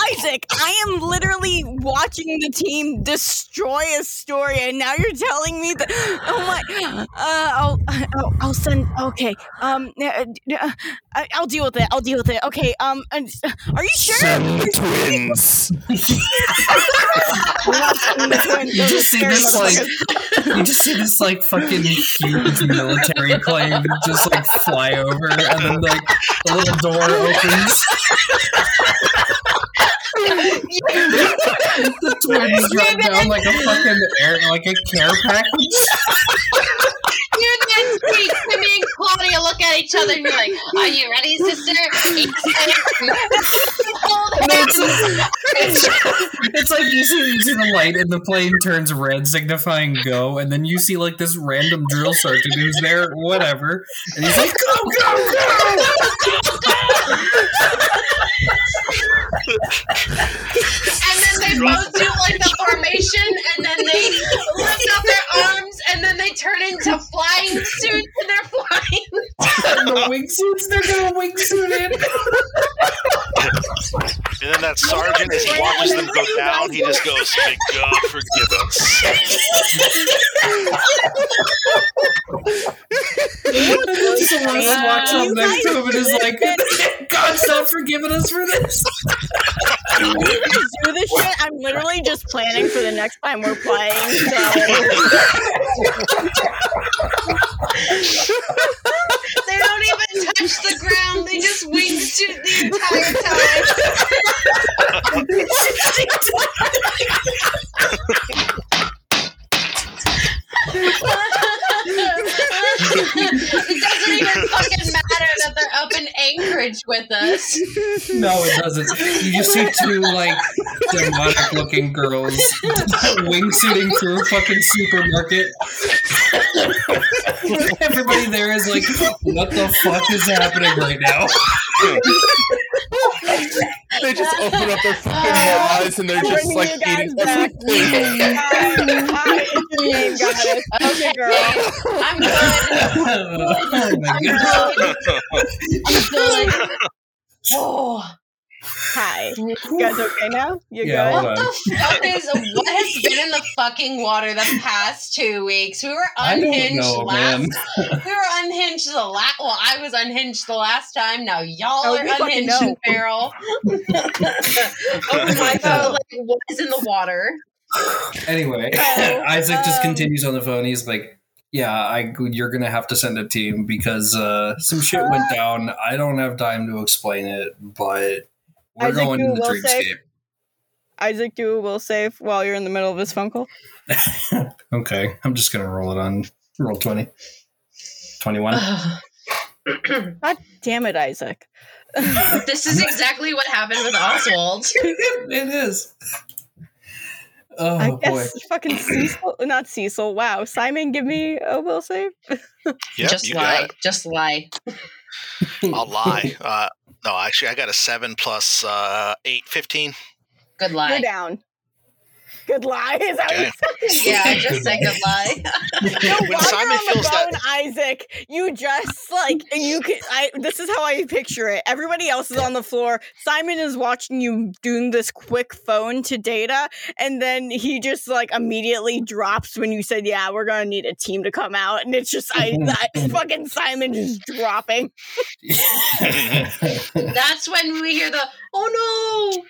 Speaker 5: Isaac, I am literally watching the team destroy Astoria, and now you're telling me that. Oh my! Uh, I'll, I'll, I'll send. Okay. Um. uh, uh, I- I'll deal with it. I'll deal with it. Okay. Um. and- Are you sure?
Speaker 2: Send twins. *laughs*
Speaker 6: you just see this like you just see this like fucking huge military plane just like fly over, and then like the little door opens. *laughs* the twins drop down like a fucking air, like a care package.
Speaker 1: You then speak to me and Claudia look at each other and be like, Are you ready, sister?
Speaker 6: It's, it's, it's like you see, you see the light and the plane turns red, signifying go, and then you see like this random drill sergeant who's there, whatever, and he's like, go, go, go! *laughs*
Speaker 1: And then they both do like the formation and then they lift up their arms and then they turn into flying suits and they're flying.
Speaker 6: And the wingsuits, they're gonna wingsuit in.
Speaker 4: And then that sergeant, as he watches them go down, he just goes, "May God forgive us."
Speaker 6: And then Celeste walks up next to him and is like, God's not forgiving us for this.
Speaker 5: You guys do this shit. I'm literally just planning for the next time we're playing. So
Speaker 1: They don't even touch the ground. They just wingsuit the entire time. *laughs* it doesn't even fucking matter that they're up in Anchorage with us.
Speaker 6: No, it doesn't. You just see two like demonic looking girls wingsuiting through a fucking supermarket. Everybody there is like, what the fuck is happening right now? *laughs*
Speaker 2: They just open up their fucking eyes and they're just like
Speaker 5: you guys
Speaker 2: eating
Speaker 5: back.
Speaker 2: everything.
Speaker 5: Hi, it's your name, goddess.
Speaker 1: Okay,
Speaker 5: girl.
Speaker 1: I'm good. *laughs*
Speaker 6: oh my god.
Speaker 1: I'm good. *laughs* Oh,
Speaker 5: Hi. *laughs* You guys okay now? You
Speaker 6: Yeah,
Speaker 5: good?
Speaker 1: what the fuck is what has been in the fucking water the past two weeks? We were unhinged
Speaker 6: know,
Speaker 1: last.
Speaker 6: man. *laughs*
Speaker 1: We were unhinged the last. Well, I was unhinged the last time. Now y'all
Speaker 5: Oh,
Speaker 1: are
Speaker 5: you fucking
Speaker 1: unhinged,
Speaker 5: know.
Speaker 1: feral. *laughs* oh my god! Like what is in the water?
Speaker 6: Anyway,
Speaker 5: Oh,
Speaker 6: Isaac just
Speaker 5: um,
Speaker 6: continues on the phone. He's like, "Yeah, I you're gonna have to send a team because uh, some shit
Speaker 5: Uh,
Speaker 6: went down. I don't have time to explain it, but we're
Speaker 5: Isaac,
Speaker 6: going
Speaker 5: you
Speaker 6: to the
Speaker 5: will say-
Speaker 6: dreamscape."
Speaker 5: Isaac, do a will save while you're in the middle of his phone call. *laughs*
Speaker 6: okay, I'm just gonna roll it on Roll20. 21. *sighs* *coughs*
Speaker 5: God damn it, Isaac. *laughs*
Speaker 1: this is exactly what happened with Oswald. *laughs*
Speaker 6: it is. Oh
Speaker 5: I
Speaker 6: boy.
Speaker 5: fucking Cecil, *coughs* not Cecil. Wow, Simon, give me a will save.
Speaker 4: Yep,
Speaker 8: Just
Speaker 4: you
Speaker 8: lie.
Speaker 4: got it.
Speaker 8: Just lie.
Speaker 4: I'll lie. Uh, no, actually, I got a seven plus uh, eight, 15.
Speaker 8: Good
Speaker 5: You're down. Good lie. Is that
Speaker 4: Okay.
Speaker 5: what you said?
Speaker 1: yeah, just said good lie. *laughs*
Speaker 5: No,
Speaker 4: When
Speaker 5: while
Speaker 4: Simon
Speaker 5: you're on the
Speaker 4: feels that-
Speaker 5: phone, Isaac, you just like you can. I this is how I picture it. Everybody else is on the floor. Simon is watching you doing this quick phone to Data, and then he just like immediately drops when you said, "Yeah, we're gonna need a team to come out," and it's just I, *laughs* I fucking Simon just dropping. *laughs*
Speaker 1: That's when we hear the oh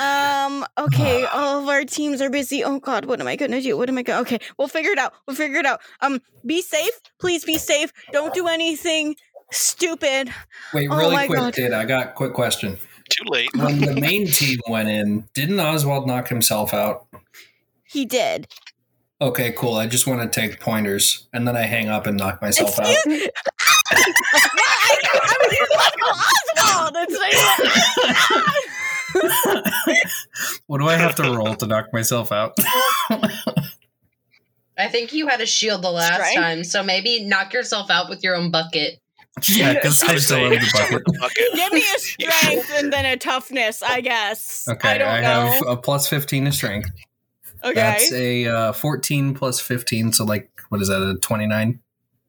Speaker 5: Um. Okay. *sighs* All of our teams are busy. Oh God. What am I gonna do? What am I gonna? Okay. We'll figure it out. We'll figure it out. Um. Be safe. Please be safe. Don't do anything stupid.
Speaker 6: Wait,
Speaker 5: Oh
Speaker 6: really
Speaker 5: my
Speaker 6: quick,
Speaker 5: God.
Speaker 6: Data. I got a quick question.
Speaker 4: Too late.
Speaker 6: When the *laughs* main team went in, didn't Oswald knock himself out?
Speaker 5: He did.
Speaker 6: Okay, cool. I just want to take pointers, and then I hang up and knock myself out.
Speaker 5: Excuse- I, I was using Oswald. It's
Speaker 6: what do I have to roll to knock myself out? *laughs*
Speaker 8: I think you had a shield the last
Speaker 5: Strength?
Speaker 8: time, so maybe knock yourself out with your own bucket.
Speaker 6: yeah, because
Speaker 4: I
Speaker 6: I
Speaker 4: would
Speaker 6: still have the bucket.
Speaker 4: bucket.
Speaker 5: Give me a strength and then a toughness, I guess.
Speaker 6: Okay,
Speaker 5: I don't
Speaker 6: I,
Speaker 5: know.
Speaker 6: have a plus 15 to strength.
Speaker 5: okay.
Speaker 6: That's a uh, 14 plus 15, so like, what is that, a 29?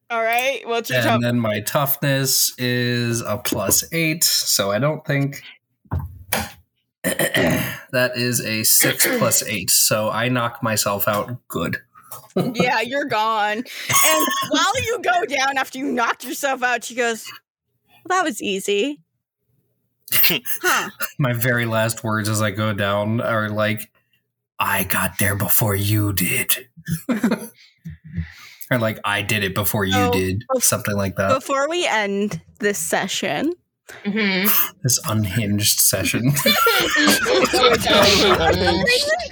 Speaker 5: All right. What's your
Speaker 6: And
Speaker 5: top?
Speaker 6: then my toughness is a plus 8, so I don't think. *clears throat* that is a 6 *clears throat* plus 8, so I knock myself out good. *laughs*
Speaker 5: yeah, you're gone. And while you go down after you knocked yourself out, she goes, well, that was easy. *laughs* huh.
Speaker 6: My very last words as I go down are like, I got there before you did. *laughs* or like, I did it before you
Speaker 5: Oh,
Speaker 6: did. Something like that.
Speaker 5: Before we end this session,
Speaker 8: Mm-hmm. *laughs*
Speaker 6: This unhinged session. *laughs* *laughs*
Speaker 5: for some reason,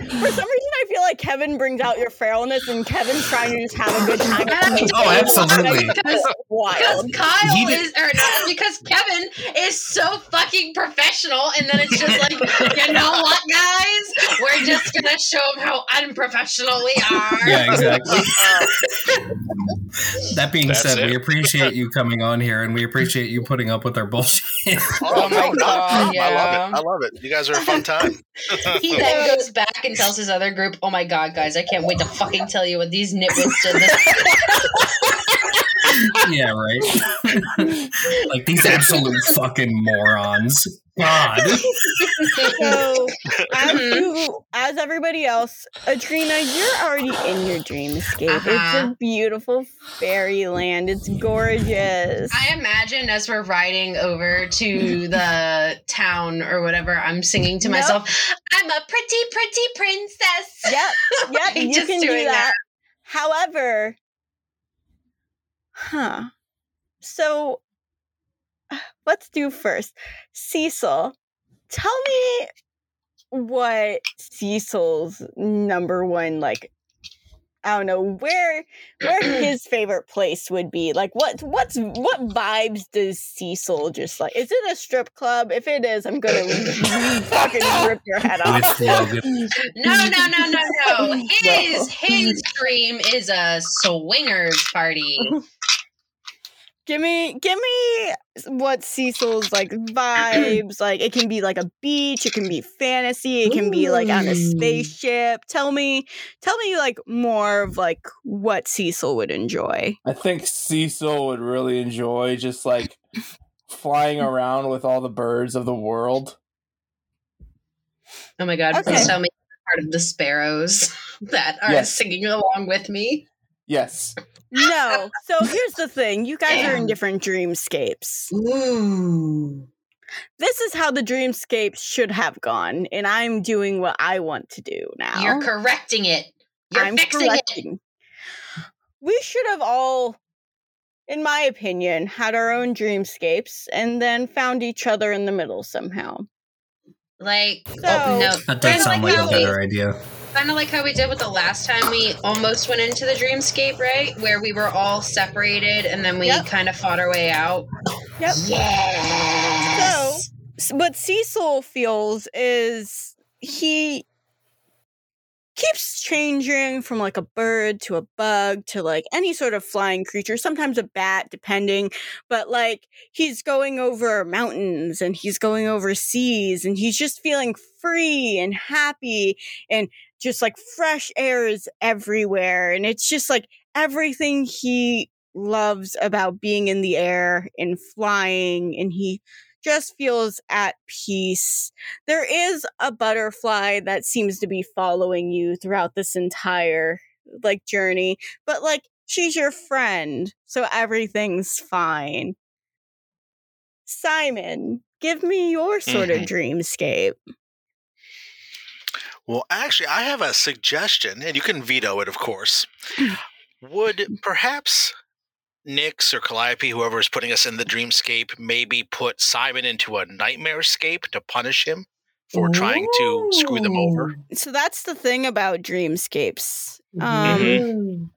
Speaker 5: for some reason, I feel like Kevin brings out your feralness, and Kevin's trying to just have a good time.
Speaker 6: Oh, absolutely.
Speaker 8: Because
Speaker 5: Wild.
Speaker 8: Kyle
Speaker 6: He
Speaker 8: is, or not, because Kevin is so fucking professional, and then it's just like, *laughs* you know what, guys? We're just gonna show them how unprofessional we are.
Speaker 6: yeah, exactly. *laughs* *laughs* *laughs* that being
Speaker 4: That's
Speaker 6: said, we appreciate you *laughs* coming on here and we appreciate you putting up with our bullshit. *laughs*
Speaker 4: Oh,
Speaker 8: my oh
Speaker 4: no, no,
Speaker 8: God,
Speaker 4: no, I love it. I love it. You guys are a fun time.
Speaker 8: He then goes back and tells his other group, "Oh my god, guys, I can't wait to fucking tell you what these nitwits did." This-
Speaker 6: yeah, right. like these absolute fucking morons. God. *laughs*
Speaker 5: So, as
Speaker 8: Mhm.
Speaker 5: you, as everybody else, Adrena, you're already in your dreamscape. It's
Speaker 8: Uh-huh.
Speaker 5: a beautiful fairyland. It's gorgeous.
Speaker 1: I imagine as we're riding over to the town or whatever, I'm singing to
Speaker 5: Nope.
Speaker 1: myself, I'm a pretty, pretty princess.
Speaker 5: Yep, *laughs* yep,
Speaker 1: Like,
Speaker 5: you can do that.
Speaker 1: that.
Speaker 5: However, huh. So let's do first. Cecil, tell me what Cecil's number one like I don't know where where *clears throat* his favorite place would be. Like what what's what vibes does Cecil just like? Is it a strip club? If it is, I'm gonna *laughs* fucking rip your head off.
Speaker 1: No, no, no, no, no. *laughs* His his dream is a swingers party. *laughs*
Speaker 5: Give me, give me what Cecil's like *clears throat* vibes. Like it can be like a beach, it can be fantasy, it can be like on a spaceship. Tell me, tell me like more of like what Cecil would enjoy.
Speaker 2: I think Cecil would really enjoy just like flying around with all the birds of the world.
Speaker 8: oh my god,
Speaker 5: Okay.
Speaker 8: please tell me part of the sparrows *laughs* that are
Speaker 2: Yes.
Speaker 8: singing along with me.
Speaker 2: Yes.
Speaker 5: No, so here's the thing: you guys are in different dreamscapes.
Speaker 8: Ooh.
Speaker 5: This is how the dreamscapes should have gone, and I'm doing what I want to do now.
Speaker 8: You're correcting it. You're
Speaker 5: I'm
Speaker 8: fixing it.
Speaker 5: We should have all, in my opinion, had our own dreamscapes and then found each other in the middle somehow.
Speaker 8: Like,
Speaker 5: So-
Speaker 8: oh, no.
Speaker 6: That does sound like
Speaker 8: how
Speaker 6: a better idea.
Speaker 1: Kind of like how we did with the last time we almost went into the dreamscape, right? Where we were all separated and then we
Speaker 5: Yep.
Speaker 1: kind of fought our way out.
Speaker 5: Yep.
Speaker 1: Yes.
Speaker 5: S- What Cecil feels is he keeps changing from like a bird to a bug to like any sort of flying creature, sometimes a bat, depending. But like he's going over mountains and he's going over seas and he's just feeling free and happy and just like fresh air is everywhere. And it's just like everything he loves about being in the air and flying and he just feels at peace. There is a butterfly that seems to be following you throughout this entire like journey, but like she's your friend, so everything's fine. Simon, give me your sort of
Speaker 4: Mhm.
Speaker 5: dreamscape.
Speaker 4: Well, actually, I have a suggestion, and you can veto it, of course. Would perhaps Nyx or Calliope, whoever is putting us in the dreamscape, maybe put Simon into a nightmare scape to punish him for trying to screw them over?
Speaker 5: So that's the thing about dreamscapes.
Speaker 4: Mm-hmm.
Speaker 5: Um,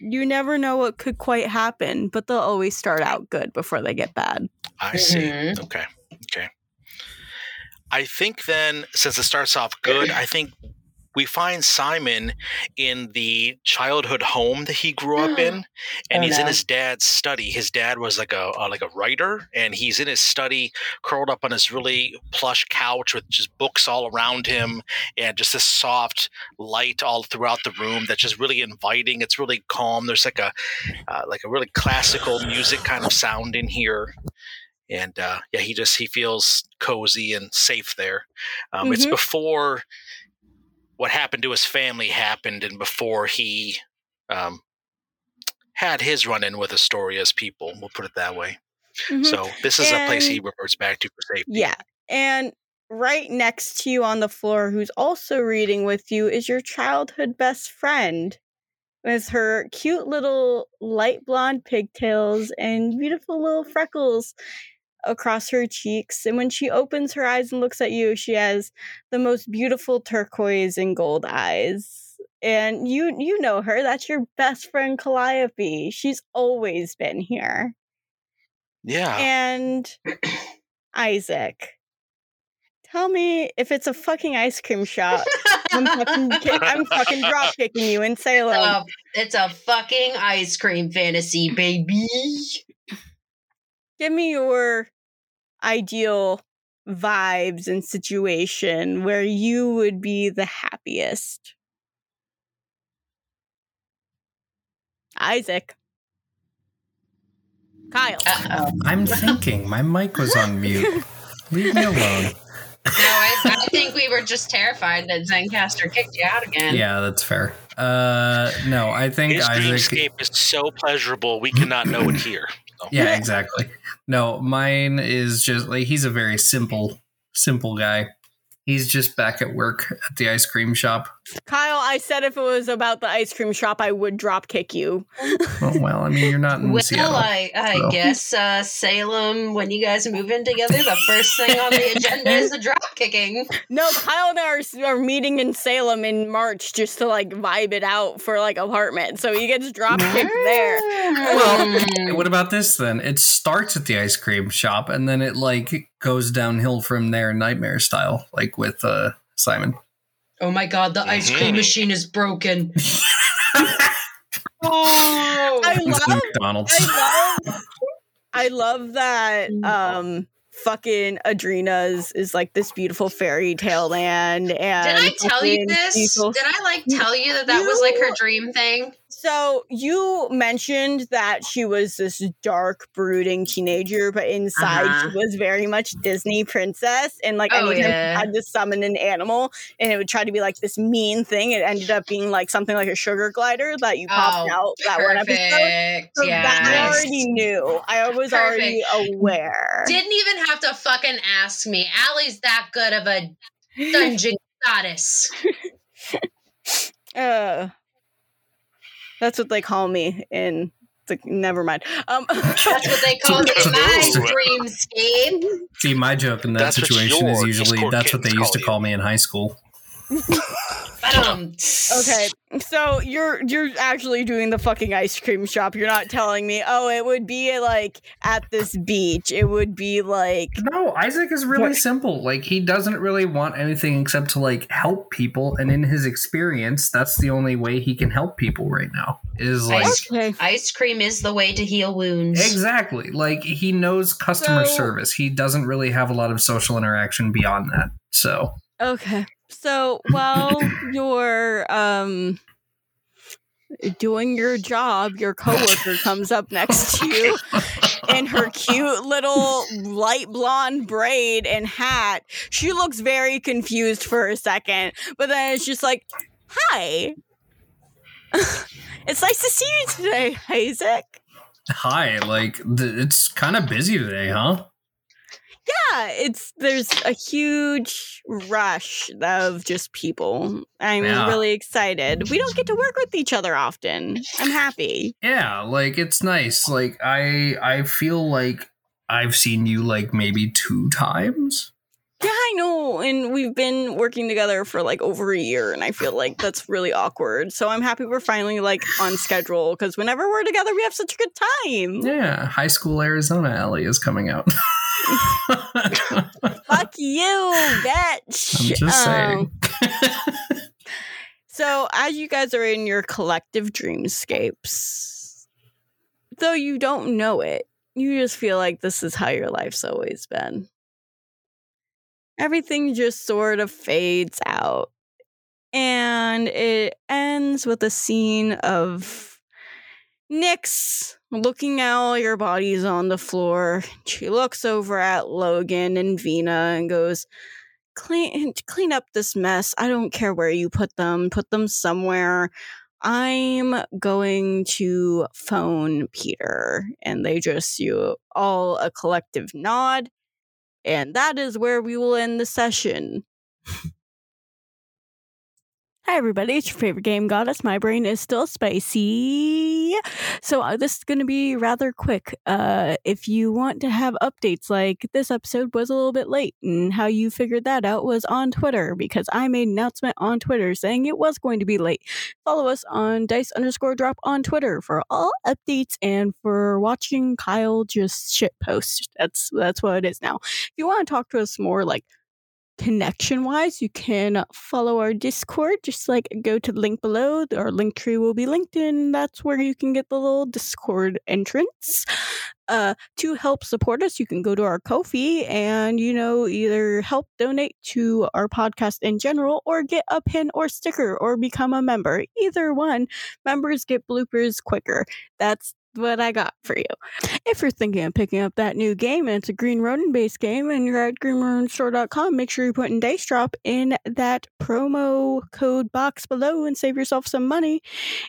Speaker 5: You never know what could quite happen, but they'll always start out good before they get bad.
Speaker 4: I see.
Speaker 1: Mhm.
Speaker 4: Okay. Okay. I think then, since it starts off good, I think we find Simon in the childhood home that he grew up in, *gasps* and
Speaker 1: Oh,
Speaker 4: he's in his dad's study. His dad was like a uh, like a writer, and he's in his study, curled up on this really plush couch with just books all around him, and just this soft light all throughout the room that's just really inviting. It's really calm. There's like a uh, like a really classical music kind of sound in here and uh, yeah, he just he feels cozy and safe there. Um, It's
Speaker 5: Mhm.
Speaker 4: before what happened to his family happened, and before he um, had his run in with Astoria's people. We'll put it that way.
Speaker 5: Mhm.
Speaker 4: So this is a place he
Speaker 5: And-
Speaker 4: reverts back to for safety.
Speaker 5: Yeah. And right next to you on the floor, who's also reading with you, is your childhood best friend with her cute little light blonde pigtails and beautiful little freckles across her cheeks. And when she opens her eyes and looks at you, she has the most beautiful turquoise and gold eyes. And you you know her. That's your best friend Calliope. She's always been here.
Speaker 4: yeah.
Speaker 5: And Isaac, tell me if it's a fucking ice cream shop. I'm fucking, ki- I'm fucking drop *laughs* kicking you in Salem.
Speaker 1: Uh, it's a fucking ice cream fantasy, baby.
Speaker 5: Give me your ideal vibes and situation where you would be the happiest. Isaac. Kyle.
Speaker 1: Uh oh. *laughs*
Speaker 6: I'm thinking. My mic was on mute. Leave me alone. *laughs*
Speaker 1: No, I, I think we were just terrified that Zencastr kicked you out again.
Speaker 6: Yeah, that's fair. Uh, no, I think
Speaker 4: His
Speaker 6: Isaac.
Speaker 4: dreamscape is so pleasurable we cannot know it here.
Speaker 6: Yeah, *laughs* exactly. No, mine is just like he's a very simple, simple guy. He's just back at work at the ice cream shop.
Speaker 5: Kyle, I said if it was about the ice cream shop, I would drop kick you.
Speaker 6: Oh, well, I mean, you're not in
Speaker 1: Well,
Speaker 6: Seattle.
Speaker 1: I, I
Speaker 6: so.
Speaker 1: guess uh, Salem, when you guys move in together, the first thing on the agenda is the drop kicking.
Speaker 5: No, Kyle and I are, are meeting in Salem in March just to like vibe it out for like apartment. So he gets drop kicked there.
Speaker 6: Well,
Speaker 1: Mm.
Speaker 6: what about this then? It starts at the ice cream shop and then it like goes downhill from there, nightmare style, like with uh Simon.
Speaker 1: Oh my god, the ice cream
Speaker 4: Mhm.
Speaker 1: machine is broken. *laughs* oh,
Speaker 5: I love
Speaker 6: McDonald's.
Speaker 5: I love I love that um fucking Adrena's is like this beautiful fairy tale land and
Speaker 1: Did I tell you this?
Speaker 5: beautiful-
Speaker 1: Did I like tell you that that was like her dream thing?
Speaker 5: So you mentioned that she was this dark, brooding teenager, but inside
Speaker 1: Uh-huh.
Speaker 5: she was very much Disney princess. And like
Speaker 1: Oh,
Speaker 5: anytime
Speaker 1: yeah.
Speaker 5: had to summon an animal, and it would try to be like this mean thing, it ended up being like something like a sugar glider that you popped
Speaker 1: Oh,
Speaker 5: out that one episode. So that I already knew. I was already aware.
Speaker 1: Didn't even have to fucking ask me. Allie's that good of a dungeon *laughs* goddess.
Speaker 5: uh, that's what they call me in. The, never mind. Um,
Speaker 1: That's what they *laughs* call me in my dreamscape.
Speaker 6: See, my joke in that
Speaker 4: That's
Speaker 6: situation is usually that's what they used to
Speaker 4: call
Speaker 6: call me in high school.
Speaker 1: But um,
Speaker 5: Okay, so you're you're actually doing the fucking ice cream shop. You're not telling me, oh, it would be like at this beach. It would be like
Speaker 6: No, Isaac is really
Speaker 5: What?
Speaker 6: simple. Like he doesn't really want anything except to like help people, and in his experience, that's the only way he can help people right now. Is like
Speaker 1: Ice-
Speaker 5: okay.
Speaker 1: ice cream is the way to heal wounds.
Speaker 6: exactly like he knows customer
Speaker 5: So-
Speaker 6: service. He doesn't really have a lot of social interaction beyond that. So
Speaker 5: Okay. So while *coughs* you're um doing your job, your coworker comes up next to you in her cute little light blonde braid and hat. She looks very confused for a second, but then it's just like, "Hi." *laughs* it's nice to see you today, Isaac.
Speaker 6: hi, like th- it's kind of busy today, huh?
Speaker 5: Yeah, it's there's a huge rush of just people. I'm
Speaker 6: Yeah.
Speaker 5: really excited. We don't get to work with each other often. I'm happy.
Speaker 6: Yeah, like it's nice. Like I I feel like I've seen you like maybe two times.
Speaker 5: Yeah, I know, and we've been working together for like over a year, and I feel like that's really awkward. So I'm happy we're finally like on schedule because whenever we're together, we have such a good time.
Speaker 6: Yeah, High School Arizona Ellie is coming out. *laughs* *laughs*
Speaker 5: Fuck you, bitch.
Speaker 6: I'm just saying.
Speaker 5: Um, *laughs* so as you guys are in your collective dreamscapes, though you don't know it, you just feel like this is how your life's always been. Everything just sort of fades out. And it ends with a scene of Nyx looking at all your bodies on the floor. She looks over at Logan and Vina and goes, Clean clean up this mess. I don't care where you put them. Put them somewhere. I'm going to phone Peter. And they just you all a collective nod. And that is where we will end the session. *laughs* Hi, everybody. It's your favorite game goddess. My brain is still spicy. So, uh, this is going to be rather quick. Uh, if you want to have updates, like this episode was a little bit late, and how you figured that out was on Twitter because I made an announcement on Twitter saying it was going to be late. Follow us on dice underscore drop on Twitter for all updates and for watching Kyle just shit post. That's that's what it is now. If you want to talk to us more, like connection wise, you can follow our Discord. Just like go to the link below. Our Linktree will be linked in. That's where you can get the little Discord entrance. Uh, to help support us, you can go to our Ko-fi and, you know, either help donate to our podcast in general or get a pin or sticker or become a member. Either one, members get bloopers quicker. That's what I got for you. If you're thinking of picking up that new game and it's a Green Ronin based game and you're at greenroninstore.com, make sure you put in Dice Drop in that promo code box below and save yourself some money.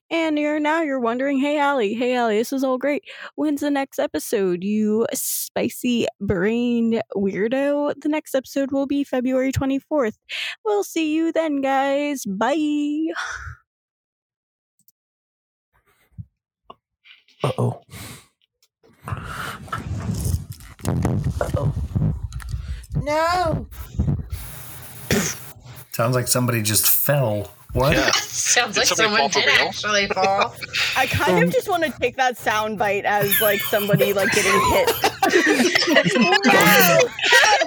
Speaker 5: And you're now you're wondering, hey Allie, hey Allie, this is all great. When's the next episode? You spicy brained weirdo. The next episode will be February 24th. We'll see you then, guys. Bye.
Speaker 2: Uh oh. Uh oh.
Speaker 7: No.
Speaker 6: Sounds like somebody just fell. What?
Speaker 4: Yeah. *laughs*
Speaker 1: Sounds
Speaker 4: Did
Speaker 1: like someone
Speaker 4: fall for
Speaker 1: did
Speaker 4: real?
Speaker 1: actually fall. *laughs*
Speaker 5: I kind
Speaker 6: Um,
Speaker 5: of just want to take that sound bite as like somebody like getting hit. *laughs*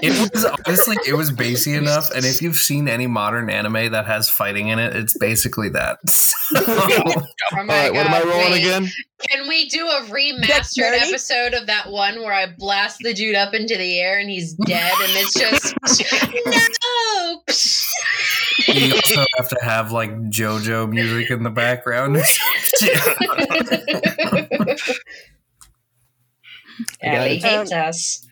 Speaker 6: It was honestly, it was bassy enough. And if you've seen any modern anime that has fighting in it, it's basically that. So,
Speaker 1: Oh
Speaker 2: All
Speaker 1: my
Speaker 2: right, what am I rolling
Speaker 1: wait.
Speaker 2: again?
Speaker 1: Can we do a remastered episode of that one where I blast the dude up into the air and he's dead and it's just no.
Speaker 6: you also have to have like JoJo music in the background. *laughs*
Speaker 1: Abby
Speaker 5: Um,
Speaker 1: hates us.